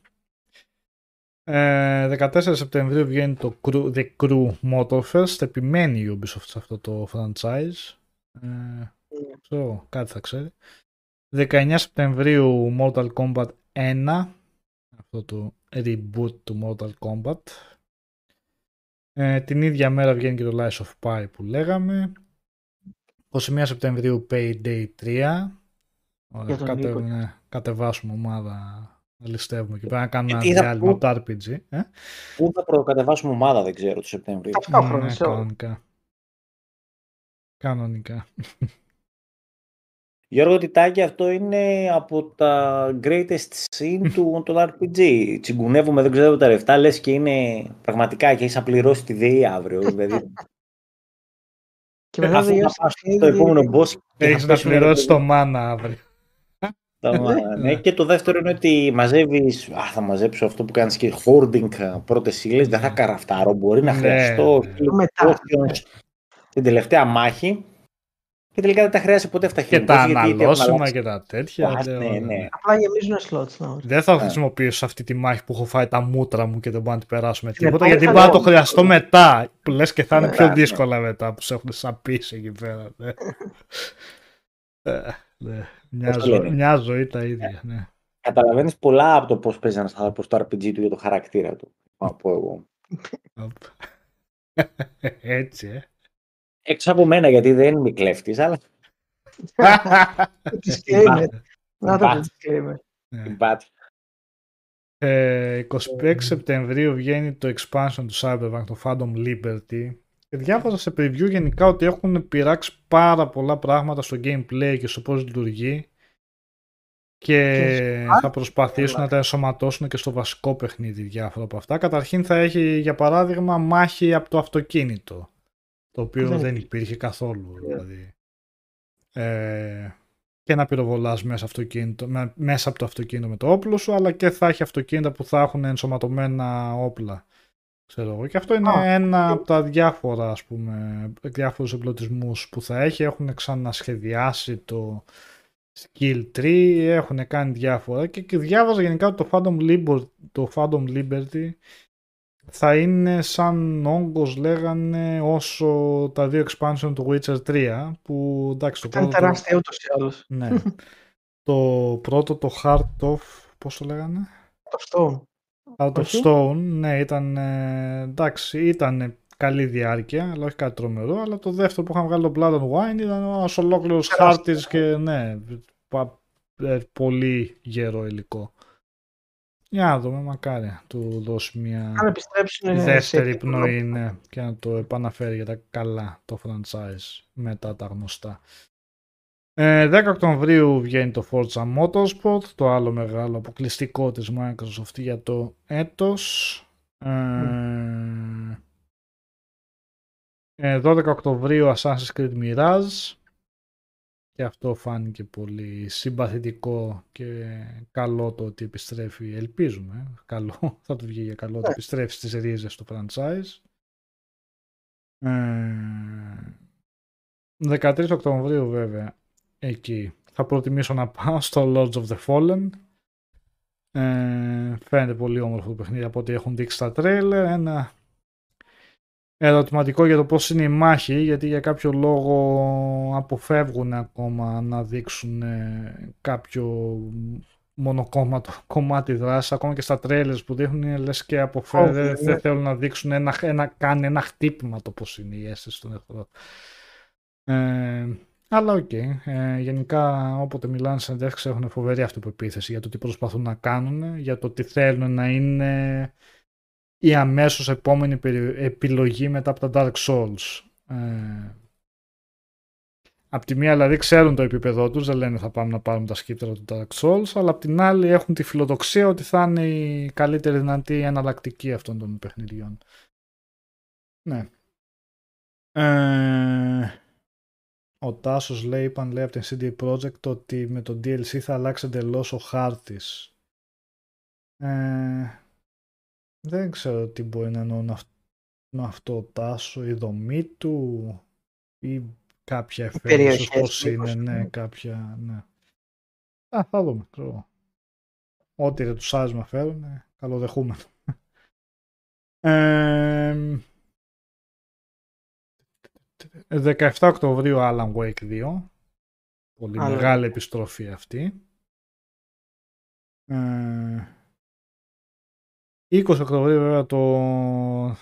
Ε, 14 Σεπτεμβρίου βγαίνει το Crew, The Crew Motorfest. Επιμένει η Ubisoft σε αυτό το franchise. Ε, ξέρω, κάτι θα ξέρει. 19 Σεπτεμβρίου Mortal Kombat 1. Αυτό το reboot του Mortal Kombat. Ε, την ίδια μέρα βγαίνει και το Lies of Pi που λέγαμε. 21 Σεπτεμβρίου Payday 3. Ωραία, Για τον κατε, Νίκο. ναι, κατεβάσουμε ομάδα να ληστεύουμε και πρέπει να κάνουμε ένα Ε, είδα διάλειμμα που- από το RPG. Ε; Πού θα προκατεβάσουμε ομάδα, δεν ξέρω, το Σεπτέμβριο. Ταυτόχρονα Ναι, σε όλα. κανονικά. Κανονικά. Γιώργο Τιτάκη, αυτό είναι από τα greatest scene του των RPG. Τσιγκουνεύουμε, δεν ξέρω τα λεφτά, λες και είναι πραγματικά και έχεις απληρώσει τη ΔΕΗ αύριο. Δηλαδή, Και μετά αφού δεν θα πας στο επόμενο boss και θα Έχεις να πέσουν πληρώσεις το μάνα αύριο. Τα- ναι, και το δεύτερο είναι ότι μαζεύεις, α, θα μαζέψω αυτό που κάνεις και hoarding πρώτες ύλες, δεν θα καραφτάρω, μπορεί να Ναι, χρειαστώ ναι. χίλιους Μετά. potions την τελευταία μάχη και τελικά δεν τα χρειάζεσαι ποτέ αυτά Και χίλια τα potions, γιατί έχουν αναλώσιμα αλλάξει. και τα τέτοια. Α, δεν- ναι, ναι. Απλά γεμίζουν slots. Ναι. Δεν θα Ναι. χρησιμοποιήσω σε αυτή τη μάχη που έχω φάει τα μούτρα μου και δεν μπορώ να την περάσουμε Στην τίποτα. επόμενη Γιατί θα πάω να το λέω. χρειαστώ μετά. Που λες και θα είναι Ναι, πιο ναι. δύσκολα μετά που σε έχουν σαπίσει εκεί πέρα. Ναι. Ε, ναι. Μια, Πώς το ζω- λένε. μια ζωή τα ίδια. Ναι. Καταλαβαίνεις πολλά από το πώς παίζει ένας άνθρωπος το RPG του για το χαρακτήρα του. Θα πω εγώ. Οπ. Έτσι, ε. Έξω από μένα γιατί δεν είμαι κλέφτης, αλλά Disclaimer. Να το Μπα. disclaimer. Ναι. την πάτη. Ε, 26 Σεπτεμβρίου βγαίνει το expansion του Cyberpunk, το Phantom Liberty. Και διάβαζα σε preview γενικά ότι έχουν πειράξει πάρα πολλά πράγματα στο gameplay και στο πώς λειτουργεί και Και θα προσπαθήσουν να τα ενσωματώσουν και στο βασικό παιχνίδι διάφορα από αυτά. Καταρχήν θα έχει για παράδειγμα μάχη από το αυτοκίνητο το οποίο Δεν δεν υπήρχε καθόλου δηλαδή. Ε, και να πυροβολάς μέσα, αυτοκίνητο, με- μέσα από το αυτοκίνητο με το όπλο σου, αλλά και θα έχει αυτοκίνητα που θα έχουν ενσωματωμένα όπλα. Ξέρω εγώ. Και αυτό είναι Α. ένα από τα διάφορα, ας πούμε, διάφορους εμπλωτισμούς που θα έχει. Έχουν ξανασχεδιάσει το skill tree, έχουν κάνει διάφορα και, και διάβαζα γενικά ότι το Phantom, Liber- το Phantom Liberty θα είναι σαν όγκος λέγανε όσο τα δύο expansion του Witcher 3 που εντάξει το Ήταν πρώτο, το, τεράστια ούτως ή άλλως. ναι, το πρώτο το Heart of πώς το λέγανε; Το Stone. Heart of Όχι. Stone ναι ήταν ε, εντάξει ήταν καλή διάρκεια αλλά όχι κάτι τρομερό αλλά το δεύτερο που είχαν βγάλει το Blood and Wine ήταν ένας ολόκληρος Τεράστιο. χάρτης και ναι πα- ε, πολύ γερό υλικό για να δούμε μακάρι του δώσει μια Αν επιστρέψουν σε δεύτερη επίπεδο- πνοή ναι, και να το επαναφέρει για τα καλά το franchise μετά τα γνωστά. Ε, 10 Οκτωβρίου βγαίνει το Forza Motorsport, το άλλο μεγάλο αποκλειστικό της Microsoft για το έτος. Ε, ε, 12 Οκτωβρίου Assassin's Creed Mirage. και αυτό φάνηκε πολύ συμπαθητικό και καλό το ότι επιστρέφει, ελπίζουμε, καλό, θα του βγει για καλό ότι Ναι. επιστρέφει στις ρίζες του franchise. Ε, 13 Οκτωβρίου βέβαια, εκεί θα προτιμήσω να πάω στο Lords of the Fallen. Ε, φαίνεται πολύ όμορφο το παιχνίδι από ό,τι έχουν δείξει στα τρέλερ. Ένα ερωτηματικό για το πώς είναι η μάχη, γιατί για κάποιο λόγο αποφεύγουν ακόμα να δείξουν ε, κάποιο μονοκόμματο κομμάτι δράσης, ακόμα και στα τρέλες που δείχνουν είναι λες και αποφεύγουν, Όχι, δεν ναι. θέλουν να δείξουν ένα, ένα, καν ένα χτύπημα το πώς είναι η αίσθηση των εχθρών. Ε, αλλά οκ. Ε, γενικά, όποτε μιλάνε σε συνεντεύξεις έχουν φοβερή αυτοπεποίθηση για το τι προσπαθούν να κάνουν, για το τι θέλουν να είναι η αμέσως επόμενη περι- επιλογή μετά από τα Dark Souls. Ε, απ' τη μία δηλαδή ξέρουν το επίπεδό τους, δεν λένε θα πάμε να πάρουμε τα σκήπτρα του Dark Souls, αλλά απ' την άλλη έχουν τη φιλοδοξία ότι θα είναι η καλύτερη δυνατή εναλλακτική αυτών των παιχνιδιών. Ναι. Ε, ο Τάσος λέει, είπαν λέει από την CD Projekt ότι με το DLC θα αλλάξει εντελώς ο χάρτης. Ε, δεν ξέρω τι μπορεί να εννοούν αυ- με αυτό ο Τάσο, η δομή του ή κάποια εφέλη, περιοχές πώς είναι, μήπως, ναι, ναι. κάποια, ναι. Α, θα δούμε, ξέρω. εγώ. Ό,τι δεν τους άρεσε να φέρουν, ε, καλοδεχούμενο. Ε, 17 Οκτωβρίου Alan Wake 2. Πολύ Alan μεγάλη Wake. επιστροφή αυτή. Ε, 20 Οκτωβρίου βέβαια το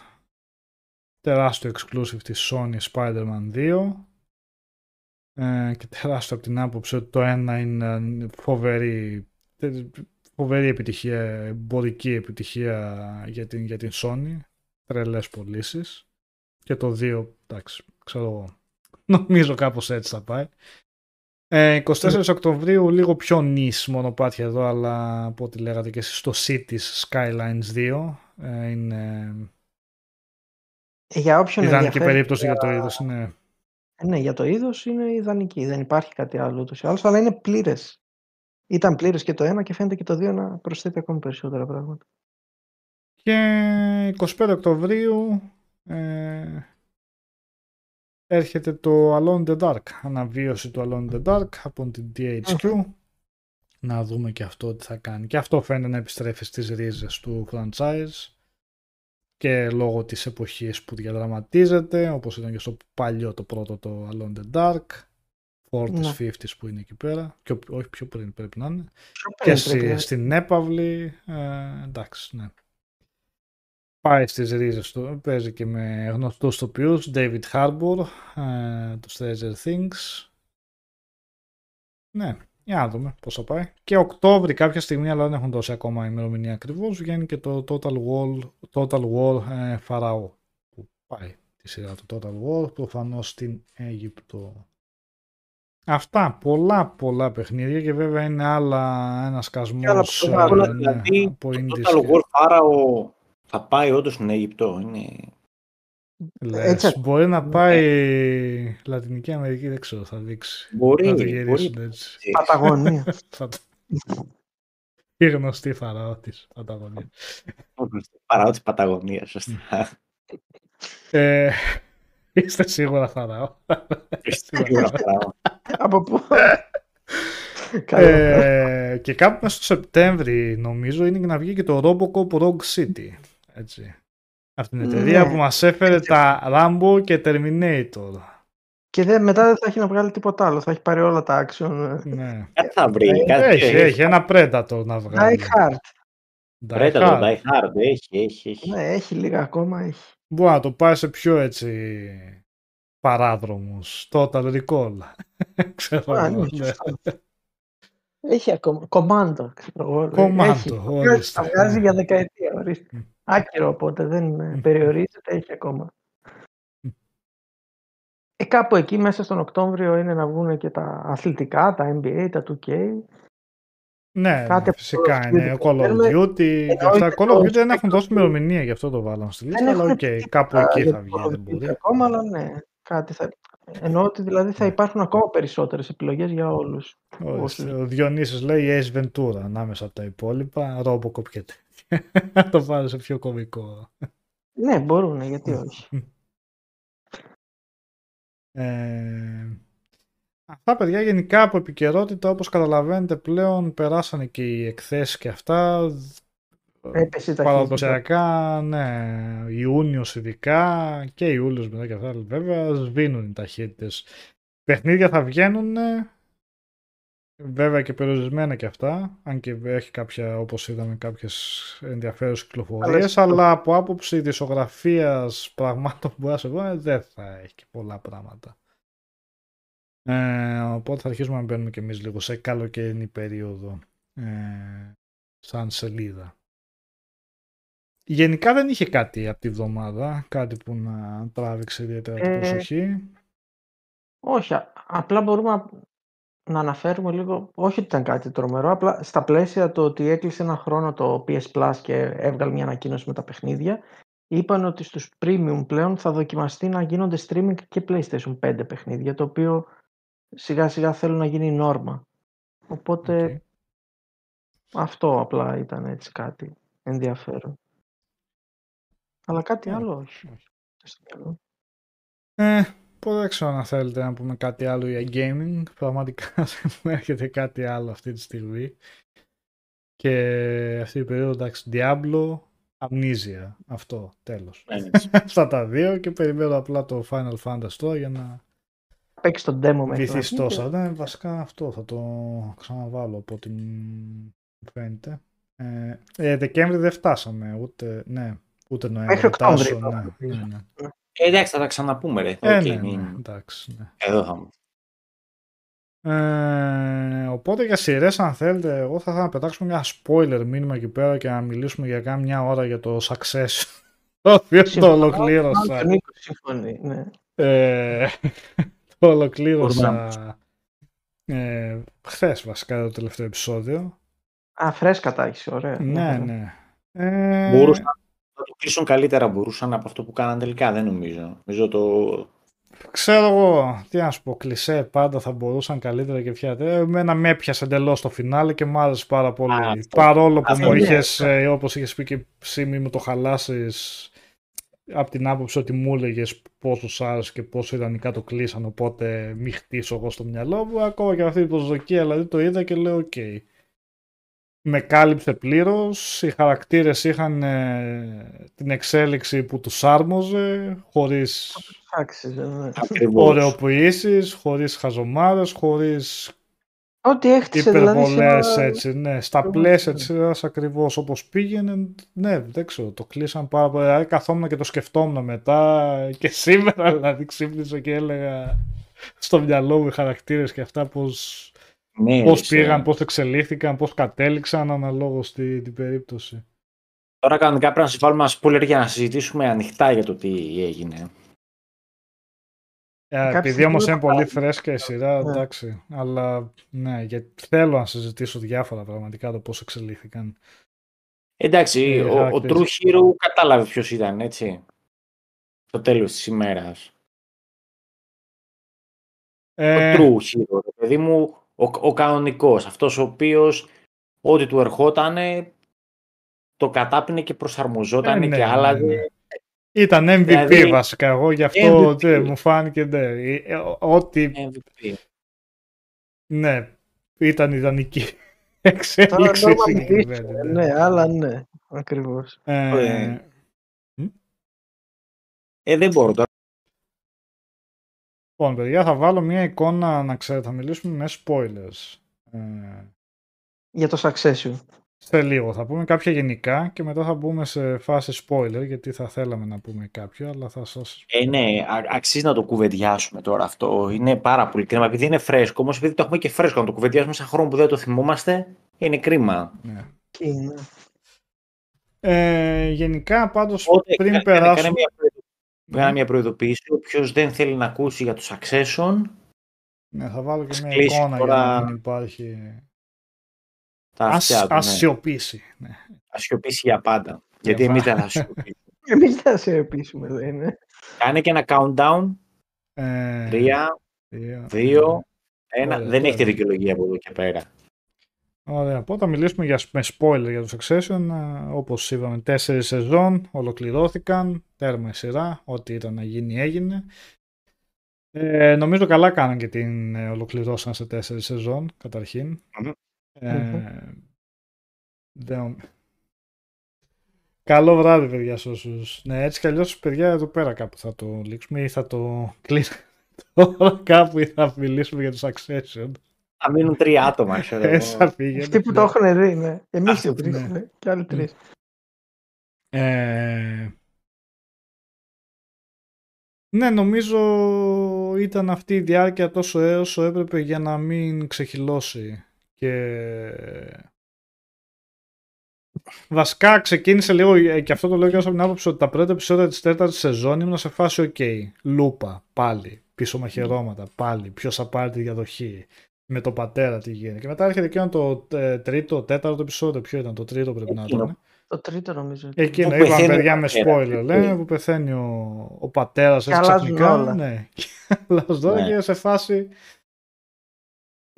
τεράστιο exclusive της Sony Spider-Man 2 ε, και τεράστιο από την άποψη ότι το ένα είναι φοβερή, φοβερή επιτυχία, εμπορική επιτυχία για την, για την Sony, τρελές πωλήσεις. και το 2, εντάξει, ξέρω εγώ, νομίζω κάπως έτσι θα πάει. Ε, 24 Οκτωβρίου λίγο πιο νης μονοπάτια εδώ, αλλά από ό,τι λέγατε και εσείς στο Cities Skylines 2 ε, είναι Ε, Για όποιον ιδανική ενδιαφέρει περίπτωση για το για- είδος. Είναι... Ε, Ναι, για το είδος είναι ιδανική. Δεν υπάρχει κάτι άλλο ούτως ή άλλως, αλλά είναι πλήρες. Ήταν πλήρες και το ένα και φαίνεται και το δύο να προσθέτει ακόμη περισσότερα πράγματα. Και 25 Οκτωβρίου ε, έρχεται το Alone in the Dark, αναβίωση του Alone in the Dark από την THQ. Να δούμε και αυτό τι θα κάνει. Και αυτό φαίνεται να επιστρέφει στις ρίζες του franchise και λόγω της εποχής που διαδραματίζεται, όπως ήταν και στο παλιό το πρώτο το Alone in the Dark, 40s, Ναι. 50s που είναι εκεί πέρα, και, ο- όχι πιο πριν πρέπει να είναι. Πιο Και πριν στη- πρέπει να- στην έπαυλη, ε, εντάξει, ναι. Πάει στις ρίζες του, παίζει και με γνωστούς τοπιούς, David Harbour, ε, το Stranger Things. Ναι, για να δούμε πώς θα πάει. Και Οκτώβρη κάποια στιγμή, αλλά δεν έχουν δώσει ακόμα ημερομηνία ακριβώς, βγαίνει και το Total War, Total War ε, Pharaoh, που πάει τη σειρά του Total War, προφανώς στην Αίγυπτο. Αυτά, πολλά πολλά παιχνίδια και βέβαια είναι άλλα ένα άλλα σκασμός που το βάλουν, ε, ναι, δηλαδή, από Το indies Total και- War Pharaoh θα πάει όντως στην Αίγυπτο. Είναι... Λες, Έτσι. μπορεί να πάει Λατινική Αμερική, δεν ξέρω, θα δείξει. Μπορεί, να το μπορεί. γυρίσουν έτσι. Παταγωνία. Θα το- Η γνωστή φαραώ της Παταγωνία. Παρά τη Παταγωνίας, σωστά. Ε, είστε σίγουρα φαραώ. Σίγουρα Pharaoh. Από πού; Καλό. ε, και κάπου μέσα στο Σεπτέμβρη νομίζω είναι να βγει και το Robocop Rogue City. Έτσι. Αυτή την εταιρεία Ναι. που μας έφερε τα Rambo και Terminator. Και δεν, μετά δεν θα έχει να βγάλει τίποτα άλλο. Θα έχει πάρει όλα τα action. Ναι. Κάτι θα βρει. Κάτι Έχει, έχει ένα Predator να Die βγάλει. Hard. Die Πρέπει Hard. το Die Hard. Έχει, έχει, έχει. Ναι, έχει λίγα ακόμα. Έχει. Μπορεί να το πάει σε πιο έτσι παράδρομους. Total Recall. Ξέρω Α, εγώ, ναι, ναι. σωστά. Έχει ακόμα. Commando. Commando, Έχει. ορίστε. Θα βγάζει για δεκαετία. Ορίστε. Μμ. Άκυρο οπότε δεν ε, Μμ. περιορίζεται. Έχει ακόμα. Μμ. Ε, κάπου εκεί μέσα στον Οκτώβριο είναι να βγουν και τα αθλητικά, τα NBA, τα 2K. Ναι, Κάτι ναι, από φυσικά Call of είναι. Duty Call of θέλουμε. Duty. και Εννοείται αυτά. Call of το Duty δεν έχουν Spectrum. δώσει ημερομηνία, γι' αυτό το βάλαμε στη λίστα. Δεν Αλλά έχουν οκ, πει κάπου τίποτα εκεί για θα το βγει. Call of Δεν Duty μπορεί. Ακόμα, αλλά ναι, κάτι θα... Εννοώ ότι δηλαδή θα υπάρχουν ακόμα περισσότερες επιλογές για όλους. Ορίστε, όσους- Ο Διονύσης λέει Ace Ventura ανάμεσα από τα υπόλοιπα, Robocop και τέτοια. Να το πάρει σε πιο κωμικό. Ναι, μπορούν, γιατί όχι. Ε, αυτά παιδιά γενικά από επικαιρότητα όπως καταλαβαίνετε πλέον περάσανε και οι εκθέσεις και αυτά Έπεσε η ταχύτητα. παραδοσιακά ναι Ιούνιος ειδικά και Ιούλιος μετά και αυτά βέβαια σβήνουν οι ταχύτητες παιχνίδια θα βγαίνουν βέβαια και περιορισμένα και αυτά αν και έχει κάποια όπως είδαμε κάποιες ενδιαφέρουσες κυκλοφορίες Αλλά- αλλά από άποψη δισογραφίας πραγμάτων που μπορεί να σε βγάλει, δεν θα έχει και πολλά πράγματα ε, οπότε θα αρχίσουμε να μπαίνουμε και εμείς λίγο σε καλοκαιρινή περίοδο ε, σαν σελίδα. Γενικά δεν είχε κάτι από τη βδομάδα, κάτι που να τράβηξε ιδιαίτερα την Ε, προσοχή. Όχι, α- απλά μπορούμε να- να αναφέρουμε λίγο, όχι ότι ήταν κάτι τρομερό, απλά στα πλαίσια το ότι έκλεισε ένα χρόνο το PS Plus και έβγαλε μια ανακοίνωση με τα παιχνίδια, είπαν ότι στους premium πλέον θα δοκιμαστεί να γίνονται streaming και PlayStation 5 παιχνίδια, το οποίο σιγά σιγά θέλουν να γίνει η νόρμα. Οπότε Οκ. αυτό απλά ήταν έτσι κάτι ενδιαφέρον. Αλλά κάτι Ε, άλλο όχι. όχι. Στο μυαλό. Ε, πω, δεν ξέρω αν θέλετε να πούμε κάτι άλλο για gaming. Πραγματικά δεν μου έρχεται κάτι άλλο αυτή τη στιγμή. Και αυτή η περίοδο, εντάξει, Diablo, Amnesia. Αυτό, τέλος. Έτσι. Αυτά τα δύο και περιμένω απλά το Final Fantasy τώρα για να Παίξεις το demo μέχρι να βυθιστώ. βγει και- Ναι, βασικά αυτό θα το ξαναβάλω από ό,τι μου φαίνεται. Ε, ε, Δεκέμβρη δεν φτάσαμε, ούτε, ναι, ούτε Νοέμβρη. Μέχρι Οκτώβρη Τάσο, τώρα, ναι, νομίζω. ναι, ναι. Ε, εντάξει, θα τα ξαναπούμε, ρε. Ε, Οκ, ναι, μην- ναι, εντάξει, ναι. Εδώ θα μου. Ε, οπότε για σειρές, αν θέλετε, εγώ θα ήθελα να πετάξουμε μια spoiler μήνυμα εκεί πέρα και να μιλήσουμε για κάνα μια ώρα για το Succession. Το οποίο το Συμφωνώ, ολοκλήρωσα. μάλλον και ο Νίκος συμφωνεί, ναι. Ε, το ολοκλήρωσα ε, χθες βασικά το τελευταίο επεισόδιο. Α, φρέσκα τα έχεις, ωραία. Ναι, ναι. Ε, Μπορούσαν να το κλείσουν καλύτερα μπορούσαν από αυτό που κάναν τελικά, δεν νομίζω. Νομίζω το. Ξέρω εγώ, τι να σου πω, κλισέ πάντα θα μπορούσαν καλύτερα και πια. Ε, Εμένα με έπιασε εντελώς το φινάλε και μου άρεσε πάρα πολύ. Α, αυτό. Παρόλο που Αυτό μου ναι. είχες, ε, όπως είχες πει και εσύ μη μου το χαλάσεις από την άποψη ότι μου έλεγες πόσο σ' άρεσε και πόσο ιδανικά το κλείσαν, οπότε μη χτίσω εγώ στο μυαλό μου. Ακόμα και αυτή την προσδοκία, δηλαδή το είδα και λέω: Οκ. Με κάλυψε πλήρως, οι χαρακτήρες είχαν ε, την εξέλιξη που τους άρμοζε, χωρίς Άξιζε, ναι. Ακριβώς. ωραιοποιήσεις, χωρίς χαζομάρες, χωρίς Ό,τι έχτισε δηλαδή υπερβολές σήμερα- έτσι, ναι. Στα Ακριβώς, πλαίσια ναι. της σειράς ακριβώς όπως πήγαινε, ναι, δεν ξέρω, το κλείσαν πάρα πολύ. Δηλαδή, καθόμουν και το σκεφτόμουν μετά και σήμερα δηλαδή ξύπνησα και έλεγα στο μυαλό μου οι χαρακτήρες και αυτά πώς, Ναι, πώς είσαι- πήγαν, πώς εξελίχθηκαν, πώς κατέληξαν αναλόγως στην την περίπτωση. Τώρα κανονικά πρέπει να σας βάλουμε ένα spoiler για να συζητήσουμε ανοιχτά για το τι έγινε. Ε, Κάποια επειδή όμως στιγμή είναι θα πολύ πάρουμε. φρέσκα η σειρά, Ναι. εντάξει. Αλλά ναι, γιατί θέλω να συζητήσω διάφορα πραγματικά το πώς εξελίχθηκαν. Εντάξει, Ε, ο, ο χαρακτήρες. True Hero κατάλαβε ποιος ήταν, έτσι. Στο τέλος της ημέρας. Ε, Ο True Hero, ρε παιδί μου, ο, ο κανονικός, αυτός ο οποίος ό,τι του ερχότανε το κατάπινε και προσαρμοζόταν Ε, ναι, και ναι, άλλαζε. ναι. Ήταν MVP Δηλαδή, βασικά εγώ, γι' αυτό MVP. ναι, μου φάνηκε ναι. Ε, ε, Ό,τι MVP. ναι, ήταν ιδανική Τώρα εξέλιξη. νόρμα συγκεκριμένη, μιλήσουμε, ναι. ναι, αλλά ναι, ακριβώς. Ε, Ε, Ε, δεν μπορώ τώρα. Λοιπόν, παιδιά, θα βάλω μια εικόνα να ξέρετε, θα μιλήσουμε με spoilers. Ε, Για το Succession. σε λίγο θα πούμε κάποια γενικά και μετά θα μπούμε σε φάση spoiler γιατί θα θέλαμε να πούμε κάποιο, αλλά θα σας... Ε, ναι, α- αξίζει να το κουβεντιάσουμε τώρα αυτό. Είναι πάρα πολύ κρίμα. Επειδή είναι φρέσκο, όμως επειδή το έχουμε και φρέσκο να το κουβεντιάσουμε σε χρόνο που δεν το θυμόμαστε, είναι κρίμα. Ναι. Και είναι. Ε, γενικά, πάντως, Οπότε, πριν κάνε- περάσουμε... κάνε μια, προειδο- κάνε μια προειδοποίηση. Όποιος δεν θέλει να ακούσει για το Succession, Ναι, θα βάλω και μια κλείσει εικόνα τώρα για να μην υπάρχει... τα αυτιά Ας, του. Ναι. ας σιωπήσει. Ναι. Θα σιωπήσει για πάντα. Γιατί Για εμείς πάντα. δεν θα σιωπήσουμε. Εμείς θα σε επίσημα, δεν είναι. Κάνε και ένα countdown Ε, Τρία, τρία, δύο, ένα. Ωραία, Δεν τώρα. έχετε δικαιολογία από εδώ και πέρα. Ωραία, οπότε θα μιλήσουμε για, με spoiler για το Succession. Ε, Όπως είπαμε, τέσσερις σεζόν ολοκληρώθηκαν, τέρμα η σειρά, ό,τι ήταν να γίνει έγινε. Ε, νομίζω καλά κάναν και την ε, ολοκληρώσαν σε τέσσερις σεζόν, καταρχήν. Μμμ. Ε, δεν- Καλό βράδυ, παιδιά, σε όσους... Ναι, έτσι κι αλλιώς, παιδιά, εδώ πέρα κάπου θα το λήξουμε ή θα το κλείσουμε τώρα κάπου ή θα μιλήσουμε για το Succession. Θα μείνουν τρία άτομα, ξέρω εγώ. Έτσι θα πήγαινε. Αυτοί που το έχουν δει, ναι. Εμείς Αυτό, οι τρεις, ναι. ναι. Και άλλοι τρεις. Ε, ναι, νομίζω ήταν αυτή η διάρκεια τόσο όσο έπρεπε για να μην ξεχυλώσει. Και βασικά ξεκίνησε λίγο, ε, και αυτό το λέω και από την άποψη ότι τα πρώτα επεισόδια της τέταρτης σεζόν ήμουν σε φάση ok, λούπα, πάλι, πίσω μαχαιρώματα, πάλι, ποιος θα πάρει τη διαδοχή, με τον πατέρα τι γίνεται. Και μετά έρχεται εκείνο το ε, τρίτο, τέταρτο επεισόδιο, ποιο ήταν, το τρίτο πρέπει να Εκείνο. ήταν. Το τρίτο νομίζω. Εκείνο, Που είπαμε πεθαίνει παιδιά ο με πατέρας, spoiler, έτσι. λέμε, που πεθαίνει ο, ο πατέρας Και έτσι αλλάζουν ξαφνικά. όλα. Ναι, και αλλάζουν όλα Ναι. και σε φάση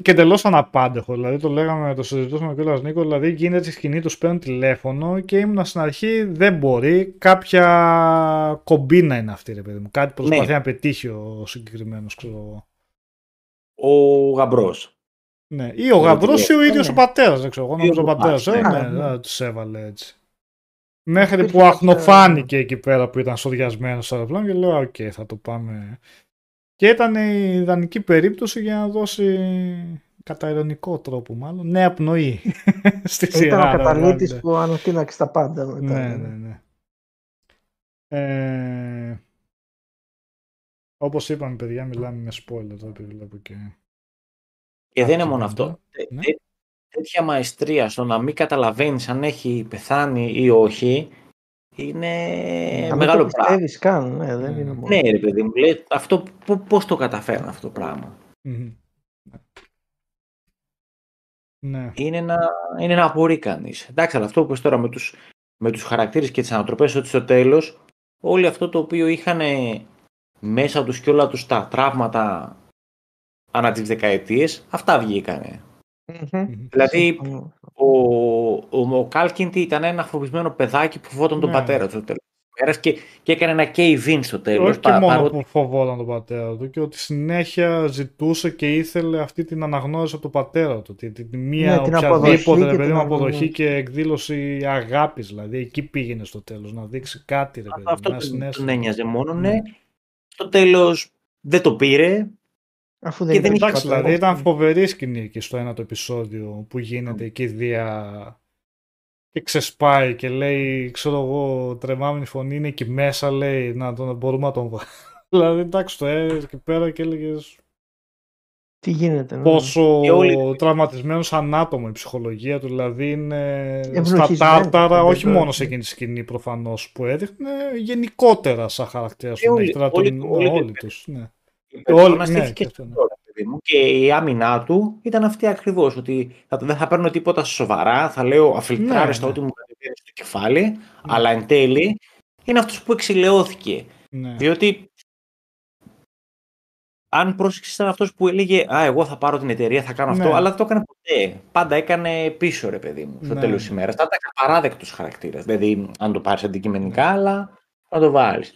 και εντελώς αναπάντεχο. Δηλαδή το λέγαμε, το συζητούσαμε κιόλα Νίκος. Δηλαδή γίνεται στη σκηνή, τους παίρνουν τηλέφωνο και ήμουν στην αρχή δεν μπορεί. Κάποια κομπίνα είναι αυτή, ρε παιδί μου. Κάτι προσπαθεί Ναι. να πετύχει ο συγκεκριμένος, ξέρω εγώ. Ο γαμπρός. Ναι. Ή ο Ναι, γαμπρός ή ο ναι. ίδιος ο πατέρας. Δεν ξέρω. Εγώ νομίζω ο ο πατέρας. παπάς, Ε, ναι. ναι, Ναι. ναι, τους έβαλε έτσι. Μέχρι Υπήρχε που κάποια- αχνοφάνηκε εκεί πέρα που ήταν σωριασμένος στο αεροπλάνο και λέω: Οκ, θα το πάμε. Και ήταν η ιδανική περίπτωση για να δώσει κατά ειρωνικό τρόπο μάλλον νέα πνοή στη σειρά. Ήταν ο ρε, καταλύτης βέβαια. που ανατείναξε τα πάντα. μετά. Ναι, ναι, ναι. Ε, όπως είπαμε παιδιά μιλάμε με spoiler τώρα επειδή βλέπω και... Και δεν είναι Άκουσα μόνο πάντα. αυτό. Τέ- Ναι. τέ- Τέτοια μαεστρία στο να μην καταλαβαίνεις αν έχει πεθάνει ή όχι είναι Να μην μεγάλο το πράγμα. πιστεύεις καν, ναι, δεν Ναι. είναι μόνο. Ναι, ρε παιδί μου, λέει, αυτό πώς το καταφέρνει αυτό το πράγμα. Μμμ. Ναι. Είναι να, είναι να απορεί κανείς. Εντάξει, αλλά αυτό που είπες τώρα με τους, με τους χαρακτήρες και τις ανατροπές, ότι στο τέλος όλοι αυτό το οποίο είχαν μέσα τους και όλα τους τα τραύματα ανά τις δεκαετίες, αυτά βγήκανε. Μμμ. Μμμ. Δηλαδή, Συμφωνώ. ο, ο, ο Κάλκιντι ήταν ένα φοβισμένο παιδάκι που φοβόταν τον Ναι. πατέρα του στο τέλος της ημέρας και, και έκανε ένα cave-in στο τέλος. Όχι και πα- μόνο παρότι- που φοβόταν τον πατέρα του και ότι συνέχεια ζητούσε και ήθελε αυτή την αναγνώριση από τον πατέρα του. Τη, τη, τη μία Ναι, την οποιαδήποτε αποδοχή ρε και παιδί την μου, αναγνώριση. αποδοχή και εκδήλωση αγάπης. Δηλαδή εκεί πήγαινε στο τέλος να δείξει κάτι ρε παιδί μου. αυτό ένα τον, συνέστημα. τον ένοιαζε μόνο, Ναι. ναι. Στο τέλος δεν το πήρε. Αφού Και δεν δεν ήταν Εντάξει, πατέρα. δηλαδή ήταν φοβερή σκηνή εκεί στο ένα το επεισόδιο που γίνεται εκεί δια και ξεσπάει και λέει, ξέρω εγώ, τρεμάμενη φωνή είναι εκεί μέσα, λέει, να τον μπορούμε να τον βάλουμε. δηλαδή, εντάξει, το έδωσε εκεί πέρα και έλεγες Τι γίνεται. ναι. πόσο Και όλοι- τραυματισμένος ανάτομο η ψυχολογία του, δηλαδή είναι στα Ευλογισμένο, τάρταρα, δεν όχι το- μόνο σε εκείνη τη σκηνή προφανώς που έδειχνε, γενικότερα σαν χαρακτήρας Και στον όλοι- έχει τώρα όλοι- τον- όλοι- όλοι τους. Ναι. Η Όλοι- περσόνα ναι, στήθηκε και στο αυτό, ναι. τώρα, παιδί μου. Και η άμυνά του ήταν αυτή ακριβώς. Ότι θα, δεν θα παίρνω τίποτα σοβαρά, θα λέω αφιλτράριστα Ναι, ό,τι μου κατεβαίνει στο κεφάλι, αλλά εν τέλει είναι αυτός που εξηλαιώθηκε. Ναι. Διότι αν πρόσεξες, ήταν αυτός που έλεγε Α, εγώ θα πάρω την εταιρεία, θα κάνω αυτό, Ναι. αλλά δεν το έκανε ποτέ. Πάντα έκανε πίσω, ρε παιδί μου, στο Ναι. τέλος της ημέρας. Θα ήταν απαράδεκτος χαρακτήρας. Δηλαδή, αν το πάρεις αντικειμενικά, αλλά θα το βάλεις.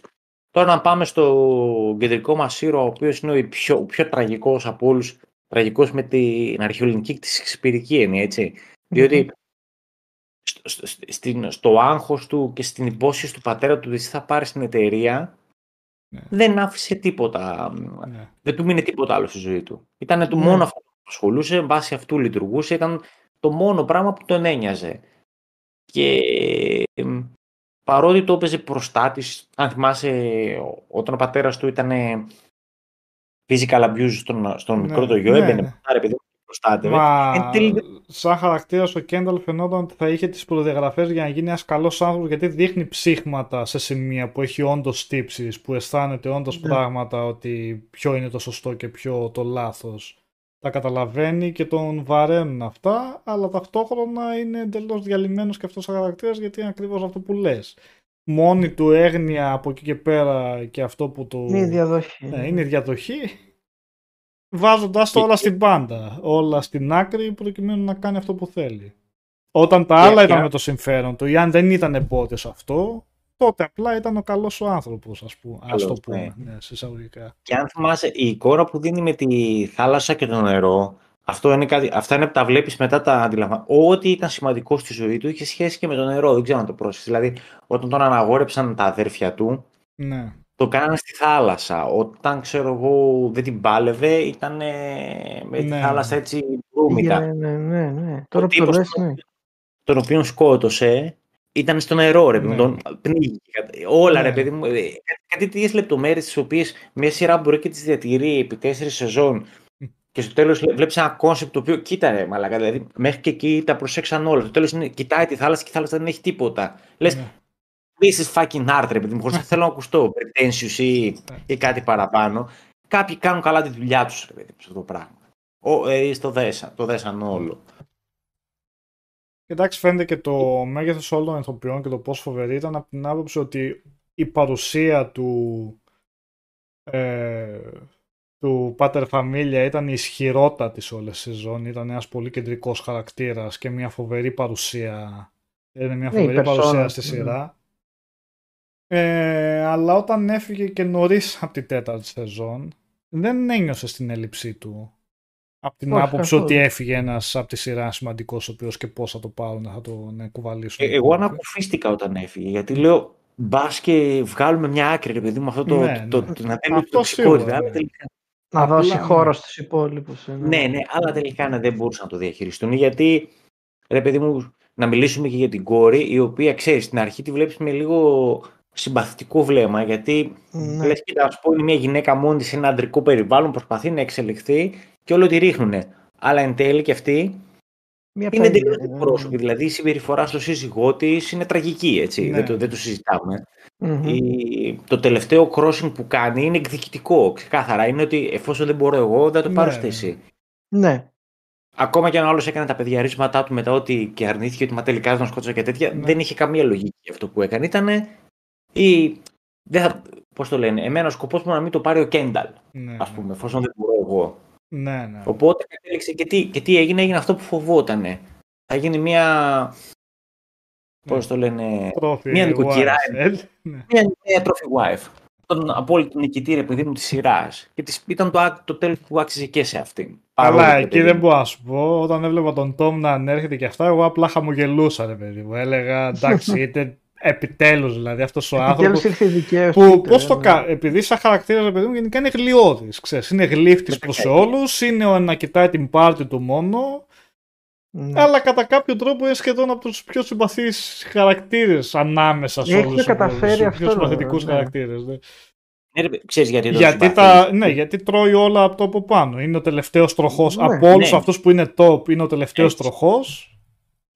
Τώρα να πάμε στο κεντρικό μας ήρωα, ο οποίος είναι ο πιο, ο πιο τραγικός από όλους. Τραγικός με την αρχαιολινική και τη σεξπυρική έννοια, έτσι. Διότι στο, στο, στην, στο άγχος του και στην υπόσχεση του πατέρα του ότι εσύ θα πάρεις την εταιρεία, Ναι. δεν άφησε τίποτα. Ναι. Δεν του μείνει τίποτα άλλο στη ζωή του. Ήταν το Ναι. μόνο αυτό που ασχολούσε, βάσει αυτού λειτουργούσε, ήταν το μόνο πράγμα που τον ένοιαζε. Και εμ, παρότι το έπαιζε προστάτης, αν θυμάσαι, ο- όταν ο πατέρας του ήταν physical abuse στον, στον Ναι, μικρό το γιο, ναι, έμπαινε ναι. μπροστά, ρε παιδί μου, και προστάτευε. Μα Εν τέλει δεν- σαν χαρακτήρας ο Κένταλ φαινόταν ότι θα είχε τις προδιαγραφές για να γίνει ένας καλός άνθρωπος γιατί δείχνει ψήγματα σε σημεία που έχει όντως τύψεις, που αισθάνεται όντως Ναι. πράγματα ότι ποιο είναι το σωστό και ποιο το λάθος. Τα καταλαβαίνει και τον βαραίνουν αυτά, αλλά ταυτόχρονα είναι εντελώς διαλυμένος και αυτός ο χαρακτήρας γιατί είναι ακριβώς αυτό που λες. μόνη του έγνοια από εκεί και πέρα και αυτό που το... Είναι η διαδοχή. Ναι, είναι η διαδοχή. Βάζοντας το όλα στην πάντα, όλα στην άκρη προκειμένου να κάνει αυτό που θέλει. Όταν τα άλλα ήταν με το συμφέρον του ή αν δεν ήταν πότε αυτό, τότε απλά ήταν ο καλός σου άνθρωπος, ας, πούμε, ας το πούμε, ναι. ναι, σε εισαγωγικά. Και αν θυμάσαι, η εικόνα που δίνει με τη θάλασσα και το νερό, αυτό είναι κάτι, αυτά είναι που τα βλέπεις μετά τα αντιλαμβάνει. Ό,τι ήταν σημαντικό στη ζωή του είχε σχέση και με το νερό, δεν ξέρω να το πρόσεχες. Δηλαδή, όταν τον αναγόρεψαν τα αδέρφια του, ναι. Το κάνανε στη θάλασσα. Όταν, ξέρω εγώ, δεν την πάλευε, ήταν με τη ναι. θάλασσα έτσι μπρούμητα. Ναι, ναι, ναι, ναι. Τώρα που το λες, ναι. Τον οποίο σκότωσε, ήταν στο νερό, ρε, ναι. τον πνίγει. Όλα, ναι. ρε παιδί μου. Ε, κάτι τέτοιες λεπτομέρειες, τις οποίες μια σειρά μπορεί και τις διατηρεί επί τέσσερις σεζόν και στο τέλος βλέπεις ένα concept το οποίο κοίτα ρε μαλάκα. Δηλαδή μέχρι και εκεί τα προσέξαν όλα. Στο τέλος κοιτάει τη θάλασσα και η θάλασσα δεν έχει τίποτα. Λες, ναι. This is fucking art, ρε παιδί μου. Χωρίς να θέλω να ακουστώ pretentious ή, ναι. ή κάτι παραπάνω. Κάποιοι κάνουν καλά τη δουλειά τους, ρε παιδί μου, σε αυτό το πράγμα. Ο, ε, το, δέσαν, το δέσαν όλο. Εντάξει, φαίνεται και το μέγεθος όλων των ηθοποιών και το πόσο φοβερή ήταν από την άποψη ότι η παρουσία του, ε, του Πάτερ Φαμίλια ήταν ισχυρότατη σε όλες τις σεζόν. Ήταν ένας πολύ κεντρικός χαρακτήρας και μια φοβερή παρουσία. Είναι μια ναι, φοβερή παρουσία στη ναι. σειρά. Ε, αλλά όταν έφυγε και νωρίς από την τέταρτη σεζόν, δεν ένιωσε στην έλλειψή του. Από την Όχι, άποψη ότι έφυγε ένας από τη σειρά σημαντικός, ο οποίος και πώς θα το πάρουν, θα τον κουβαλήσουν. Ε, εγώ αναποφίστηκα όταν έφυγε, γιατί λέω μπας και βγάλουμε μια άκρη, ρε παιδί μου, αυτό το, ναι, το, ναι. το, να το τοξικότητα. Ναι. Να δώσει χώρο στους υπόλοιπους. Ε, ναι. ναι, ναι, αλλά τελικά ναι, δεν μπορούσαν να το διαχειριστούν. Γιατί, ρε παιδί μου, να μιλήσουμε και για την κόρη, η οποία ξέρεις, στην αρχή τη βλέπεις με λίγο συμπαθητικό βλέμμα. Γιατί ναι. λες, κοίτα, ας πούμε, είναι μια γυναίκα μόνη σε ένα αντρικό περιβάλλον, προσπαθεί να εξελιχθεί και όλο τη ρίχνουν. Αλλά εν τέλει και αυτή μια είναι εντελώς ναι. πρόσωπη. Δηλαδή η συμπεριφορά στο σύζυγό της είναι τραγική, έτσι. Ναι. Δεν, το, δεν το συζητάμε. Η, το τελευταίο crossing που κάνει είναι εκδικητικό. Ξεκάθαρα είναι ότι εφόσον δεν μπορώ εγώ, δεν το πάρω ναι. εσύ. Ναι. Ακόμα και αν άλλος έκανε τα παιδιαρίσματά του μετά ότι και αρνήθηκε ότι μα τελικά δεν σκότωσα και τέτοια, ναι. δεν είχε καμία λογική αυτό που έκανε. Ήταν. Ή, δεν θα, πώς το λένε, εμένα ο σκοπός μου να μην το πάρει ο Κένταλ, ναι, ας πούμε, εφόσον δεν μπορώ εγώ. Ναι, ναι. Οπότε κατέληξε και τι, και τι έγινε, έγινε αυτό που φοβότανε. Θα γίνει μια. Πώς ναι. το λένε. μια νοικοκυρά. Ε, ναι. Μια, μια trophy wife. Τον απόλυτο νικητή επειδή μου της σειράς. Και της, ήταν το, το τέλος που άξιζε και σε αυτήν. Αλλά εκεί δεν μπορώ να σου πω. Όταν έβλεπα τον Τόμ να ανέρχεται και αυτά, εγώ απλά χαμογελούσα, ρε παιδί μου. Έλεγα εντάξει, είτε Επιτέλους δηλαδή αυτός ο άνθρωπος. Που πώς το ναι. κάνει. Επειδή σαν χαρακτήρας, παιδί μου, γενικά είναι γλιώδης. Είναι γλύφτης προς όλους, είναι ο να κοιτάει την πάρτη του μόνο. Ναι. Αλλά κατά κάποιο τρόπο είναι σχεδόν από τους πιο συμπαθείς χαρακτήρες ανάμεσα σε όλους τους πιο συμπαθητικούς ναι. χαρακτήρες. Ναι. Ναι, ξέρεις γιατί το γιατί, τα, ναι, γιατί τρώει όλα από το από πάνω. Είναι ο τελευταίος τροχός. Ναι, από όλους ναι. αυτούς που είναι top, είναι ο τελευταίος τροχός.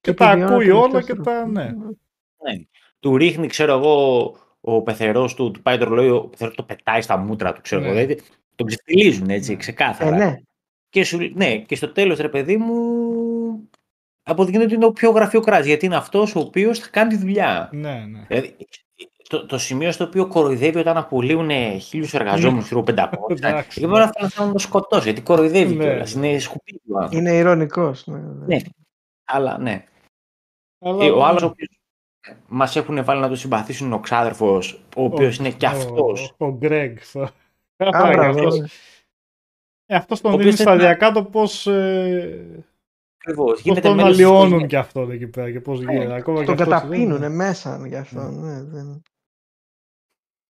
Και, και τα ακούει όλα και τα. Ναι. ναι του ρίχνει, ξέρω εγώ, ο πεθερός του, του πάει το ρολόι, ο πεθερός το πετάει στα μούτρα του, ξέρω εγώ. Ναι. Δηλαδή, τον ξεφτυλίζουν έτσι, ναι. ξεκάθαρα. Ε, ναι. Και, σου, ναι, και στο τέλος, ρε παιδί μου, αποδεικνύεται ότι είναι ο πιο γραφειοκράτης. Γιατί είναι αυτός ο οποίος θα κάνει τη δουλειά. Ναι, ναι. Δηλαδή, το, το σημείο στο οποίο κοροϊδεύει όταν απολύουν χίλιους εργαζόμενους, ξέρω 500. Και μπορεί να θέλει να τον σκοτώσει, γιατί κοροϊδεύει ναι. κιόλας. Είναι σκουπίδι. Είναι ηρωνικός. Ναι, ναι. αλλά ναι. Αλλά... Ε, ο άλλο ο οποίο Μας έχουν βάλει να το συμπαθήσουν ο ξάδερφος, ο οποίος είναι και αυτός. Ο Γκρέγκ. Αυτό τον δίνει σταδιακά το πώς. Ε, Ακριβώς. Γίνεται τον αλλοιώνουν και αυτό εκεί πέρα και πώς ναι. γίνεται. Ακόμα τον καταπίνουν μέσα γι' αυτό. Ναι, δεν...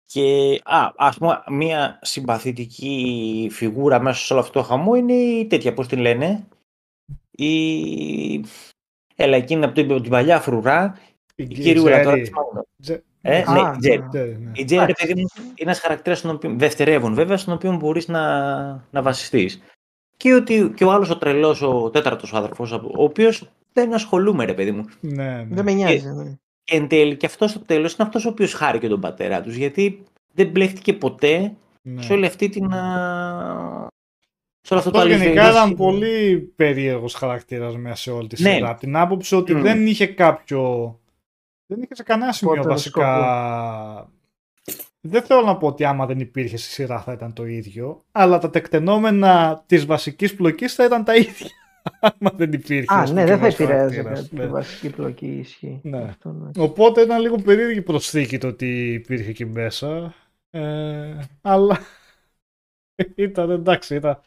Και α, ας πούμε, μια συμπαθητική φιγούρα μέσα σε όλο αυτό το χαμό είναι η τέτοια, πώς την λένε, η... Έλα, εκείνη από την, την παλιά φρουρά, η κυριούλα τώρα ε, ναι, Τζέρι. Ναι. Η Τζέρι, παιδί μου, είναι ένας χαρακτήρας στον οποίο δευτερεύουν, βέβαια, στον οποίο μπορείς να, να βασιστείς. Και, ότι, και ο άλλος ο τρελός, ο τέταρτος άνθρωπος, ο οποίος δεν ασχολούμαι, ρε παιδί μου. Ναι, ναι. Δεν με νοιάζει. Ναι. Και εν τέλει, και αυτός στο τέλος είναι αυτός ο οποίος χάρηκε τον πατέρα τους, γιατί δεν μπλέχτηκε ποτέ ναι. σε όλη αυτή την. Σε όλο αυτό το γενικά ήταν πολύ περίεργος χαρακτήρας μέσα σε όλη τη ναι. σειρά. Από την άποψη ότι δεν είχε κάποιο δεν είχε σε κανένα σημείο Πότερο βασικά. Δεν θέλω να πω ότι άμα δεν υπήρχε στη σειρά θα ήταν το ίδιο, αλλά τα τεκτενόμενα της βασικής πλοκής θα ήταν τα ίδια. άμα δεν υπήρχε. Α, ο ναι, δεν θα συγκεκριμένος επηρέαζε χαρακτήρας. κάτι. Ναι. Τη βασική πλοκή ισχύει. Ναι. Αυτό, ναι. Οπότε ήταν λίγο περίεργη προσθήκη το ότι υπήρχε εκεί μέσα. Ε, αλλά ήταν εντάξει, ήταν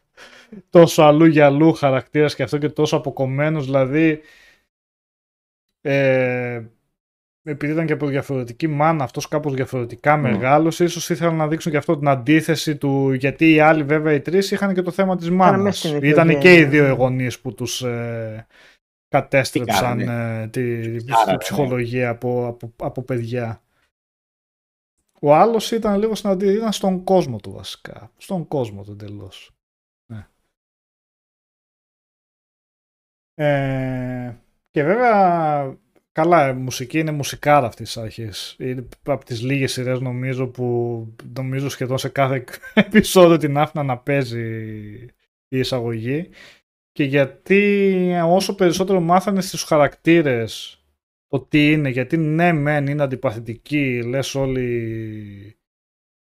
τόσο αλλού για αλλού χαρακτήρας και αυτό και τόσο αποκομμένος, δηλαδή ε, επειδή ήταν και από διαφορετική μάνα, αυτός κάπως διαφορετικά μεγάλωσε, ίσως ήθελαν να δείξουν και αυτό την αντίθεση του, γιατί οι άλλοι βέβαια οι τρεις είχαν και το θέμα της μέσα μάνας. στην Ήταν και οι οικογένεια, δύο ναι. οι γονείς που τους ε, κατέστρεψαν Τι κάνανε. ε, τη, τη Φτιάρανε, ναι. ψυχολογία από, από, από παιδιά. Ο άλλος ήταν λίγο στην αντί- ήταν στον κόσμο του βασικά. Στον κόσμο του εντελώς. Ναι. Ε, και βέβαια, καλά, η μουσική είναι μουσικάρα αυτής της αρχής. Είναι από τις λίγες σειρές νομίζω που νομίζω σχεδόν σε κάθε επεισόδιο την άφηνα να παίζει η εισαγωγή. Και γιατί όσο περισσότερο μάθανε στους χαρακτήρες το τι είναι, γιατί ναι μεν είναι αντιπαθητικοί, λες όλοι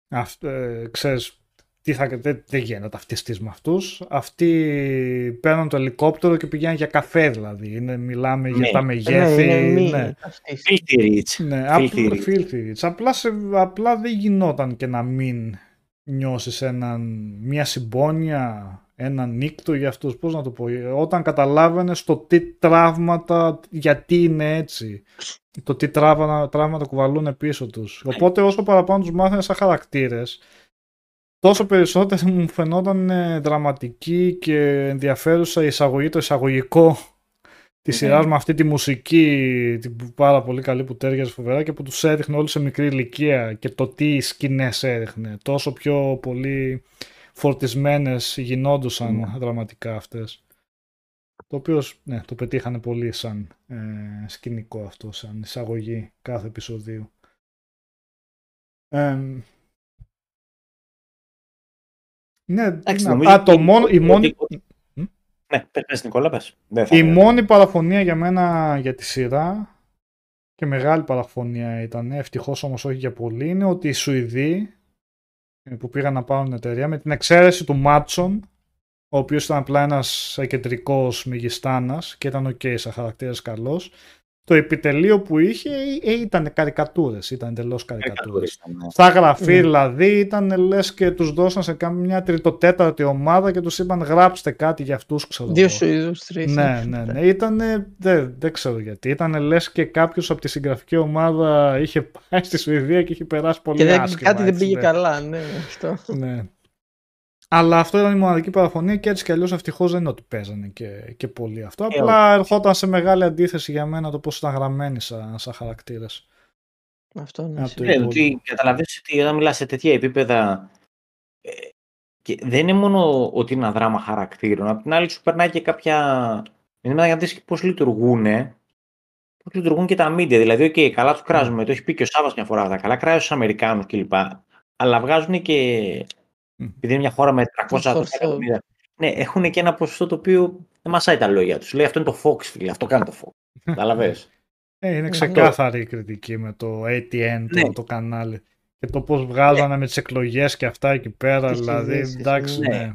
αυ, ε, ξέρεις τι θα, δεν, δεν γίνεται ταυτιστείς με αυτούς. Αυτοί παίρνουν το ελικόπτερο και πηγαίνουν για καφέ δηλαδή. Είναι, μιλάμε για Ναι. τα Ναι, μεγέθη. είναι μη ναι. ταυτίσιμο. Filthy Rich. Ναι, Filthy απλά, Rich. filthy rich. Απλά, σε, απλά δεν γινόταν και να μην νιώσεις έναν, μια συμπόνια, έναν νύκτο για αυτούς. Πώς να το πω; Όταν καταλάβαινες το τι τραύματα, γιατί είναι έτσι. Το τι τραύματα, τραύματα κουβαλούν πίσω τους. Οπότε όσο παραπάνω τους μάθαινες σαν χαρακτήρες, τόσο περισσότερο μου φαινόταν ε, δραματική και ενδιαφέρουσα η εισαγωγή, το εισαγωγικό της Ναι. σειράς με αυτή τη μουσική την πάρα πολύ καλή που τέριαζε φοβερά και που τους έδειχνε όλοι σε μικρή ηλικία και το τι σκηνές έδειχνε. Τόσο πιο πολύ φορτισμένες γινόντουσαν Ναι. δραματικά αυτές. Το οποίο ναι, το πετύχανε πολύ σαν ε, σκηνικό αυτό, σαν εισαγωγή κάθε επεισοδίου. Εμ, ναι, Εντάξει, να- νομίζω α, το ότι- μόνο, η ότι- μόνη, ότι- Ναι, πες, πες Νικόλα, πες. Δεν θα η είναι. μόνη παραφωνία για μένα για τη σειρά και μεγάλη παραφωνία ήταν, ευτυχώς όμως όχι για πολύ, είναι ότι οι Σουηδοί ε, που πήγαν να πάρουν εταιρεία με την εξαίρεση του Μάτσον, ο οποίος ήταν απλά ένας εκκεντρικός μεγιστάνας και ήταν οκ σαν χαρακτήρας καλός, το επιτελείο που είχε ε, ήταν καρικατούρες, ήταν εντελώς καρικατούρες. Καρικατούρες, ναι. Στη γραφή Ναι. δηλαδή ήταν λες και τους δώσαν σε κάμια τριτοτέταρτη ομάδα και τους είπαν γράψτε κάτι για αυτούς ξέρω Δύο εγώ. Σουηδούς, τρεις. Ναι, ναι, ναι. Ήτανε, δεν, δεν ξέρω γιατί. Ήταν λες και κάποιος από τη συγγραφική ομάδα είχε πάει στη Σουηδία και είχε περάσει πολύ Και δεν, άσχημα. κάτι δεν έτσι, πήγε ναι. καλά, ναι, αυτό. Ναι. Αλλά αυτό ήταν η μοναδική παραφωνία και έτσι κι αλλιώς ευτυχώς δεν είναι ότι παίζανε και, και πολύ αυτό. Ε, Απλά ερχόταν σε μεγάλη αντίθεση για μένα το πώς ήταν γραμμένοι σαν, σαν χαρακτήρες. Αυτό ναι. Από το σίγουρα. Ναι, ότι καταλαβαίνεις ότι όταν μιλάς σε τέτοια επίπεδα ε, και δεν είναι μόνο ότι είναι ένα δράμα χαρακτήρων, απ' την άλλη σου περνάει και κάποια... Είναι να δεις πώς λειτουργούν, πώς λειτουργούν και τα μίντια. Δηλαδή, okay, καλά τους κράζουμε, το έχει πει και ο Σάββας μια φορά, τα καλά κράζει τους Αμερικάνους κλπ. Αλλά βγάζουν και, Μμ. Επειδή είναι μια χώρα με 300 Τους ορθόδοξους. εκατομμύρια, ναι, έχουν και ένα ποσοστό το οποίο δεν μασάει τα λόγια τους. Λέει αυτό είναι το Fox, φίλε, αυτό κάνει το Fox. Καταλαβες. Ε, είναι Ναι. ξεκάθαρη η κριτική με το ATN, το, Ναι. το κανάλι. Και το πώς βγάζανε με τις εκλογές και αυτά εκεί πέρα, Τις δηλαδή, ειδήσεις, εντάξει, ναι. ναι.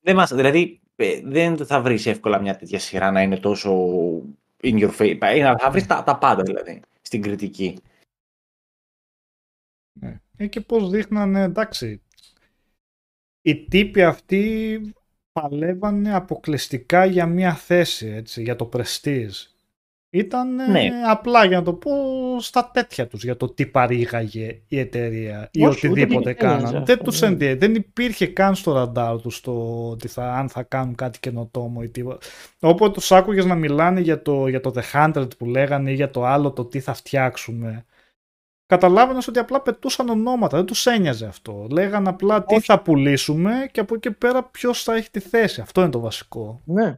Δεν μας, δηλαδή, ε, δεν θα βρεις εύκολα μια τέτοια σειρά να είναι τόσο in your face. Ε, Θα βρεις τα, τα πάντα δηλαδή στην κριτική. Ναι. Ε, και πώς δείχνανε, εντάξει, οι τύποι αυτοί παλεύανε αποκλειστικά για μία θέση, έτσι, για το prestige. Ήταν Ναι. απλά για να το πω στα τέτοια τους για το τι παρήγαγε η εταιρεία ή Όχι, ούτε οτιδήποτε δεν ένοιαζε κάναν. αυτό, Δεν τους ναι. ενδιαφέρει. Δεν υπήρχε καν στο ραντάρ τους το ότι θα, αν θα κάνουν κάτι καινοτόμο ή τίποτα. Όποτε τους άκουγες να μιλάνε για το, για το The Hundred που λέγανε ή για το άλλο το τι θα φτιάξουμε καταλάβαινες ότι απλά πετούσαν ονόματα. Δεν τους ένοιαζε αυτό. Λέγαν απλά τι Όχι. θα πουλήσουμε και από εκεί πέρα ποιος θα έχει τη θέση. Αυτό είναι το βασικό. Ναι.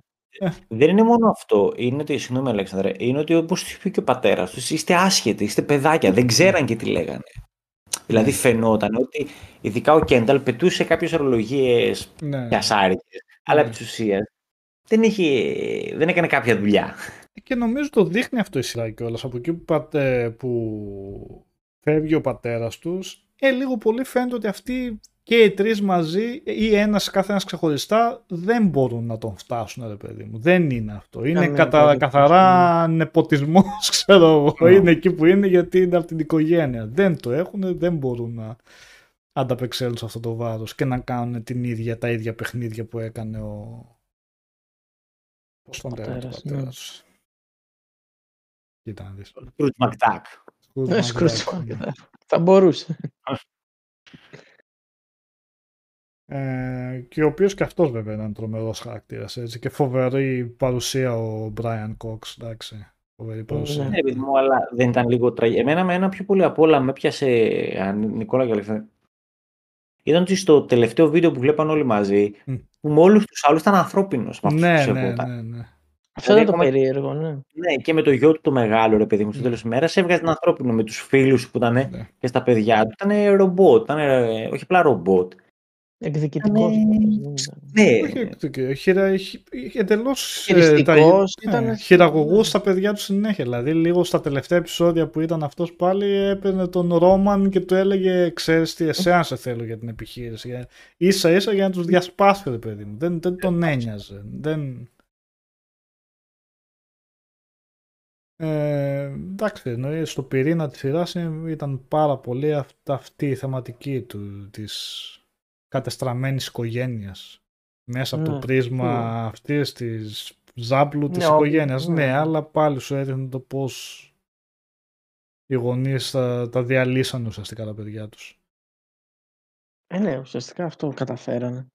Δεν είναι μόνο αυτό. Είναι ότι, συγγνώμη Αλέξανδρε, είναι ότι όπως είπε και ο πατέρας τους, είστε άσχετοι, είστε παιδάκια, δεν ξέραν και τι λέγανε. Δηλαδή φαινόταν ότι ειδικά ο Κένταλ πετούσε κάποιες ορολογίες Ναι. πιασάρικες, αλλά επί της ουσίας δεν, είχε, δεν έκανε κάποια δουλειά. και νομίζω το δείχνει αυτό η σειρά κιόλας. Από εκεί που, πατέ, που φεύγει ο πατέρας τους, ε, λίγο πολύ φαίνεται ότι αυτοί και οι τρεις μαζί ή ένας κάθε ένας ξεχωριστά δεν μπορούν να τον φτάσουν ρε παιδί μου. Δεν είναι αυτό. Είναι Καμία κατα, περίπτωση, καθαρά νεποτισμός ξέρω εγώ. Ναι. Είναι εκεί που είναι γιατί είναι από την οικογένεια. Δεν το έχουν, δεν μπορούν να ανταπεξέλθουν σε αυτό το βάρος και να κάνουν την ίδια, τα ίδια παιχνίδια που έκανε ο... Πώς τον λέγανε το Πατέρας, ναι. πατέρας. Κοίτα να δεις. Scrooge McDuck. Scrooge Ναι, McDuck, Scrooge ναι. McDuck. Θα μπορούσε. Ε, και ο οποίος και αυτός βέβαια ήταν τρομερός χαρακτήρας έτσι, και φοβερή παρουσία ο Brian Cox, εντάξει. Φοβερή παρουσία. Ναι. Ναι, παιδί μου, αλλά δεν ήταν λίγο τραγικό. Εμένα με ένα πιο πολύ απ' όλα με έπιασε, αν Νικόλα και Αλεξάνδρου, ήταν ότι στο τελευταίο βίντεο που βλέπαν όλοι μαζί, Μμ. που με όλους τους άλλους ήταν ανθρώπινος. με αυτούς Ναι, που ναι, σεβόταν. ναι, ναι. Αυτό ήταν το ακόμα- περίεργο, ναι. Ναι, και με το γιο του το μεγάλο, ρε παιδί μου, στο Μμ. τέλος της ημέρας έβγαζε ένα ανθρώπινο με τους φίλους που ήταν Ναι. και στα παιδιά του. Ήταν ρομπότ, ήταν, ε, όχι απλά ρομπότ. Εκδικητικός. Ήτανε- όμως, δεν ήταν. Ναι, Όχι εκτική, χειρα, χει- εντελώς ε, Χειριστικός, τα- ήταν- ναι, χειραγωγούς στα παιδιά του συνέχεια. Δηλαδή λίγο στα τελευταία επεισόδια που ήταν αυτός πάλι έπαιρνε τον Ρόμαν και του έλεγε ξέρεις τι εσένα σε θέλω για την επιχείρηση. Για- Ίσα ίσα για να τους διασπάσει ρε παιδί μου. Δεν, δεν τον ένοιαζε. Δεν... Ε, εντάξει, εννοείς στο πυρήνα της σειράς είναι- ήταν πάρα πολύ αυ- αυτή η θεματική του, της κατεστραμμένης οικογένειας. Μέσα από το Ναι. πρίσμα αυτής της ζάμπλου της Ναι, οικογένειας. ναι. Ναι, αλλά πάλι σου έδειχνε το πώς οι γονείς τα, τα διαλύσαν ουσιαστικά τα παιδιά τους. Ε, ναι, ουσιαστικά αυτό καταφέρανε.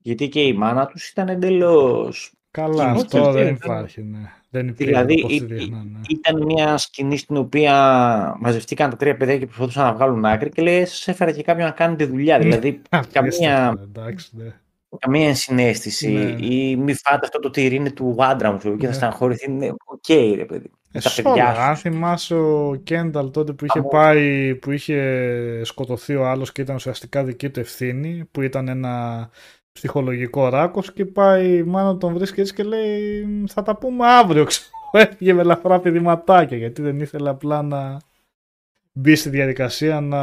γιατί και η μάνα τους ήταν εντελώς Καλά, Όχι, αυτό αυτή δεν ήταν. υπάρχει, ναι. Δεν υπήρχε Δηλαδή, όπως τη ή- δείχνανε. Ήταν μια σκηνή στην οποία μαζευτήκαν τα τρία παιδιά και προσπαθούσαν να βγάλουν άκρη και λέει: Σας έφερα και κάποιον να κάνει τη δουλειά. δηλαδή, Απίστευτο, καμία, Εντάξει, ναι. καμία ενσυναίσθηση. Ναι. Ή μη φάτε αυτό το τυρί είναι του άντρα μου ξέρω, και θα Ναι. στεναχωρηθεί. Ναι, οκ, ρε παιδί. Ε, τα σ' παιδιά όλα. σου. Αν θυμάσαι ο Κένταλ τότε που είχε Αμώ. πάει, που είχε σκοτωθεί ο άλλος και ήταν ουσιαστικά δική του ευθύνη, που ήταν ένα ψυχολογικό ράκος και πάει η μάνα τον βρίσκει έτσι και λέει θα τα πούμε αύριο ξέρω. Έφυγε με ελαφρά πηδηματάκια γιατί δεν ήθελε απλά να μπει στη διαδικασία να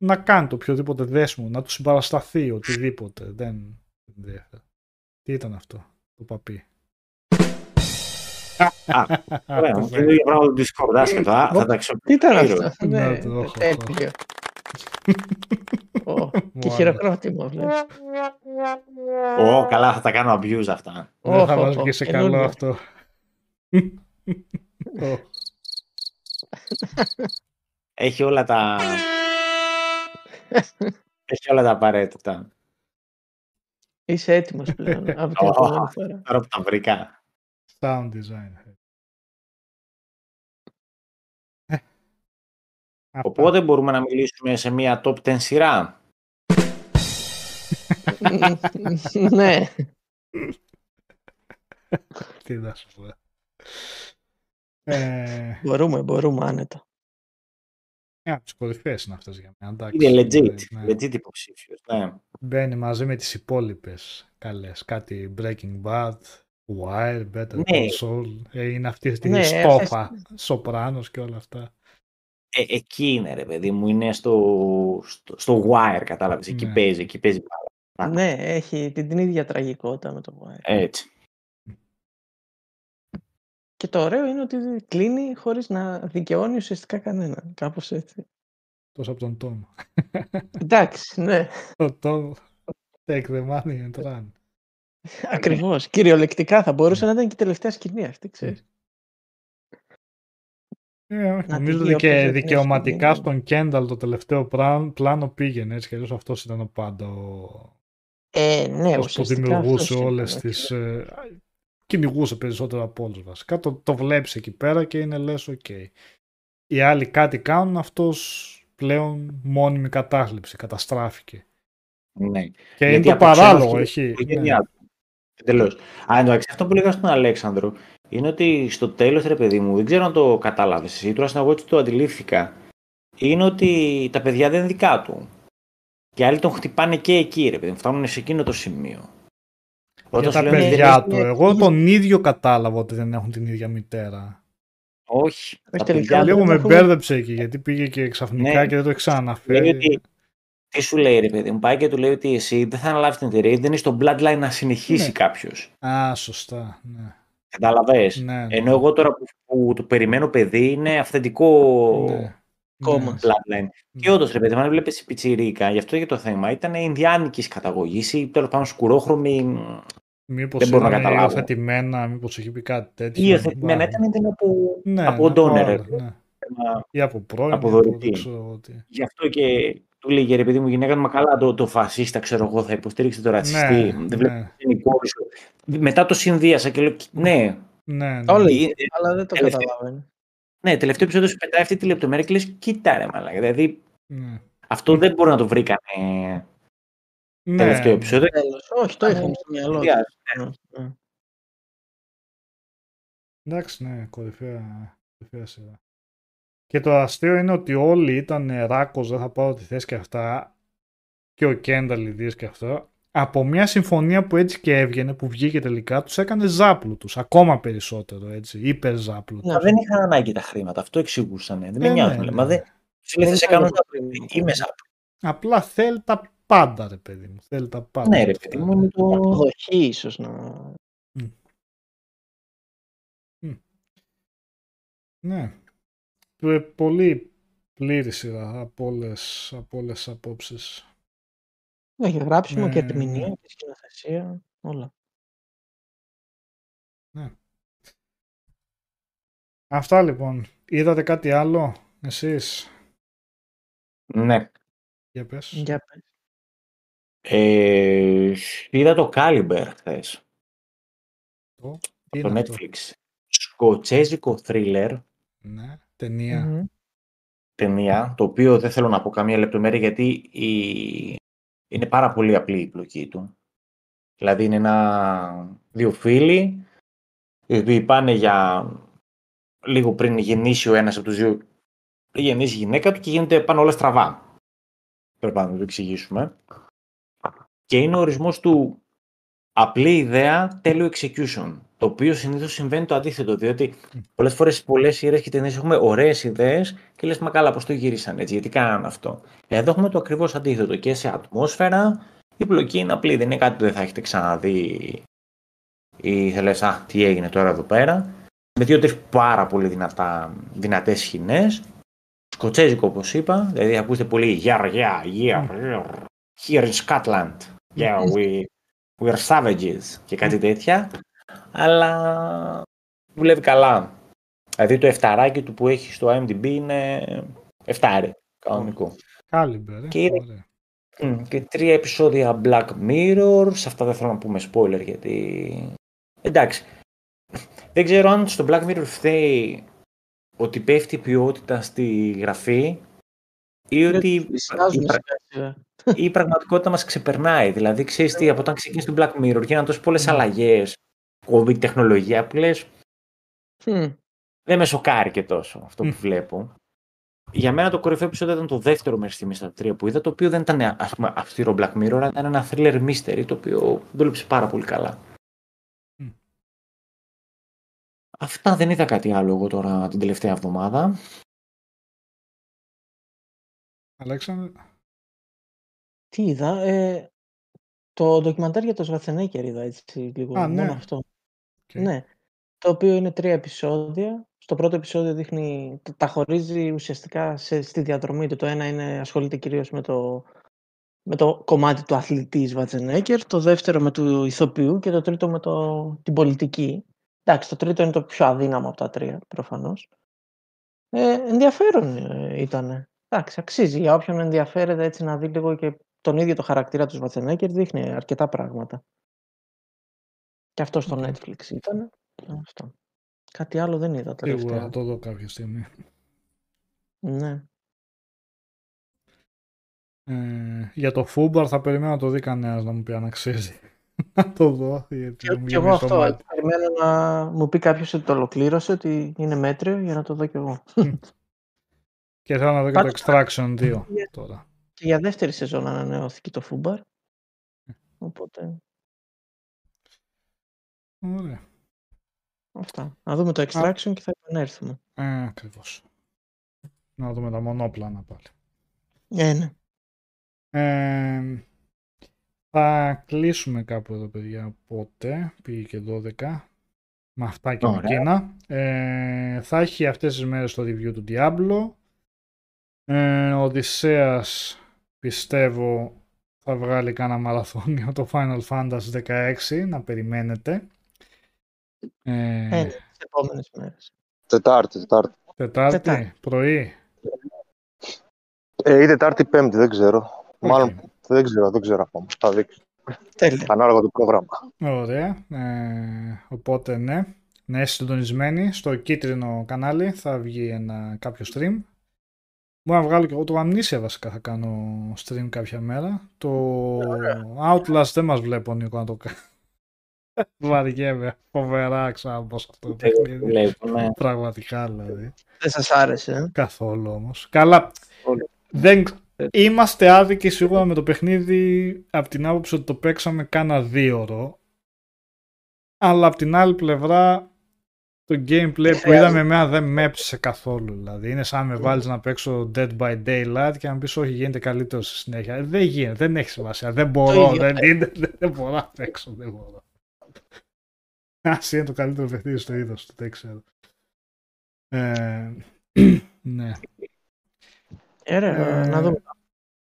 να κάνει το οποιοδήποτε δέσμο, να του συμπαρασταθεί, οτιδήποτε. Δεν, δεν ενδιαφέρει. Τι ήταν αυτό, το παπί; Ωραία, το μου φέρει. και πράγμα του Discord, άσχετο. α, Θα τα Τι ήταν ξεπλήρω. αυτό. Να Ναι, το έχω αυτό. τέλειο. Ω, Και Μου χειροκρότημα, βλέπεις. Ω, καλά, θα τα κάνω abuse αυτά. Δεν θα Οχ, μας οχ, βγει σε καινούριο. καλό αυτό. Ω, Έχει όλα τα. Έχει όλα τα απαραίτητα. Είσαι έτοιμος πλέον από την Ω. επόμενη φορά. Τώρα που τα βρήκα. Sound design. Αυτά. Οπότε μπορούμε να μιλήσουμε σε μια top 10 σειρά. Ναι, Τι να σου πω. Ε, μπορούμε, μπορούμε άνετα. μια από τις κορυφαίες είναι αυτές για μένα. εντάξει. Είναι legit. Ναι. Legit υποψήφιος. Ναι. Μπαίνει μαζί με τις υπόλοιπες καλές. Κάτι Breaking Bad, Wire, Better Ναι. Call Saul. Ε, είναι αυτή τη Ναι, στόφα, Σοπράνος και όλα αυτά. Ε, εκεί είναι ρε παιδί μου, είναι στο, στο, στο wire κατάλαβες, εκεί Ναι. παίζει, εκεί παίζει πάρα. Ναι, έχει την, την ίδια τραγικότητα με το Wire. Έτσι. Και το ωραίο είναι ότι κλείνει χωρίς να δικαιώνει ουσιαστικά κανέναν. Κάπως έτσι. Τόσο από τον Τόμ. Εντάξει, ναι. Το Τόμ, take the money and run. Ακριβώς. Κυριολεκτικά θα μπορούσε να ήταν και η τελευταία σκηνή αυτή, ξέρεις. Ε, όχι, Να νομίζω τη ότι και διαπαίζω την δικαιωματικά ασκηνή. στον Κένταλ το τελευταίο πρά- πλάνο πήγαινε έτσι και αλλιώς αυτός ήταν ο πάντα ο, Ε, ναι, αυτός που ουσιαστικά δημιουργούσε αυτός όλες ήταν, τις... Ε, κυνηγούσε περισσότερο από όλους βασικά. Το, το βλέπεις εκεί πέρα και είναι λες οκ. Οι άλλοι κάτι κάνουν, αυτός πλέον μόνιμη κατάθλιψη, καταστράφηκε. Ναι. Και Γιατί είναι το από ξένο παράλογο, χείλη έχει. η ναι. οικογένειά του. Εντελώς. Α, εντάξει, αυτό που λέγα στον Αλέξανδρο είναι ότι στο τέλος, ρε παιδί μου, δεν ξέρω αν το κατάλαβες εσύ, τουλάχιστον εγώ έτσι το αντιλήφθηκα, είναι ότι τα παιδιά δεν είναι δικά του. Και άλλοι τον χτυπάνε και εκεί, ρε παιδί μου, φτάνουν σε εκείνο το σημείο. Για Όταν τα σου λένε δεν παιδιά έχει- του. είναι- Εγώ τον ίδιο κατάλαβα ότι δεν έχουν την ίδια μητέρα. Όχι. Τα τελικά παιδιά δεν Λίγο με έχουν- μπέρδεψε εκεί γιατί πήγε και ξαφνικά Ναι. και δεν το λέει ξαναφέρει. ότι. Τι σου λέει, ρε παιδί μου, πάει και του λέει ότι εσύ δεν θα αναλάβεις την εταιρεία, δεν είναι στο bloodline να συνεχίσει Ναι. κάποιος. Α, σωστά. Ναι. Κατάλαβε. Ναι, ναι. Ενώ εγώ τώρα που, που το περιμένω παιδί είναι αυθεντικό Ναι. Κόμμα. Ναι. bloodline. Και όντως, ρε παιδί μου, αν βλέπεις πιτσιρίκα, γι' αυτό και το θέμα ήταν Ινδιάνικης καταγωγής ή τέλος πάντων σκουρόχρωμη. Μήπως Δεν μπορώ να ήταν καταλάβω. υιοθετημένα, μήπως έχει πει κάτι τέτοιο. Υιοθετημένα Μπα. ήταν, ήταν από, Ναι, από από ντόνερ. άλλο, ρε. ναι. Θέμα. Ή από πρώην, Από ή από δωρητή. δεν ξέρω εγώ τι. Γι' αυτό και του λέγε ρε παιδί μου, γυναίκα του, μα καλά το, το φασίστα, ξέρω εγώ, θα υποστήριξει το ρατσιστή. Ναι, δεν βλέπω ναι, την κόρη σου. Μετά το συνδύασα και λέω, ναι, ναι, ναι. Όλοι, Ε, αλλά δεν το τελευταίο- καταλαβαίνει. ναι, τελευταίο επεισόδιο σου πετάει αυτή τη λεπτομέρεια και λες, κοίτα ρε μαλάκα. Δηλαδή, ναι. αυτό δεν μπορεί να το βρει κανένα Ναι, τελευταίο ναι. επεισόδιο. Τέλος. Όχι, το είχαμε στο μυαλό. του. Συνδυάζει. Ναι, ναι. Εντάξει, ναι, κορυφαία, κορυφαία σειρά. Και το αστείο είναι ότι όλοι ήταν ράκος, δεν θα πάρω τη θέση και αυτά, και ο Κένταλ ιδίως και αυτό, από μια συμφωνία που έτσι και έβγαινε, που βγήκε τελικά, τους έκανε ζάπλου τους, ακόμα περισσότερο, έτσι, υπερ ζάπλου Ναι, τους. Μα δεν είχαν ανάγκη τα χρήματα, αυτό εξηγούσαν. Δεν με Ε, νοιάζουν. ναι, λέει. ναι. Μα δεν. Σου λέει, Δεν θα σε ήταν κάνω το ζάπλου. πριν. Είμαι ζάπλου. Απλά θέλει τα πάντα, ρε παιδί μου, θέλει τα πάντα. Ναι, ρε παιδί μου, είναι το. Αποδοχή ίσως να... Ναι. Ε, Πολύ πλήρη σειρά από όλες, από όλες τις απόψεις. Έχει γράψιμο Ναι, και ναι. ερμηνεία και σκηνοθεσία, όλα. Αυτά λοιπόν. Είδατε κάτι άλλο εσείς; Ναι. Για πες. Για πες. Ε, είδα το Caliber χθες Τι στο είναι αυτό; Netflix. Σκοτσέζικο thriller Ναι. Ταινία. Μμμ. ταινία, το οποίο δεν θέλω να πω καμία λεπτομέρεια γιατί η... είναι πάρα πολύ απλή η πλοκή του. Δηλαδή είναι ένα... δύο φίλοι οι οποίοι πάνε για λίγο πριν γεννήσει ο ένας από τους δύο γεννήσει η γυναίκα του και γίνεται πάνω όλα στραβά. Πρέπει να το εξηγήσουμε. Και είναι ο ορισμός του απλή ιδέα, τέλειο execution. Το οποίο συνήθως συμβαίνει το αντίθετο, διότι πολλές φορές πολλές σειρές και ταινίες έχουμε ωραίες ιδέες και λες μα καλά πώς το γύρισαν έτσι, γιατί κάνανε αυτό. Εδώ έχουμε το ακριβώς αντίθετο και σε ατμόσφαιρα η πλοκή είναι απλή, δεν είναι κάτι που δεν θα έχετε ξαναδεί ή θα λες α τι έγινε τώρα εδώ πέρα. Με δύο-τρεις πάρα πολύ δυνατά, δυνατές σκηνές. Σκοτσέζικο όπως είπα, δηλαδή ακούστε πολύ yeah, yeah, yeah, yeah. Here in Scotland. Yeah, we, we are savages και κάτι τέτοια. Αλλά δουλεύει καλά. Δηλαδή το εφταράκι του που έχει στο IMDb είναι εφτάρι. Κανονικό. Calibre. Ε. Και είδα- Ωραία. Μμ, Και τρία επεισόδια Black Mirror. Σε αυτά δεν θέλω να πούμε spoiler γιατί. Εντάξει. Δεν ξέρω αν στο Black Mirror φταίει ότι πέφτει η ποιότητα στη γραφή ή ότι η, Πλησιάζουμε πρα- σιγά σιγά. ή η πραγματικότητα μας ξεπερνάει. Δηλαδή, ξέρεις τι, από όταν ξεκίνησε το Black Mirror γίνανε τόσο πολλές αλλαγές, COVID τεχνολογία που λες, Μμ. δεν με σοκάρει και τόσο αυτό που Μμ. βλέπω. Για μένα το κορυφαίο επεισόδιο ήταν το δεύτερο μέχρι στιγμής στα τρία που είδα, το οποίο δεν ήταν ας πούμε, αυστηρό Black Mirror, αλλά ήταν ένα thriller mystery, το οποίο δούλεψε πάρα πολύ καλά. Μμ. Αυτά δεν είδα κάτι άλλο εγώ τώρα την τελευταία εβδομάδα. Αλέξανδρε. Τι είδα, ε, το ντοκιμαντέρ για το Σβαρτσενέγκερ είδα έτσι λίγο, Α, ναι. μόνο αυτό. Οκ. Ναι, το οποίο είναι τρία επεισόδια. Στο πρώτο επεισόδιο δείχνει, τα χωρίζει ουσιαστικά σε, στη διαδρομή του. Το ένα είναι, ασχολείται κυρίως με το, με το κομμάτι του αθλητή Σβατζενέκερ, το δεύτερο με του ηθοποιού και το τρίτο με το, την πολιτική. Εντάξει, το τρίτο είναι το πιο αδύναμο από τα τρία, προφανώς. Ε, ενδιαφέρον ε, ήταν. Εντάξει, αξίζει. Για όποιον ενδιαφέρεται έτσι να δει λίγο και τον ίδιο το χαρακτήρα του Σβατσενέκερ, δείχνει αρκετά πράγματα. Και αυτό στο Οκ. Netflix ήταν. Αυτό. Κάτι άλλο δεν είδα Σίγουρα τελευταία. θα το δω κάποια στιγμή. Ναι. Ε, για το FUBAR θα περιμένω να το δει κανένας να μου πει αν αξίζει. να το δω. Γιατί Και, θα μου και εγώ γεμίσει το αυτό. μάτι. Περιμένω να μου πει κάποιος ότι το ολοκλήρωσε, ότι είναι μέτριο για να το δω κι εγώ. Και θέλω να δω και το Πάντως- Extraction 2 Yeah. τώρα. Και για δεύτερη σεζόν ανανεώθηκε το FUBAR. Οπότε. Ωραία. Αυτά. Να δούμε το extraction και θα επανέλθουμε. Ε, ακριβώς. Να δούμε τα μονόπλανα πάλι. Ε, ναι. Ε, θα κλείσουμε κάπου εδώ, παιδιά, οπότε, πήγε και 12, με αυτά και με Ωραία. εκείνα. Ε, θα έχει αυτές τις μέρες το review του Diablo. Ε, ο Οδυσσέας, πιστεύω, θα βγάλει κανά μαραθώνιο το Final Fantasy 16, να περιμένετε. Ε, Ε, τις επόμενες μέρες. Τετάρτη, Τετάρτη. Τετάρτη, Τετάρτη. πρωί. Ε, ή Τετάρτη, Πέμπτη, δεν ξέρω. Οκ. Μάλλον δεν ξέρω, δεν ξέρω ακόμα. Θα δείξει. Τέλεια. Ανάλογα το πρόγραμμα. Ωραία. Ε, οπότε ναι, να είστε συντονισμένοι. Στο κίτρινο κανάλι θα βγει ένα κάποιο stream. Μπορώ να βγάλω και εγώ το Amnesia βασικά θα κάνω stream κάποια μέρα. Το Outlast δεν μας βλέπω Νίκο να το κάνω. Βαριέμαι φοβερά ξανά σε αυτό το Δεν παιχνίδι. βλέπω, ναι. Πραγματικά δηλαδή. Δεν σας άρεσε, ε; Καθόλου όμως. Καλά. Καθόλου. Δεν... Είμαστε άδικοι σίγουρα με το παιχνίδι από την άποψη ότι το παίξαμε κάνα δύο ώρο. Αλλά από την άλλη πλευρά το gameplay που είδαμε εμένα δεν με έψησε καθόλου. Δηλαδή είναι σαν να με βάλεις να παίξω Dead by Daylight και να μου πεις όχι γίνεται καλύτερο στη συνέχεια. Ε, Δεν γίνεται, δεν έχει σημασία. Δεν μπορώ, ίδιο δεν, είναι, δεν, δεν μπορώ να παίξω, δεν μπορώ. Ας είναι το καλύτερο παιχνίδι στο είδος του, δεν ξέρω. Ε, ναι. Ε, ρε, Ε, να δούμε.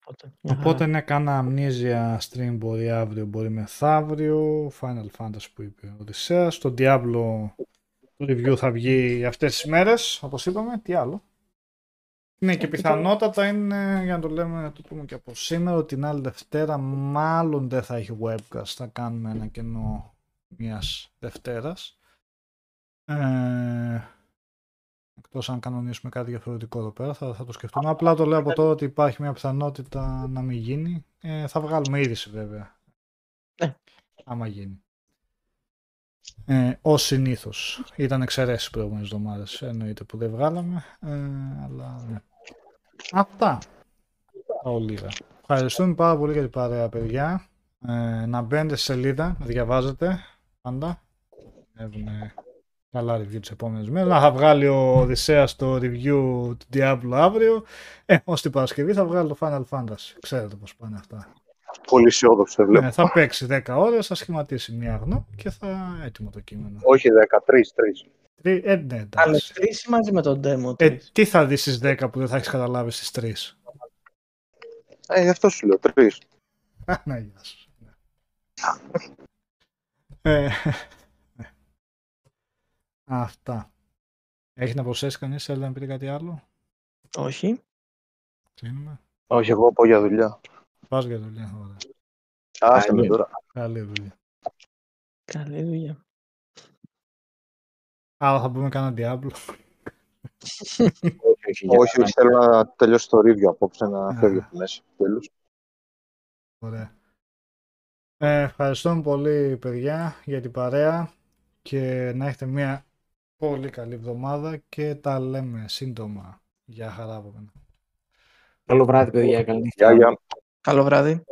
Οπότε, μια Οπότε χαρά. ναι, κάνα αμνίζια stream μπορεί αύριο, μπορεί μεθαύριο. Final Fantasy που είπε ο Οδυσσέας. Το Diablo το review θα βγει αυτές τις μέρες, όπως είπαμε. Τι άλλο. Ναι, και Ε, πιθανότατα είναι, για να το λέμε, να το πούμε και από σήμερα, ότι την άλλη Δευτέρα μάλλον δεν θα έχει webcast. Θα κάνουμε ένα κενό μιας Δευτέρας. Ε, εκτός αν κανονίσουμε κάτι διαφορετικό εδώ πέρα, θα, θα το σκεφτούμε. Απλά το λέω από τώρα ότι υπάρχει μια πιθανότητα να μην γίνει. Ε, θα βγάλουμε είδηση βέβαια. Ναι. Άμα γίνει. Ε, Ω συνήθως. Ήταν εξαιρέσεις προηγούμενες εβδομάδες. Εννοείται που δεν βγάλαμε. Ε, αλλά ναι. Αυτά. Τα ολίγα. Ευχαριστούμε πάρα πολύ για την παρέα, παιδιά. Ε, να μπαίνετε στη σελίδα, να διαβάζετε πάντα. Έχουν καλά review τις επόμενες μέρες. Να θα βγάλει ο Οδυσσέας το review του Diablo αύριο. Ε, ως την Παρασκευή θα βγάλει το Final Fantasy. Ξέρετε πώς πάνε αυτά. Πολύ αισιόδοξο βλέπω. Ναι, θα παίξει 10 ώρες, θα σχηματίσει μια γνώμη και θα έτοιμο το κείμενο. Όχι 13, 3. Τρι- Ε, ναι, Άλλες εντάξει. τρεις ή μαζί με τον demo Ε, τρεις. τι θα δεις στις 10 που δεν θα έχεις καταλάβει στις 3. Ε, γι' αυτό σου λέω 3. ναι, γεια σου. Ναι. Ε, ναι. Αυτά. Έχει να προσθέσει κανείς, θέλει να πείτε κάτι άλλο; Όχι. Κλείνουμε. Όχι, εγώ πάω για δουλειά. Πας για δουλειά. Ωραία. Άστε με Καλή. τώρα. Καλή δουλειά. Καλή δουλειά. Άρα θα πούμε κάνα Diablo. Όχι, όχι, για Όχι, όχι, θέλω να τελειώσει το review απόψε, να Α. φεύγει από τη μέση. Τέλος. Ωραία. Ε, ευχαριστούμε πολύ παιδιά για την παρέα και να έχετε μια πολύ καλή εβδομάδα και τα λέμε σύντομα. Γεια χαρά από μένα. Καλό βράδυ, παιδιά. Καλή νύχτα. Γεια, γεια. Καλό βράδυ.